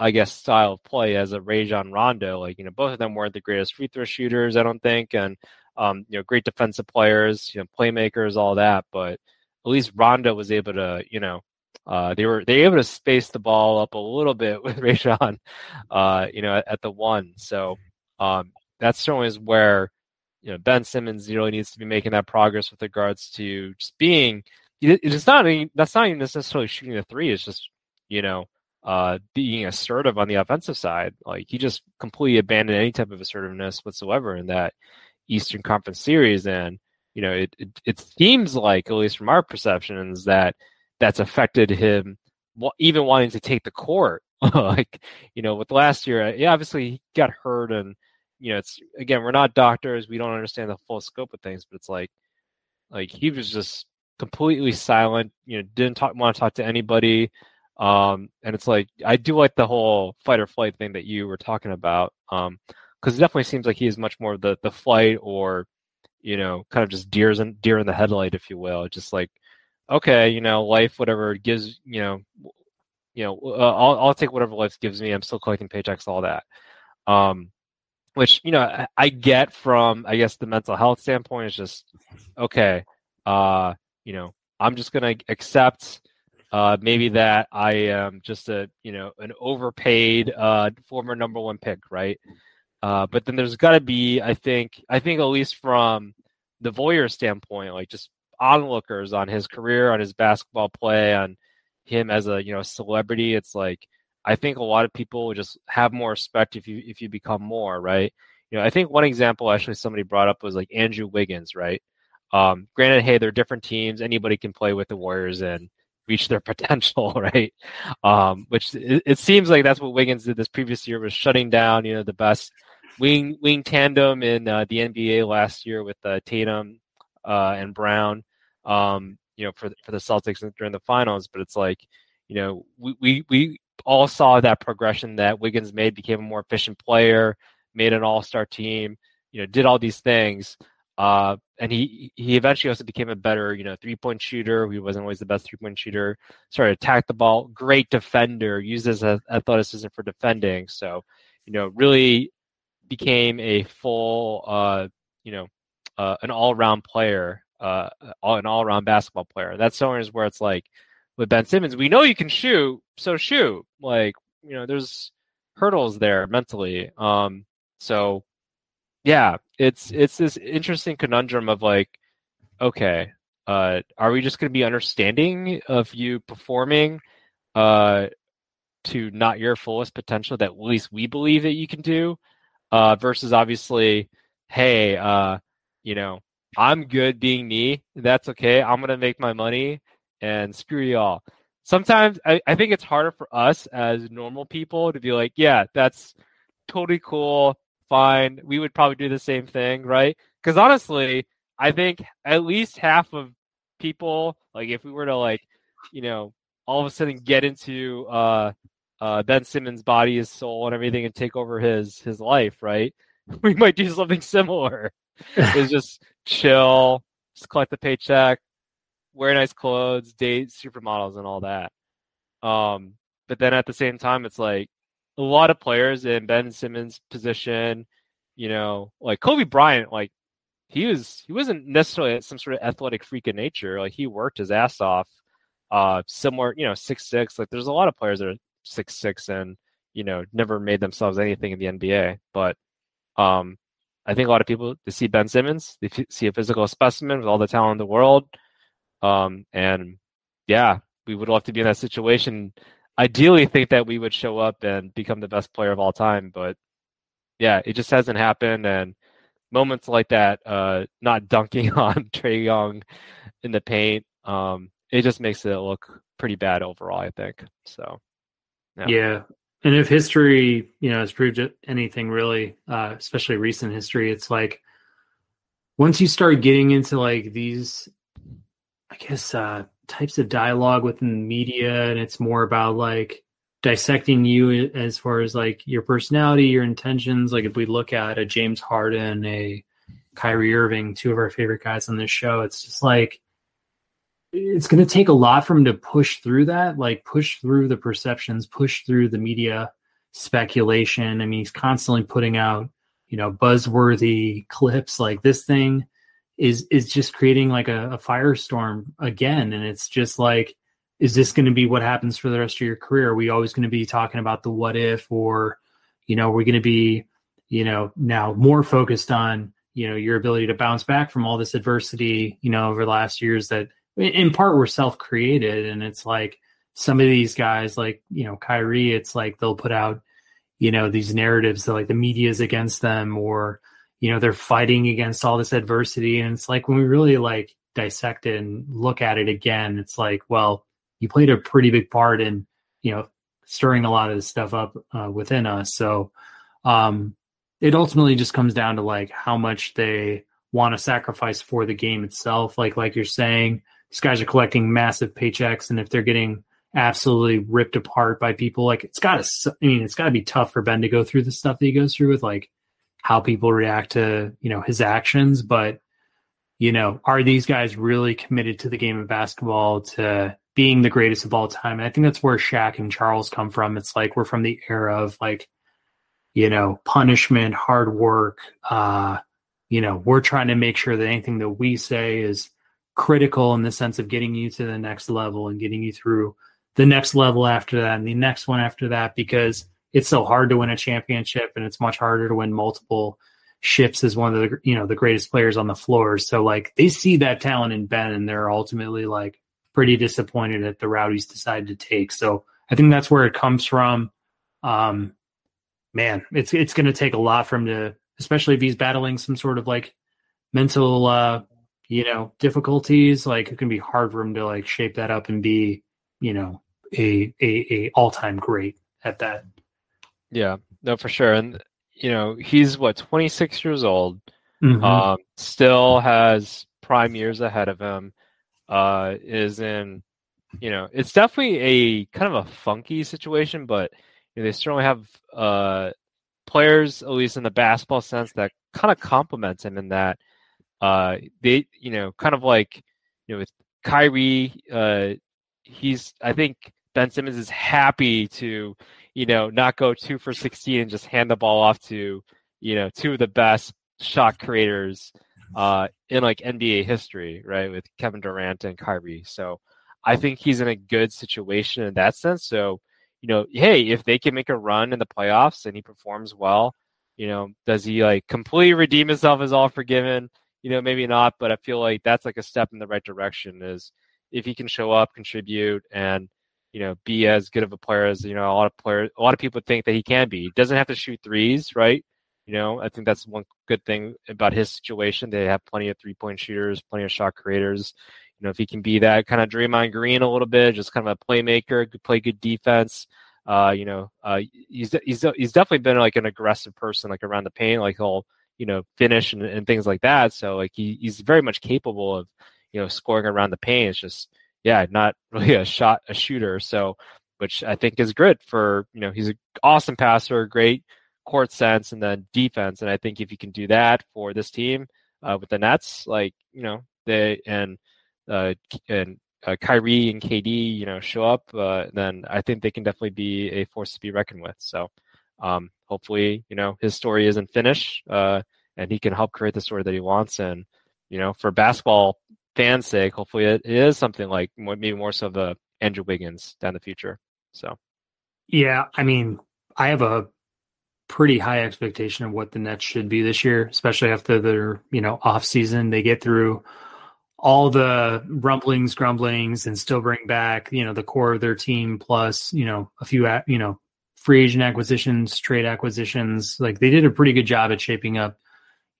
B: I guess style of play as a Rajon Rondo. Like you know, both of them weren't the greatest free throw shooters, I don't think, and um, you know, great defensive players, you know, playmakers, all that. But at least Rondo was able to, you know, uh, they were they were able to space the ball up a little bit with Rajon, uh, you know, at, at, the one. So um, that certainly is where you know Ben Simmons really needs to be making that progress with regards to just being. It's not that's not even necessarily shooting the three. It's just you know uh, being assertive on the offensive side. Like he just completely abandoned any type of assertiveness whatsoever in that Eastern Conference Series, and you know it, it, it seems like at least from our perceptions that that's affected him even wanting to take the court. like you know with last year, yeah, obviously he got hurt, and you know it's again we're not doctors, we don't understand the full scope of things, but it's like like he was just completely silent. You know, didn't talk want to talk to anybody. Um, and it's like I do like the whole fight or flight thing that you were talking about. Um, because it definitely seems like he is much more the the flight or you know kind of just deers in deer in the headlight if you will just like okay you know life whatever gives you know you know uh, I'll I'll take whatever life gives me I'm still collecting paychecks all that um which you know I, I get from I guess the mental health standpoint is just okay uh you know I'm just gonna accept uh, maybe that I am just a you know an overpaid uh, former number one pick, right? Uh, but then there's got to be, I think, I think at least from the voyeur standpoint, like just onlookers on his career, on his basketball play, on him as a you know celebrity. It's like I think a lot of people just have more respect if you if you become more right. You know, I think one example actually somebody brought up was like Andrew Wiggins, right? Um, granted, hey, they're different teams. Anybody can play with the Warriors and reach their potential, right? Um, which it, it, seems like that's what Wiggins did this previous year was shutting down, you know, the best wing wing tandem in uh, the NBA last year with uh, Tatum uh, and Brown. Um, you know, for for the Celtics during the finals, but it's like, you know, we we, we all saw that progression that Wiggins made, became a more efficient player, made an All Star team, you know, did all these things. Uh, and he he eventually also became a better, you know, three point shooter. He wasn't always the best three point shooter. Started attack the ball. Great defender. Uses athleticism for defending. So, you know, really became a full, uh, you know, uh, an all-around player, uh, an all-around basketball player. That's somewhere where it's like with Ben Simmons, we know you can shoot, so shoot. Like, you know, there's hurdles there mentally. Um, so yeah, it's it's this interesting conundrum of like, okay, uh, are we just going to be understanding of you performing uh, to not your fullest potential that at least we believe that you can do? uh, versus obviously, hey, uh, you know, I'm good being me. That's okay. I'm gonna make my money and screw you all. Sometimes I, I think it's harder for us as normal people to be like, yeah, that's totally cool, fine. We would probably do the same thing, right? Because honestly, I think at least half of people, like if we were to like, you know, all of a sudden get into uh uh, Ben Simmons' body, his soul, and everything, and take over his his life, right? We might do something similar. is just chill, just collect the paycheck, wear nice clothes, date supermodels, and all that. Um, but then at the same time, it's like a lot of players in Ben Simmons' position, you know, like Kobe Bryant, like he was he wasn't necessarily some sort of athletic freak of nature. Like he worked his ass off. Uh, similar, you know, six six. Like there's a lot of players that are six six and you know never made themselves anything in the NBA. But um, I think a lot of people they see Ben Simmons, they f- see a physical specimen with all the talent in the world, um, and yeah, we would love to be in that situation. Ideally think that we would show up and become the best player of all time, but yeah, it just hasn't happened. And moments like that, uh, not dunking on Trae Young in the paint, um, it just makes it look pretty bad overall. I think so.
A: Yeah. yeah. And if history, you know, has proved anything really, uh, especially recent history, it's like once you start getting into like these, I guess, uh, types of dialogue within the media, and it's more about like dissecting you as far as like your personality, your intentions. Like if we look at a James Harden, a Kyrie Irving, two of our favorite guys on this show, it's just like it's going to take a lot for him to push through that, like push through the perceptions, push through the media speculation. I mean, he's constantly putting out, you know, buzzworthy clips like this thing is is just creating like a, a firestorm again. And it's just like, is this going to be what happens for the rest of your career? Are we always going to be talking about the what if, or, you know, we're going to be, you know, now more focused on, you know, your ability to bounce back from all this adversity, you know, over the last years that in part were self-created and it's like some of these guys like you know Kyrie it's like they'll put out you know these narratives that like the media is against them or you know they're fighting against all this adversity. And it's like when we really like dissect it and look at it again it's like well you played a pretty big part in you know stirring a lot of this stuff up uh, within us. So um it ultimately just comes down to like how much they want to sacrifice for the game itself. Like like you're saying these guys are collecting massive paychecks, and if they're getting absolutely ripped apart by people, like it's got to, I mean, it's got to be tough for Ben to go through the stuff that he goes through with like how people react to you know his actions, but you know, are these guys really committed to the game of basketball to being the greatest of all time? And I think that's where Shaq and Charles come from. It's like we're from the era of like, you know, punishment, hard work. Uh, you know, we're trying to make sure that anything that we say is critical in the sense of getting you to the next level and getting you through the next level after that and the next one after that because it's so hard to win a championship and it's much harder to win multiple ships as one of the you know the greatest players on the floor. So like they see that talent in ben and they're ultimately like pretty disappointed at the route he's decided to take. So i think that's where it comes from. Um man it's it's going to take a lot from to especially if he's battling some sort of like mental uh you know, difficulties, like it can be hard for him to like shape that up and be, you know, a a, a all time great at that.
B: Yeah, no, for sure. And you know, he's what twenty six years old. Mm-hmm. Um, still has prime years ahead of him. Uh, is in, you know, it's definitely a kind of a funky situation, but you know, they certainly have uh players, at least in the basketball sense, that kind of complements him in that uh, they, you know, kind of like, you know, with Kyrie, uh, he's, I think Ben Simmons is happy to, you know, not go two for 16 and just hand the ball off to, you know, two of the best shot creators uh, in like NBA history, right? With Kevin Durant and Kyrie. So I think he's in a good situation in that sense. So, you know, hey, if they can make a run in the playoffs and he performs well, you know, does he like completely redeem himself as all forgiven? you know, maybe not, but I feel like that's like a step in the right direction is if he can show up, contribute, and you know, be as good of a player as you know a lot of players, a lot of people think that he can be. He doesn't have to shoot threes, right? You know, I think that's one good thing about his situation. They have plenty of three point shooters, plenty of shot creators. You know, if he can be that kind of Draymond Green a little bit, just kind of a playmaker, could play good defense. Uh, you know, uh, he's he's he's definitely been like an aggressive person, like around the paint. Like he'll you know, finish and, and things like that. So like he, he's very much capable of, you know, scoring around the paint. It's just, yeah, not really a shot, a shooter. So, which I think is good for, you know, he's an awesome passer, great court sense and then defense. And I think if you can do that for this team uh, with the Nets, like, you know, they, and, uh, and uh, Kyrie and KD, you know, show up, uh, then I think they can definitely be a force to be reckoned with. So, um, hopefully, you know, his story isn't finished, uh, and he can help create the story that he wants. And you know, for basketball fans' sake, hopefully it, is something like maybe more so the Andrew Wiggins down the future. So,
A: yeah, I mean, I have a pretty high expectation of what the Nets should be this year, especially after their you know off season. They get through all the rumblings, grumblings, and still bring back you know the core of their team plus you know a few you know free agent acquisitions, trade acquisitions. Like they did a pretty good job at shaping up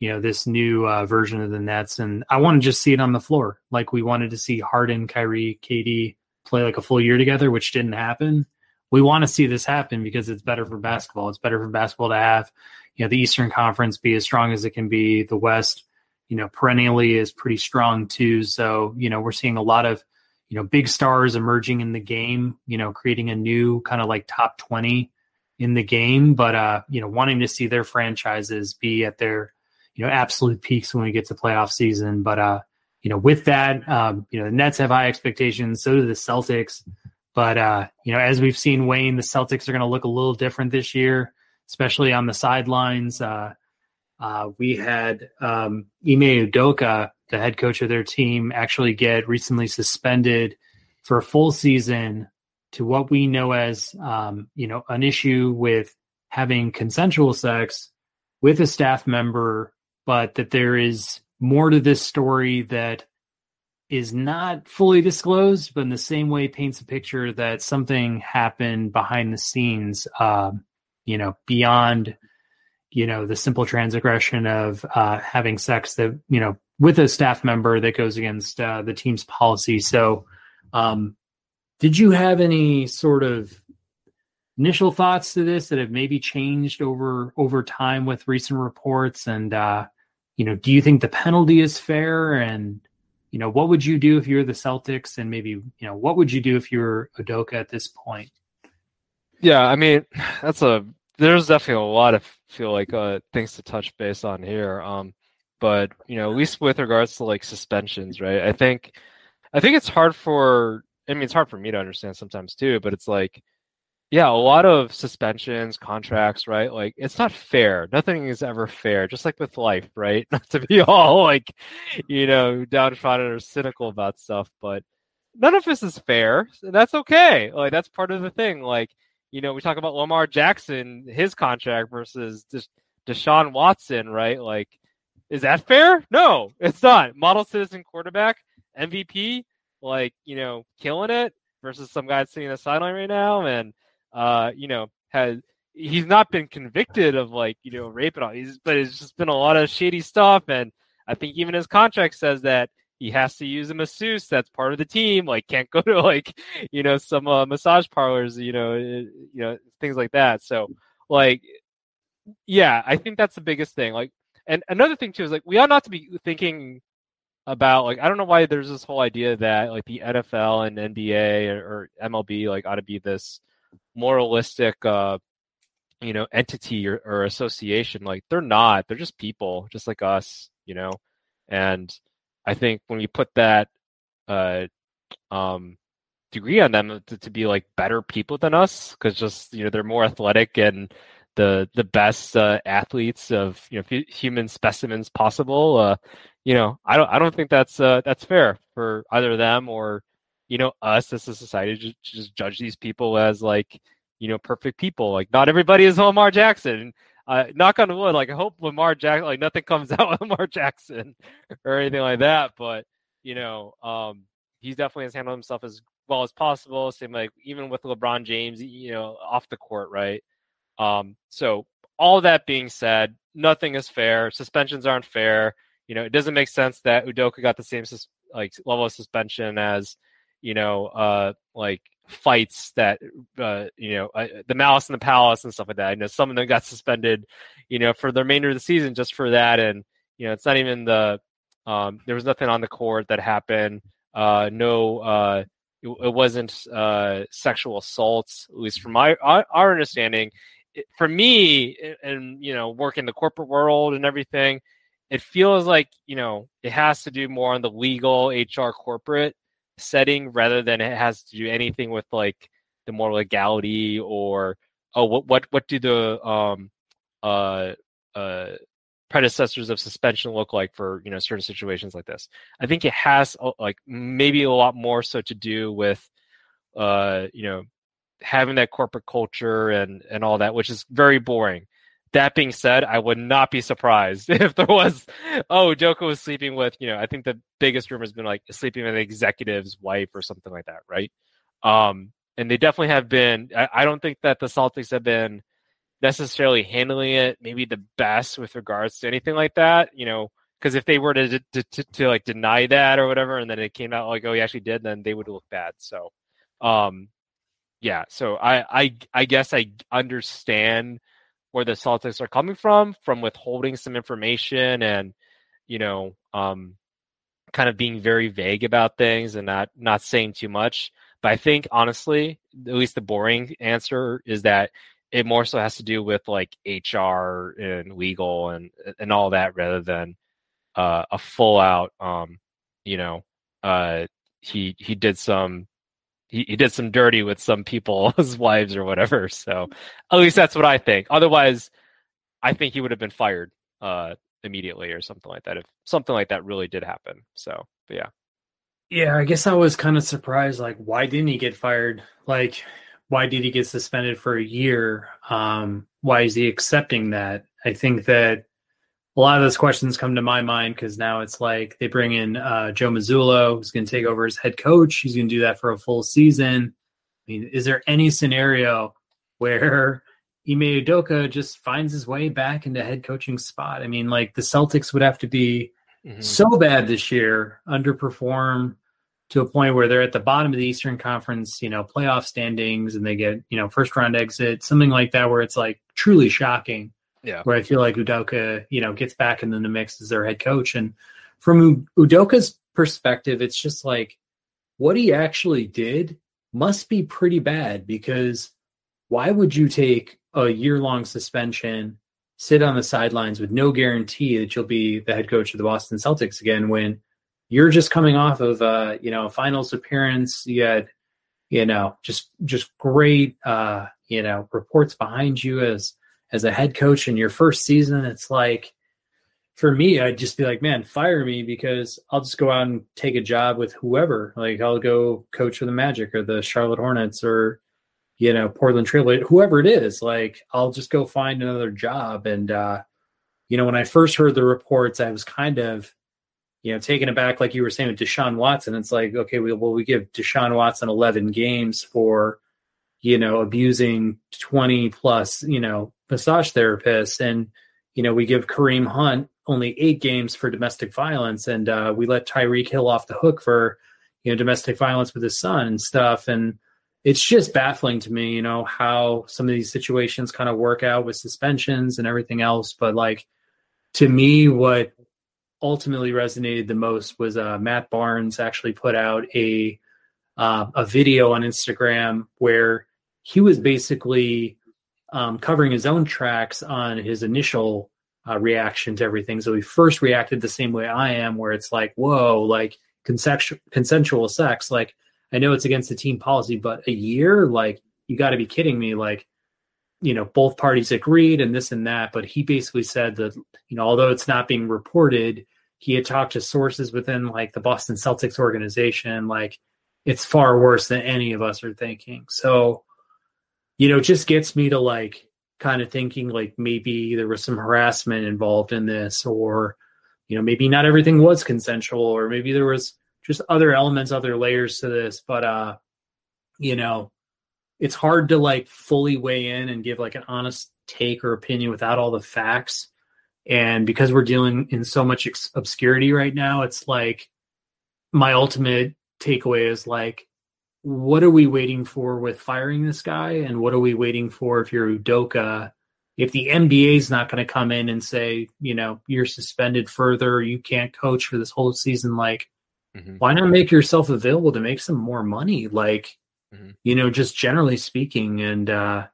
A: you know this new uh, version of the Nets, and I want to just see it on the floor. Like we wanted to see Harden, Kyrie, KD play like a full year together, which didn't happen. We want to see this happen because it's better for basketball. It's better for basketball to have you know the Eastern Conference be as strong as it can be. The West, you know, perennially is pretty strong too. So you know we're seeing a lot of you know big stars emerging in the game. You know, creating a new kind of like top twenty in the game, but uh, you know, wanting to see their franchises be at their you know absolute peaks when we get to playoff season. But uh, you know, with that, um, you know, the Nets have high expectations. So do the Celtics. But uh, you know, as we've seen, Wayne, the Celtics are going to look a little different this year especially on the sidelines. Uh, uh, we had um, Ime Udoka, the head coach of their team, actually get recently suspended for a full season to what we know as, um, you know, an issue with having consensual sex with a staff member, but that there is more to this story that is not fully disclosed, but in the same way paints a picture that something happened behind the scenes. Um, you know, beyond, you know, the simple transgression of uh, having sex that, you know, with a staff member that goes against uh, the team's policy. So, um, did you have any sort of initial thoughts to this that have maybe changed over over time with recent reports? And uh, you know, do you think the penalty is fair? And you know, what would you do if you're the Celtics? And maybe you know, what would you do if you're Udoka at this point?
B: Yeah, I mean, that's a there's definitely a lot of feel like uh, things to touch base on here. Um, but you know, at least with regards to like suspensions, right? I think, I think it's hard for. I mean, it's hard for me to understand sometimes too. But it's like, yeah, a lot of suspensions, contracts, right? Like, it's not fair. Nothing is ever fair. Just like with life, right? Not to be all like, you know, downtrodden or cynical about stuff, but none of this is fair. And that's okay. Like, that's part of the thing. Like you know, we talk about Lamar Jackson, his contract versus Des- Deshaun Watson, right? Like, is that fair? No, it's not. Model citizen quarterback, MVP, like, you know, killing it versus some guy sitting on the sideline right now and, uh, you know, has he's not been convicted of like, you know, rape and all. He's, but it's just been a lot of shady stuff. And I think even his contract says that he has to use a masseuse that's part of the team like can't go to like you know some uh, massage parlors you know eh, you know things like that so like yeah i think that's the biggest thing like and another thing too is like we ought not to be thinking about like i don't know why there's this whole idea that like the nfl and nba or, or mlb like ought to be this moralistic uh you know entity or, or association like they're not they're just people just like us you know and I think when we put that uh, um, degree on them to, to, be like better people than us, because just you know they're more athletic and the the best uh, athletes of you know human specimens possible. Uh, you know, I don't I don't think that's uh, that's fair for either them or you know us as a society to just judge these people as like you know perfect people. Like not everybody is Lamar Jackson uh, knock on wood, like I hope Lamar Jackson, like nothing comes out with Lamar Jackson or anything like that. But you know, um, he definitely has handled himself as well as possible. Same like even with LeBron James, you know, off the court, right? Um, so all that being said, nothing is fair. Suspensions aren't fair. You know, it doesn't make sense that Udoka got the same sus- like level of suspension as you know, uh, like fights that uh, you know uh, the Malice in the Palace and stuff like that. I know some of them got suspended, you know, for the remainder of the season just for that, and you know it's not even the um, there was nothing on the court that happened. Uh, no, uh, it, it, wasn't uh, sexual assaults, at least from my our, our understanding. It, for me, and you know, work in the corporate world and everything, it feels like you know it has to do more on the legal HR corporate setting rather than it has to do anything with like the more legality or oh what what what do the um uh uh predecessors of suspension look like for you know certain situations like this? I think it has like maybe a lot more so to do with uh you know having that corporate culture and and all that which is very boring that being said, I would not be surprised if there was, oh, Udoka was sleeping with, you know, I think the biggest rumor has been like sleeping with an executive's wife or something like that, right? Um, and they definitely have been. I, I don't think that the Celtics have been necessarily handling it maybe the best with regards to anything like that. You know, because if they were to, to, to, to, like deny that or whatever, and then it came out like, oh, he actually did, then they would look bad. So, um, yeah. So I, I, I guess I understand where the Celtics are coming from, from withholding some information and, you know, um, kind of being very vague about things and not not saying too much. But I think honestly, at least the boring answer is that it more so has to do with like HR and legal and and all that rather than uh, a full out um, you know uh, he he did some he, he did some dirty with some people's wives or whatever. So at least that's what I think. Otherwise, I think he would have been fired uh, immediately or something like that if something like that really did happen. So, but yeah.
A: Yeah, I guess I was kind of surprised. Like, why didn't he get fired? Like, why did he get suspended for a year? Um, why is he accepting that? I think that a lot of those questions come to my mind because now it's like they bring in uh, Joe Mazzulla, who's going to take over as head coach. He's going to do that for a full season. I mean, is there any scenario where Ime Udoka just finds his way back into head coaching spot? I mean, like the Celtics would have to be mm-hmm. so bad this year, underperform to a point where they're at the bottom of the Eastern Conference, you know, playoff standings, and they get you know first round exit, something like that, where it's like truly shocking
B: yeah.
A: Where I feel like Udoka, you know, gets back into the mix as their head coach. And from Udoka's perspective, it's just like what he actually did must be pretty bad because why would you take a year long suspension, sit on the sidelines with no guarantee that you'll be the head coach of the Boston Celtics again when you're just coming off of uh, you know, a finals appearance, you had, you know, just just great uh, you know, reports behind you as as a head coach in your first season, it's like for me, I'd just be like, man, fire me because I'll just go out and take a job with whoever. Like I'll go coach for the Magic or the Charlotte Hornets or you know Portland Trail, whoever it is. Like I'll just go find another job. And uh, you know, when I first heard the reports, I was kind of you know taken aback, like you were saying with Deshaun Watson. It's like, okay, we, well, we give Deshaun Watson 11 games for you know abusing 20 plus you know massage therapists, and you know we give Kareem Hunt only eight games for domestic violence, and uh, we let Tyreek Hill off the hook for you know domestic violence with his son and stuff, and it's just baffling to me, you know, how some of these situations kind of work out with suspensions and everything else. But like to me, what ultimately resonated the most was uh, Matt Barnes actually put out a uh, a video on Instagram where he was basically um, covering his own tracks on his initial uh, reaction to everything. So he first reacted the same way I am, where it's like, whoa, like consensual, consensual sex. Like, I know it's against the team policy, but a year, like, you got to be kidding me. Like, you know, both parties agreed and this and that. But he basically said that, you know, although it's not being reported, he had talked to sources within like the Boston Celtics organization. Like, it's far worse than any of us are thinking. So, you know, just gets me to like kind of thinking like maybe there was some harassment involved in this, or, you know, maybe not everything was consensual, or maybe there was just other elements, other layers to this. But, uh, you know, it's hard to like fully weigh in and give like an honest take or opinion without all the facts. And because we're dealing in so much obscurity right now, it's like my ultimate takeaway is like what are we waiting for with firing this guy? And what are we waiting for if you're Udoka? If the NBA is not going to come in and say, you know, you're suspended further, you can't coach for this whole season, like, mm-hmm. why not make yourself available to make some more money? Like, mm-hmm. you know, just generally speaking. And, uh,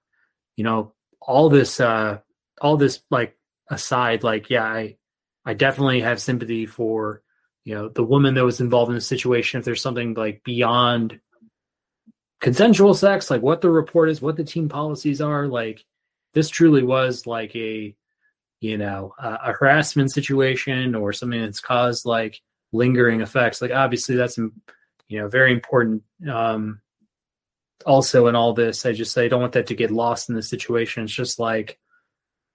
A: you know, all this, uh, all this, like, aside, like, yeah, I, I definitely have sympathy for, you know, the woman that was involved in the situation. If there's something like beyond consensual sex, like what the report is, what the team policies are. Like this truly was like a, you know, a, a harassment situation or something that's caused like lingering effects. Like obviously that's, you know, very important. Um, also in all this, I just I don't want that to get lost in the situation. It's just like,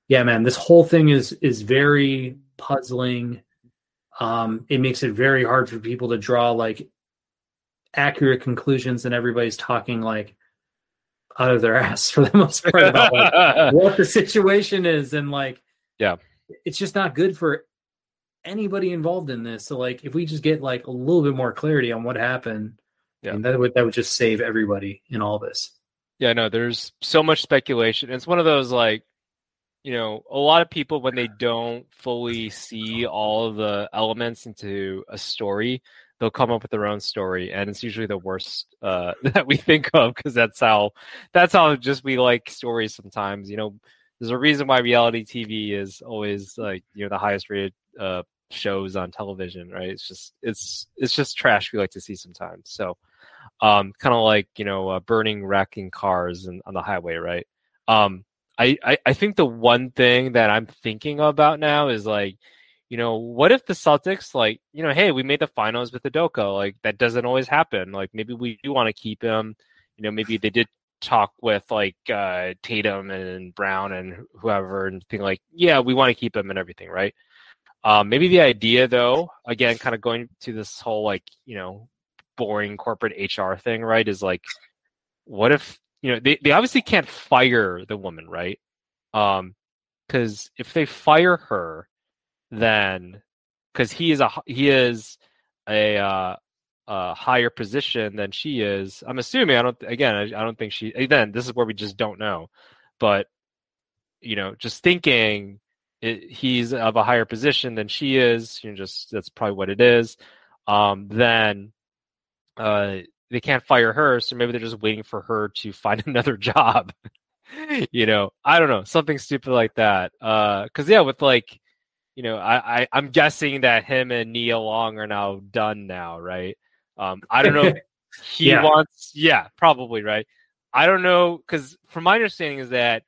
A: yeah, man, this whole thing is is very puzzling. Um, it makes it very hard for people to draw like accurate conclusions, and everybody's talking like out of their ass for the most part about like, what the situation is, and like,
B: yeah,
A: it's just not good for anybody involved in this. So, like, if we just get like a little bit more clarity on what happened, yeah, that would that would just save everybody in all this.
B: Yeah, no, there's so much speculation. It's one of those like you know, a lot of people when they don't fully see all of the elements into a story, they'll come up with their own story, and it's usually the worst uh, that we think of because that's how that's how just we like stories sometimes. You know, there's a reason why reality TV is always like you know the highest rated uh, shows on television, right? It's just it's it's just trash we like to see sometimes. So, um, kind of like you know uh, burning wrecking cars and, on the highway, right? Um, I, I, I think the one thing that I'm thinking about now is like, you know, what if the Celtics like, you know, hey, we made the finals with Udoka. Like that doesn't always happen. Like maybe we do want to keep him. You know, maybe they did talk with like uh, Tatum and Brown and whoever and think like, yeah, we want to keep him and everything, right? Um, maybe the idea though, again, kind of going to this whole like, you know, boring corporate HR thing, right? Is like, what if you know, they, they obviously can't fire the woman, right? Um, because if they fire her, then because he is a he is a uh, a higher position than she is. I'm assuming. I don't. Again, I, I don't think she. Then this is where we just don't know. But you know, just thinking it, he's of a higher position than she is. You know, just that's probably what it is. Um, then uh, they can't fire her, so maybe they're just waiting for her to find another job. you know, I don't know, something stupid like that. Uh, cause yeah, with like, you know, I, I I'm guessing that him and Nia Long are now done now, right? Um, I don't know. he yeah. wants, yeah, probably right. I don't know, because from my understanding is that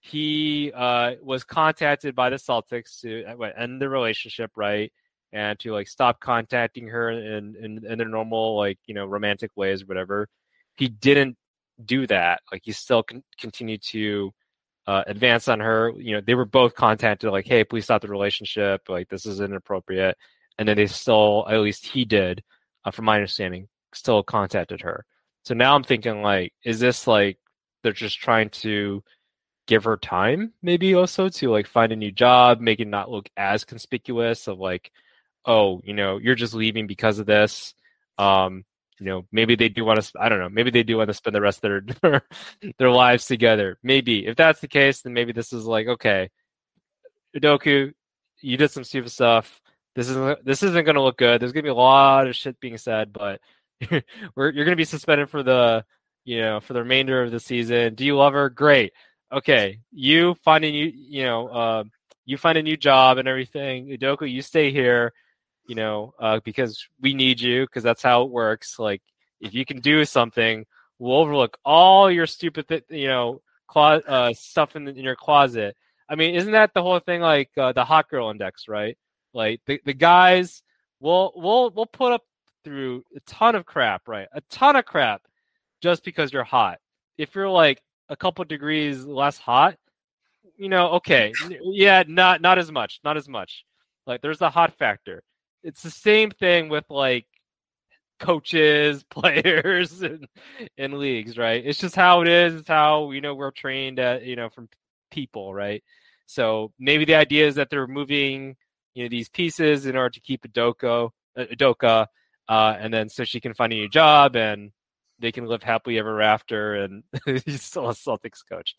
B: he uh, was contacted by the Celtics to uh, end the relationship, right? and to like stop contacting her in, in, in their normal like you know romantic ways or whatever he didn't do that like he still con- continued to uh, advance on her you know they were both contacted like hey please stop the relationship. Like this is inappropriate. And then they still at least he did uh, from my understanding still contacted her. So now i'm thinking like is this like they're just trying to give her time maybe also to like find a new job make it not look as conspicuous of like oh, you know, you're just leaving because of this. Um, you know, maybe they do want to. I don't know. Maybe they do want to spend the rest of their their lives together. Maybe if that's the case, then maybe this is like okay, Udoka, you did some stupid stuff. This isn't this isn't going to look good. There's going to be a lot of shit being said, but you're going to be suspended for the you know for the remainder of the season. Do you love her? Great. Okay, you find a new you know uh, you find a new job and everything. Udoka, you stay here you know, uh, because we need you because that's how it works. Like if you can do something, we'll overlook all your stupid, th- you know, clo- uh, stuff in, the, in your closet. I mean, isn't that the whole thing? Like uh, the hot girl index, right? Like the, the guys will we'll we'll put up through a ton of crap, right? A ton of crap just because you're hot. If you're like a couple degrees less hot, you know, okay, yeah, not not as much, not as much. Like there's the hot factor it's the same thing with like coaches, players, and in leagues, right? It's just how it is. It's how you know we're trained at you know from people, right? So maybe the idea is that they're moving you know these pieces in order to keep Udoka, uh, Udoka, uh, and then so she can find a new job and they can live happily ever after. And he's still a Celtics coach.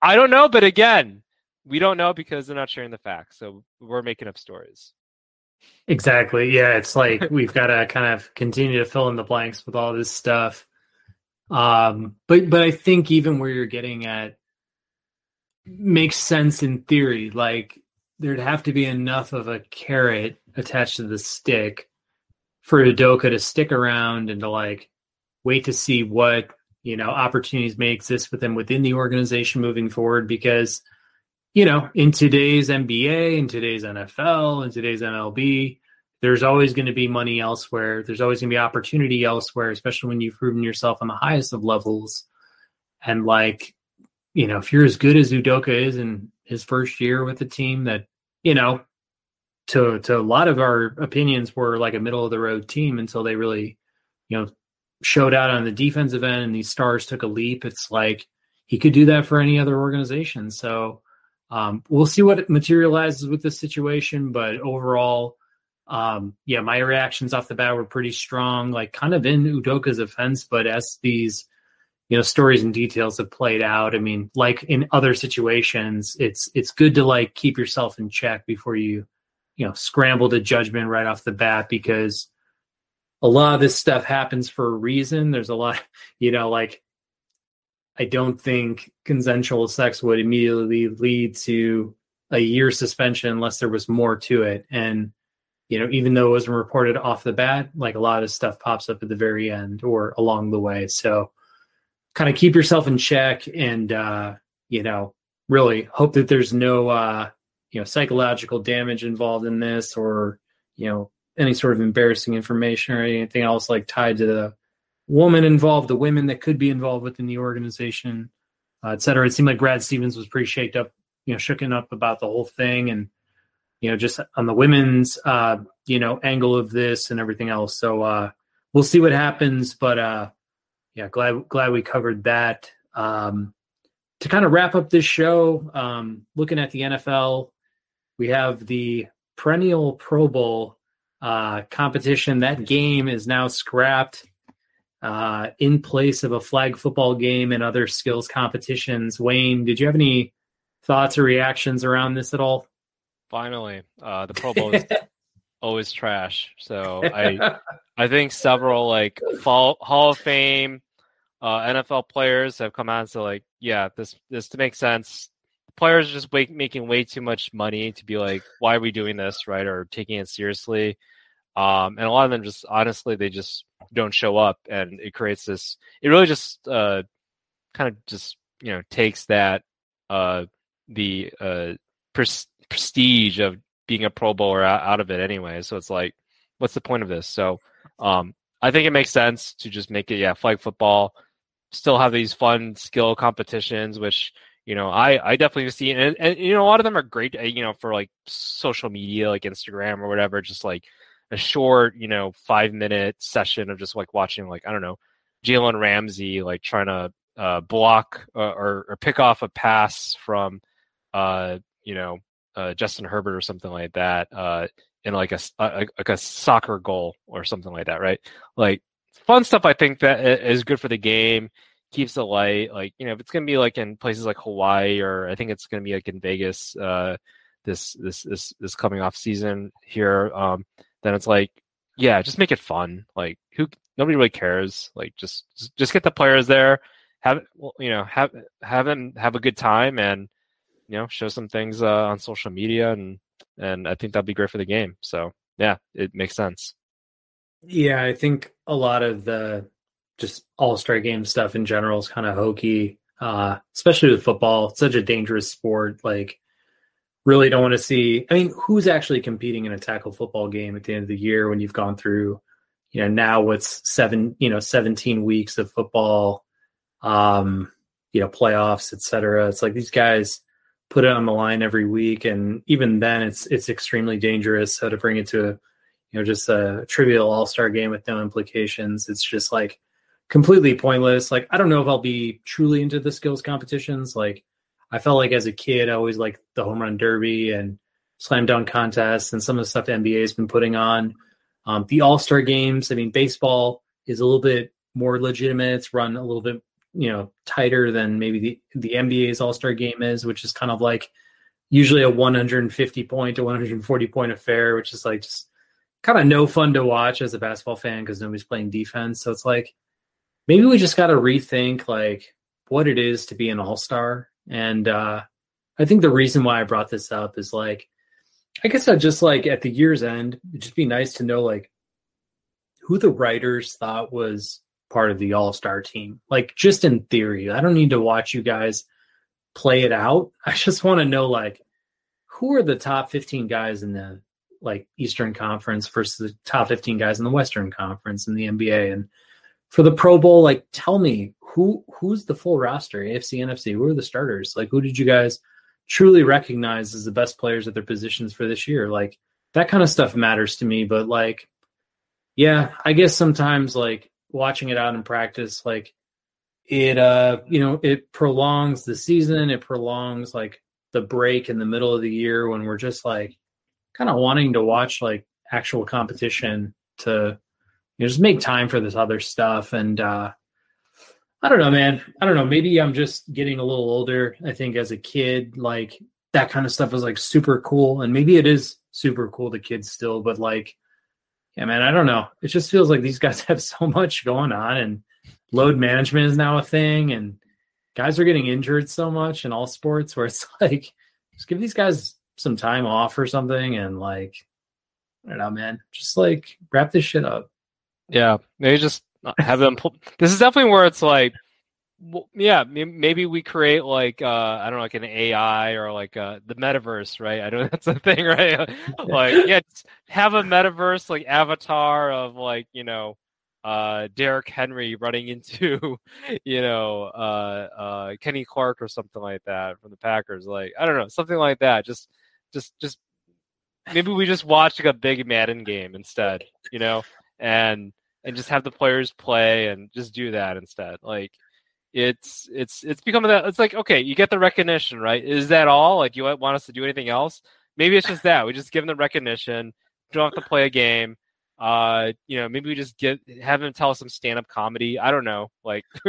B: I don't know, but again, we don't know because they're not sharing the facts. So we're making up stories.
A: Exactly. Yeah, it's like we've got to kind of continue to fill in the blanks with all this stuff. Um, but but I think even where you're getting at makes sense in theory. Like there'd have to be enough of a carrot attached to the stick for Udoka to stick around and to like wait to see what you know opportunities may exist with him within the organization moving forward because you know, in today's NBA, in today's NFL, in today's MLB, there's always going to be money elsewhere. There's always going to be opportunity elsewhere, especially when you've proven yourself on the highest of levels. And like, you know, if you're as good as Udoka is in his first year with the team that, you know, to to a lot of our opinions were like a middle of the road team until they really, you know, showed out on the defensive end and these stars took a leap. It's like he could do that for any other organization. So um, we'll see what materializes with this situation, but overall, um, yeah, my reactions off the bat were pretty strong, like kind of in Udoka's offense, but as these you know stories and details have played out, I mean, like in other situations, it's it's good to like keep yourself in check before you you know scramble to judgment right off the bat because a lot of this stuff happens for a reason. There's a lot, you know, like I don't think consensual sex would immediately lead to a year suspension unless there was more to it. And, you know, even though it wasn't reported off the bat, like a lot of stuff pops up at the very end or along the way. So kind of keep yourself in check and, uh, you know, really hope that there's no, uh, you know, psychological damage involved in this or, you know, any sort of embarrassing information or anything else like tied to the woman involved, the women that could be involved within the organization, uh, et cetera. It seemed like Brad Stevens was pretty shaked up, you know, shooken up about the whole thing and, you know, just on the women's, uh, you know, angle of this and everything else. So, uh, we'll see what happens, but, uh, yeah, glad, glad we covered that. Um, to kind of wrap up this show, um, looking at the NFL, we have the perennial Pro Bowl uh, competition. That game is now scrapped uh, in place of a flag football game and other skills competitions. Wayne, did you have any thoughts or reactions around this at all?
B: Finally, uh, the Pro Bowl is always trash. So I, I think several like Hall, Hall of Fame uh, NFL players have come out and said like, yeah, this this to make sense. Players are just making way too much money to be like, why are we doing this, right? Or taking it seriously. Um, and a lot of them just honestly they just don't show up, and it creates this. It really just uh, kind of just you know takes that uh, the uh, pres- prestige of being a Pro Bowler out, out of it anyway. So it's like, what's the point of this? So um, I think it makes sense to just make it yeah flag football. Still have these fun skill competitions, which you know i i definitely see and, and you know a lot of them are great uh, you know for like social media like instagram or whatever just like a short, you know, five minute session of just like watching, like, I don't know, Jalen Ramsey, like trying to uh, block uh, or, or pick off a pass from, uh, you know, uh, Justin Herbert or something like that, uh, in like a, a, like a soccer goal or something like that, right? Like fun stuff. I think that is good for the game, keeps it light. Like you know, if it's gonna be like in places like Hawaii or I think it's gonna be like in Vegas, uh, this this this this coming off season here. Um, then it's like, yeah, just make it fun. Like who nobody really cares. Like just just get the players there, have you know have have them have a good time and you know show some things uh, on social media and and I think that'd be great for the game. So yeah, it makes sense.
A: Yeah, I think a lot of the just all star game stuff in general is kind of hokey, uh, especially with football. It's such a dangerous sport. Like really don't want to see. I mean, who's actually competing in a tackle football game at the end of the year when you've gone through, you know, now what's seven, you know, 17 weeks of football, um, you know, playoffs, etc. It's like these guys put it on the line every week, and even then, it's it's extremely dangerous. So to bring it to a, you know, just a trivial All Star game with no implications, it's just like completely pointless. Like I don't know if I'll be truly into the skills competitions, like I felt like as a kid, I always liked the home run derby and slam dunk contests and some of the stuff the NBA has been putting on. Um, the All Star games, I mean, baseball is a little bit more legitimate. It's run a little bit, you know, tighter than maybe the, the NBA's All Star game is, which is kind of like usually a 150 point to 140 point affair, which is like just kind of no fun to watch as a basketball fan because nobody's playing defense. So it's like maybe we just got to rethink like what it is to be an all star and uh, I think the reason why I brought this up is like, I guess I just like at the year's end, it'd just be nice to know like who the writers thought was part of the all star team. Like, just in theory, I don't need to watch you guys play it out. I just want to know like who are the top 15 guys in the like Eastern Conference versus the top 15 guys in the Western Conference in the NBA. And for the Pro Bowl, like tell me who who's the full roster, AFC, NFC? Who are the starters? Like who did you guys truly recognize as the best players at their positions for this year. Like that kind of stuff matters to me. But like, yeah, I guess sometimes like watching it out in practice, like it, uh, you know, it prolongs the season. It prolongs like the break in the middle of the year when we're just like kind of wanting to watch like actual competition to you know just make time for this other stuff and uh I don't know, man. I don't know. Maybe I'm just getting a little older. I think as a kid, like that kind of stuff was like super cool. And maybe it is super cool to kids still, but like, yeah, man, I don't know. It just feels like these guys have so much going on and load management is now a thing. And guys are getting injured so much in all sports where it's like, just give these guys some time off or something. And like, I don't know, man, just like wrap this shit up.
B: Yeah. Maybe just have them pull. This is definitely where it's like, well, yeah, maybe we create like uh, I don't know, like an AI or like uh, the metaverse, right? I know that's a thing, right? like, yeah, have a metaverse like avatar of like you know uh, Derrick Henry running into you know uh, uh, Kenny Clark or something like that from the Packers. Like, I don't know, something like that. Just, just, just maybe we just watch like a big Madden game instead, you know, and and just have the players play and just do that instead. Like it's it's it's becoming that it's like okay, you get the recognition, right? Is that all? Like you want us to do anything else? Maybe it's just that. We just give them the recognition. Don't have to play a game. Uh, you know, maybe we just get have them tell us some stand up comedy. I don't know. Like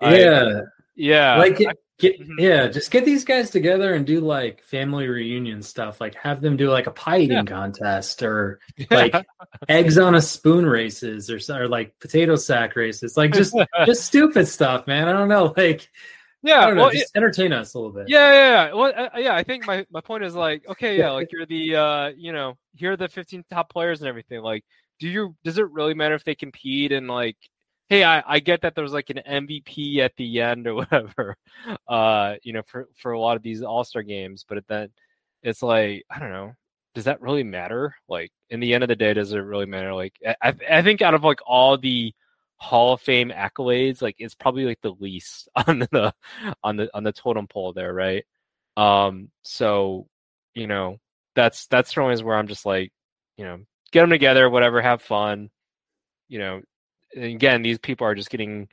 A: Yeah.
B: Yeah.
A: Like it, Get, mm-hmm. yeah, just get these guys together and do like family reunion stuff. Like have them do like a pie eating yeah. contest or like eggs on a spoon races or, or like potato sack races. Like just just stupid stuff, man. I don't know. Like yeah, know, well, just entertain us a little bit.
B: Yeah, yeah, yeah. Well, uh, yeah. I think my my point is like, okay, yeah, like you're the uh, you know, here are the 15 top players and everything. Like, do you does it really matter if they compete and like hey, I, I get that there's like an MVP at the end or whatever, uh, you know, for, for a lot of these All Star games, but then it's like, I don't know, does that really matter? Like, in the end of the day, does it really matter? Like, I, I think out of like all the Hall of Fame accolades, like it's probably like the least on the on the on the totem pole there, right? Um, so you know, that's that's always where I'm just like, you know, get them together, whatever, have fun, you know, again, these people are just getting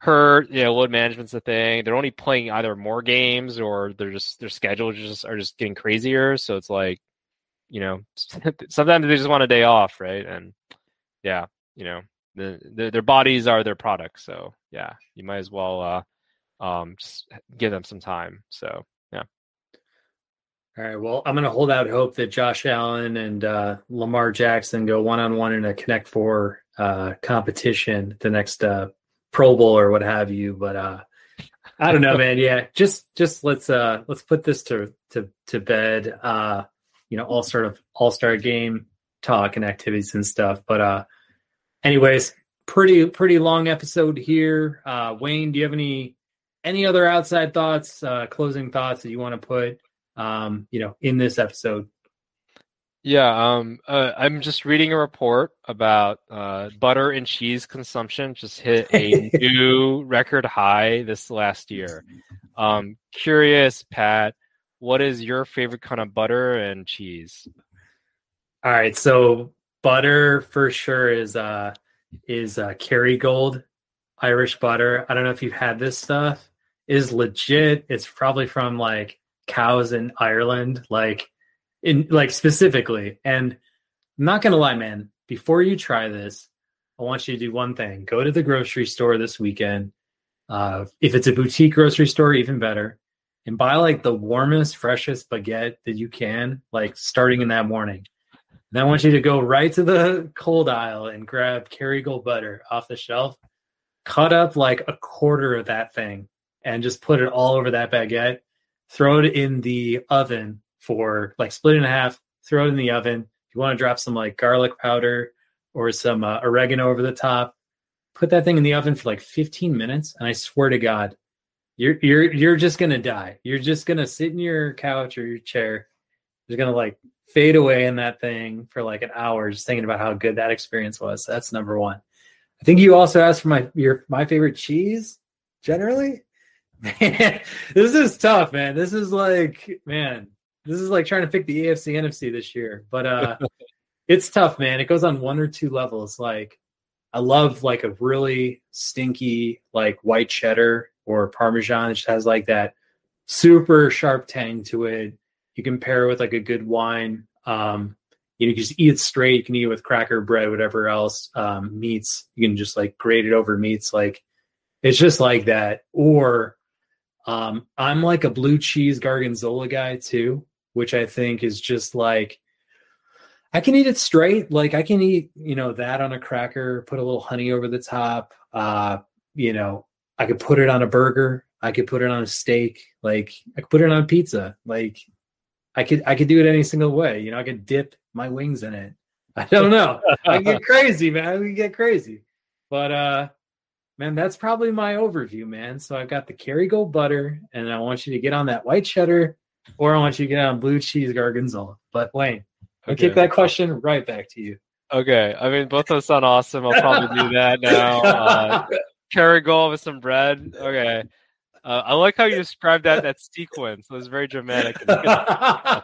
B: hurt. You know, load management's a thing. They're only playing either more games or they're just their schedules just are just getting crazier. So it's like, you know, sometimes they just want a day off, right? And yeah, you know, the, the, their bodies are their products. So yeah, you might as well uh, um, just give them some time. So yeah.
A: All right. Well, I'm going to hold out hope that Josh Allen and uh, Lamar Jackson go one on one in a Connect Four uh, competition, the next uh, Pro Bowl or what have you. But uh, I don't know, man. Yeah, just just let's uh, let's put this to to to bed. Uh, you know, all sort of all star game talk and activities and stuff. But uh, anyways, pretty pretty long episode here. Uh, Wayne, do you have any any other outside thoughts, uh, closing thoughts that you want to put, um, you know, in this episode?
B: Yeah, um, uh, I'm just reading a report about uh, butter and cheese consumption just hit a new record high this last year. Um, curious, Pat, what is your favorite kind of butter and cheese?
A: All right, so butter for sure is uh is uh Kerrygold Irish butter. I don't know if you've had this stuff. It is legit. It's probably from like cows in Ireland. Like in like specifically. And I'm not gonna lie, man. Before you try this, I want you to do one thing: go to the grocery store this weekend. Uh, if it's a boutique grocery store, even better, and buy like the warmest, freshest baguette that you can, like starting in that morning. And I want you to go right to the cold aisle and grab Kerrygold butter off the shelf, cut up like a quarter of that thing, and just put it all over that baguette. Throw it in the oven for like split it in half, throw it in the oven. If you want to drop some like garlic powder or some uh, oregano over the top, put that thing in the oven for like 15 minutes. And I swear to God, you're you're you're just gonna die. You're just gonna sit in your couch or your chair. You're gonna like fade away in that thing for like an hour, just thinking about how good that experience was. So that's number one. I think you also asked for my your my favorite cheese generally. Man, this is tough, man. This is like, man, this is like trying to pick the AFC NFC this year. But uh it's tough, man. It goes on one or two levels. Like I love like a really stinky like white cheddar or parmesan. It just has like that super sharp tang to it. You can pair it with like a good wine. Um, you know, you can just eat it straight. You can eat it with cracker bread, whatever else um, meats. You can just like grate it over meats. Like it's just like that. Or um, I'm like a blue cheese gargonzola guy too, which I think is just like I can eat it straight. Like I can eat, you know, that on a cracker, put a little honey over the top. Uh, you know, I could put it on a burger. I could put it on a steak. Like I could put it on pizza. Like I could I could do it any single way. You know, I could dip my wings in it. I don't know. I get crazy, man. We get crazy. But uh man, that's probably my overview, man. So I've got the Kerrygold butter, and I want you to get on that white cheddar, or I want you to get on blue cheese gargonzola. But Wayne, I'll okay. kick that question right back to you.
B: Okay. I mean, both of those sound awesome. I'll probably do that now. Uh, Kerrygold with some bread. Okay. Uh, I like how you described that that sequence. It was very dramatic.
A: I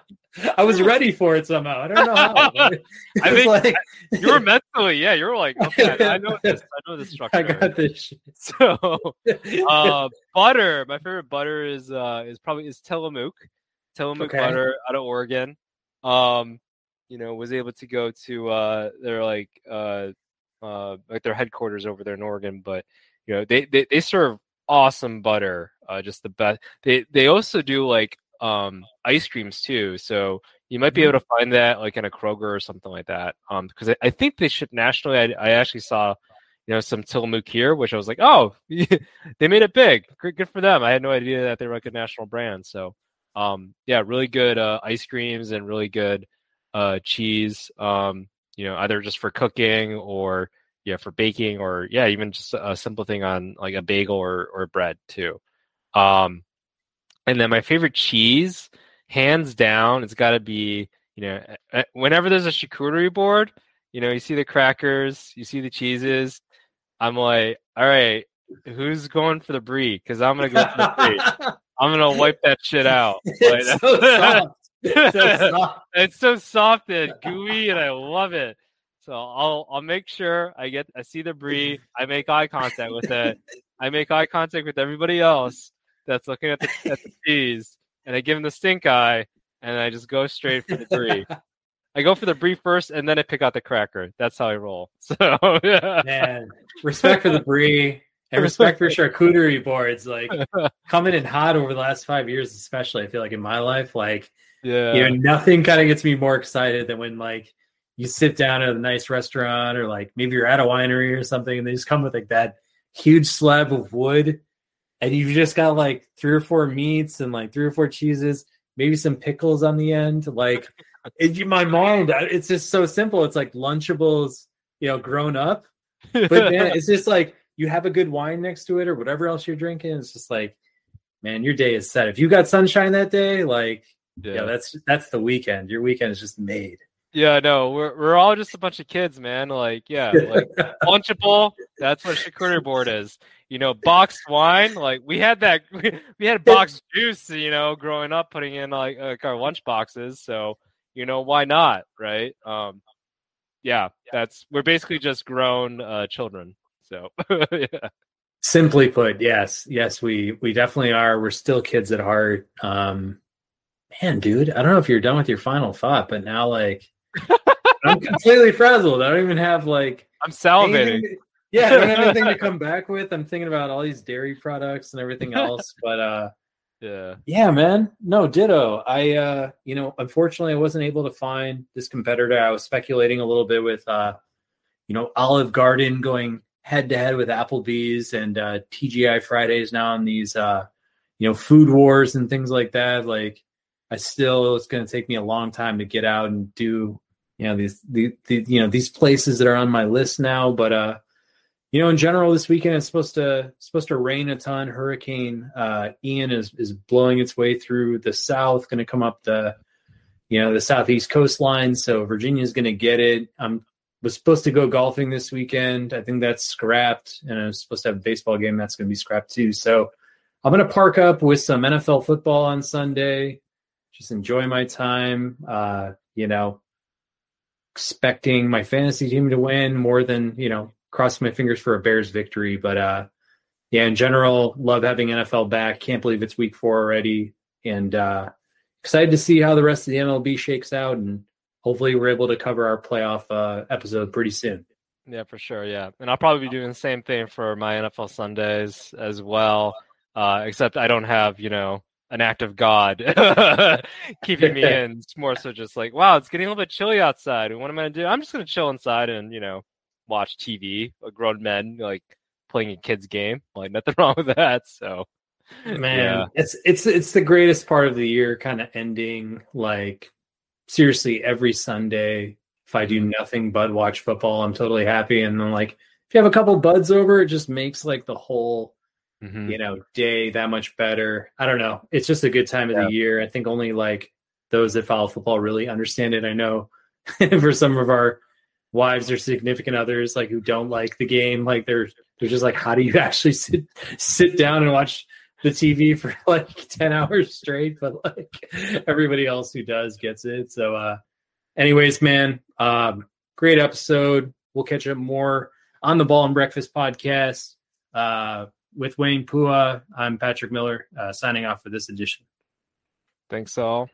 A: was ready for it somehow. I don't know how.
B: I think like... you were mentally, yeah. You were like, okay, I know this. I know this structure.
A: I got this. Shit.
B: So, uh, butter. My favorite butter is uh, is probably is Tillamook. Tillamook okay. butter out of Oregon. Um, you know, was able to go to uh, their like uh, uh, like their headquarters over there in Oregon, but you know, they they, they serve awesome butter. Uh, just the best. They they also do like um ice creams too. So you might be able mm-hmm. to find that like in a Kroger or something like that. Um, because I, I think they ship nationally. I, I actually saw you know some Tillamook here, which I was like, oh, they made it big. Good, good for them. I had no idea that they were like a national brand. So um, yeah, really good uh, ice creams and really good uh, cheese. Um, you know, either just for cooking or yeah for baking or yeah even just a simple thing on like a bagel or or bread too. Um, and then my favorite cheese, hands down, it's got to be you know whenever there's a charcuterie board, you know you see the crackers, you see the cheeses. I'm like, all right, who's going for the brie? Because I'm gonna go for the brie. I'm gonna wipe that shit out.
A: Like, it's so soft. It's so
B: soft. it's so soft and gooey, and I love it. So I'll I'll make sure I get I see the brie. I make eye contact with it. I make eye contact with everybody else that's looking at the, at the cheese, and I give them the stink eye, and I just go straight for the brie. I go for the brie first, and then I pick out the cracker. That's how I roll. So
A: yeah. man, respect for the brie and respect for charcuterie boards. Like coming in hot over the last five years, especially. I feel like in my life, like yeah, you know, nothing kind of gets me more excited than when like you sit down at a nice restaurant or like maybe you're at a winery or something, and they just come with like that huge slab of wood, and you've just got like three or four meats and like three or four cheeses, maybe some pickles on the end. Like in my mind, it's just so simple. It's like Lunchables, you know, grown up. But then it's just like you have a good wine next to it or whatever else you're drinking. It's just like, man, your day is set. If you got sunshine that day, like, yeah, yeah that's that's the weekend. Your weekend is just made.
B: Yeah, no, we're we're all just a bunch of kids, man. Like, yeah, like lunchable. That's what charcuterie board is. You know, boxed wine. Like we had that. We had boxed juice. You know, growing up, putting in like, like our lunch boxes. So you know, why not, right? Um, yeah, that's we're basically just grown uh, children. So yeah.
A: Simply put, yes, yes, we we definitely are. We're still kids at heart. Um, man, dude, I don't know if you're done with your final thought, but now like I'm completely frazzled. I don't even have like
B: I'm salivating.
A: yeah, I don't have anything to come back with. I'm thinking about all these dairy products and everything else, but uh
B: yeah.
A: Yeah, man. No, ditto. I uh, you know, unfortunately I wasn't able to find this competitor. I was speculating a little bit with uh, you know, Olive Garden going head to head with Applebee's and uh TGI Fridays now on these uh, you know, food wars and things like that. Like I still it's going to take me a long time to get out and do you know these the, the you know these places that are on my list now. But uh you know in general this weekend it's supposed to supposed to rain a ton. Hurricane uh ian is is blowing its way through the south going to come up the you know the southeast coastline. So virginia's going to get it. I'm was supposed to go golfing this weekend i think that's scrapped and I'm supposed to have a baseball game that's going to be scrapped too so I'm gonna park up with some NFL football on Sunday. Just enjoy my time. Uh, you know, expecting my fantasy team to win more than you know, crossing my fingers for a Bears victory. But uh, yeah, in general, love having NFL back. Can't believe it's week four already, and uh, excited to see how the rest of the MLB shakes out. And hopefully, we're able to cover our playoff uh, episode pretty soon.
B: Yeah, for sure. Yeah, and I'll probably be doing the same thing for my NFL Sundays as well. Uh, except I don't have, you know, an act of God keeping me in. It's more so just like, wow, it's getting a little bit chilly outside. What am I gonna do? I'm just gonna chill inside and you know watch TV. Like grown men like playing a kid's game. Like nothing wrong with that. So
A: man, yeah. it's it's it's the greatest part of the year, kind of ending like seriously every Sunday. If I do nothing but watch football, I'm totally happy. And then like if you have a couple buds over, it just makes like the whole mm-hmm. you know, day that much better. I don't know. It's just a good time of yeah. the year. I think only like those that follow football really understand it. I know for some of our wives or significant others like who don't like the game, like they're they're just like, how do you actually sit sit down and watch the TV for like 10 hours straight? But like everybody else who does gets it. So uh anyways, man, um, great episode. We'll catch up more on the Ball and Breakfast podcast. Uh with Wayne Pua, I'm Patrick Miller, uh, signing off for this edition.
B: Thanks all.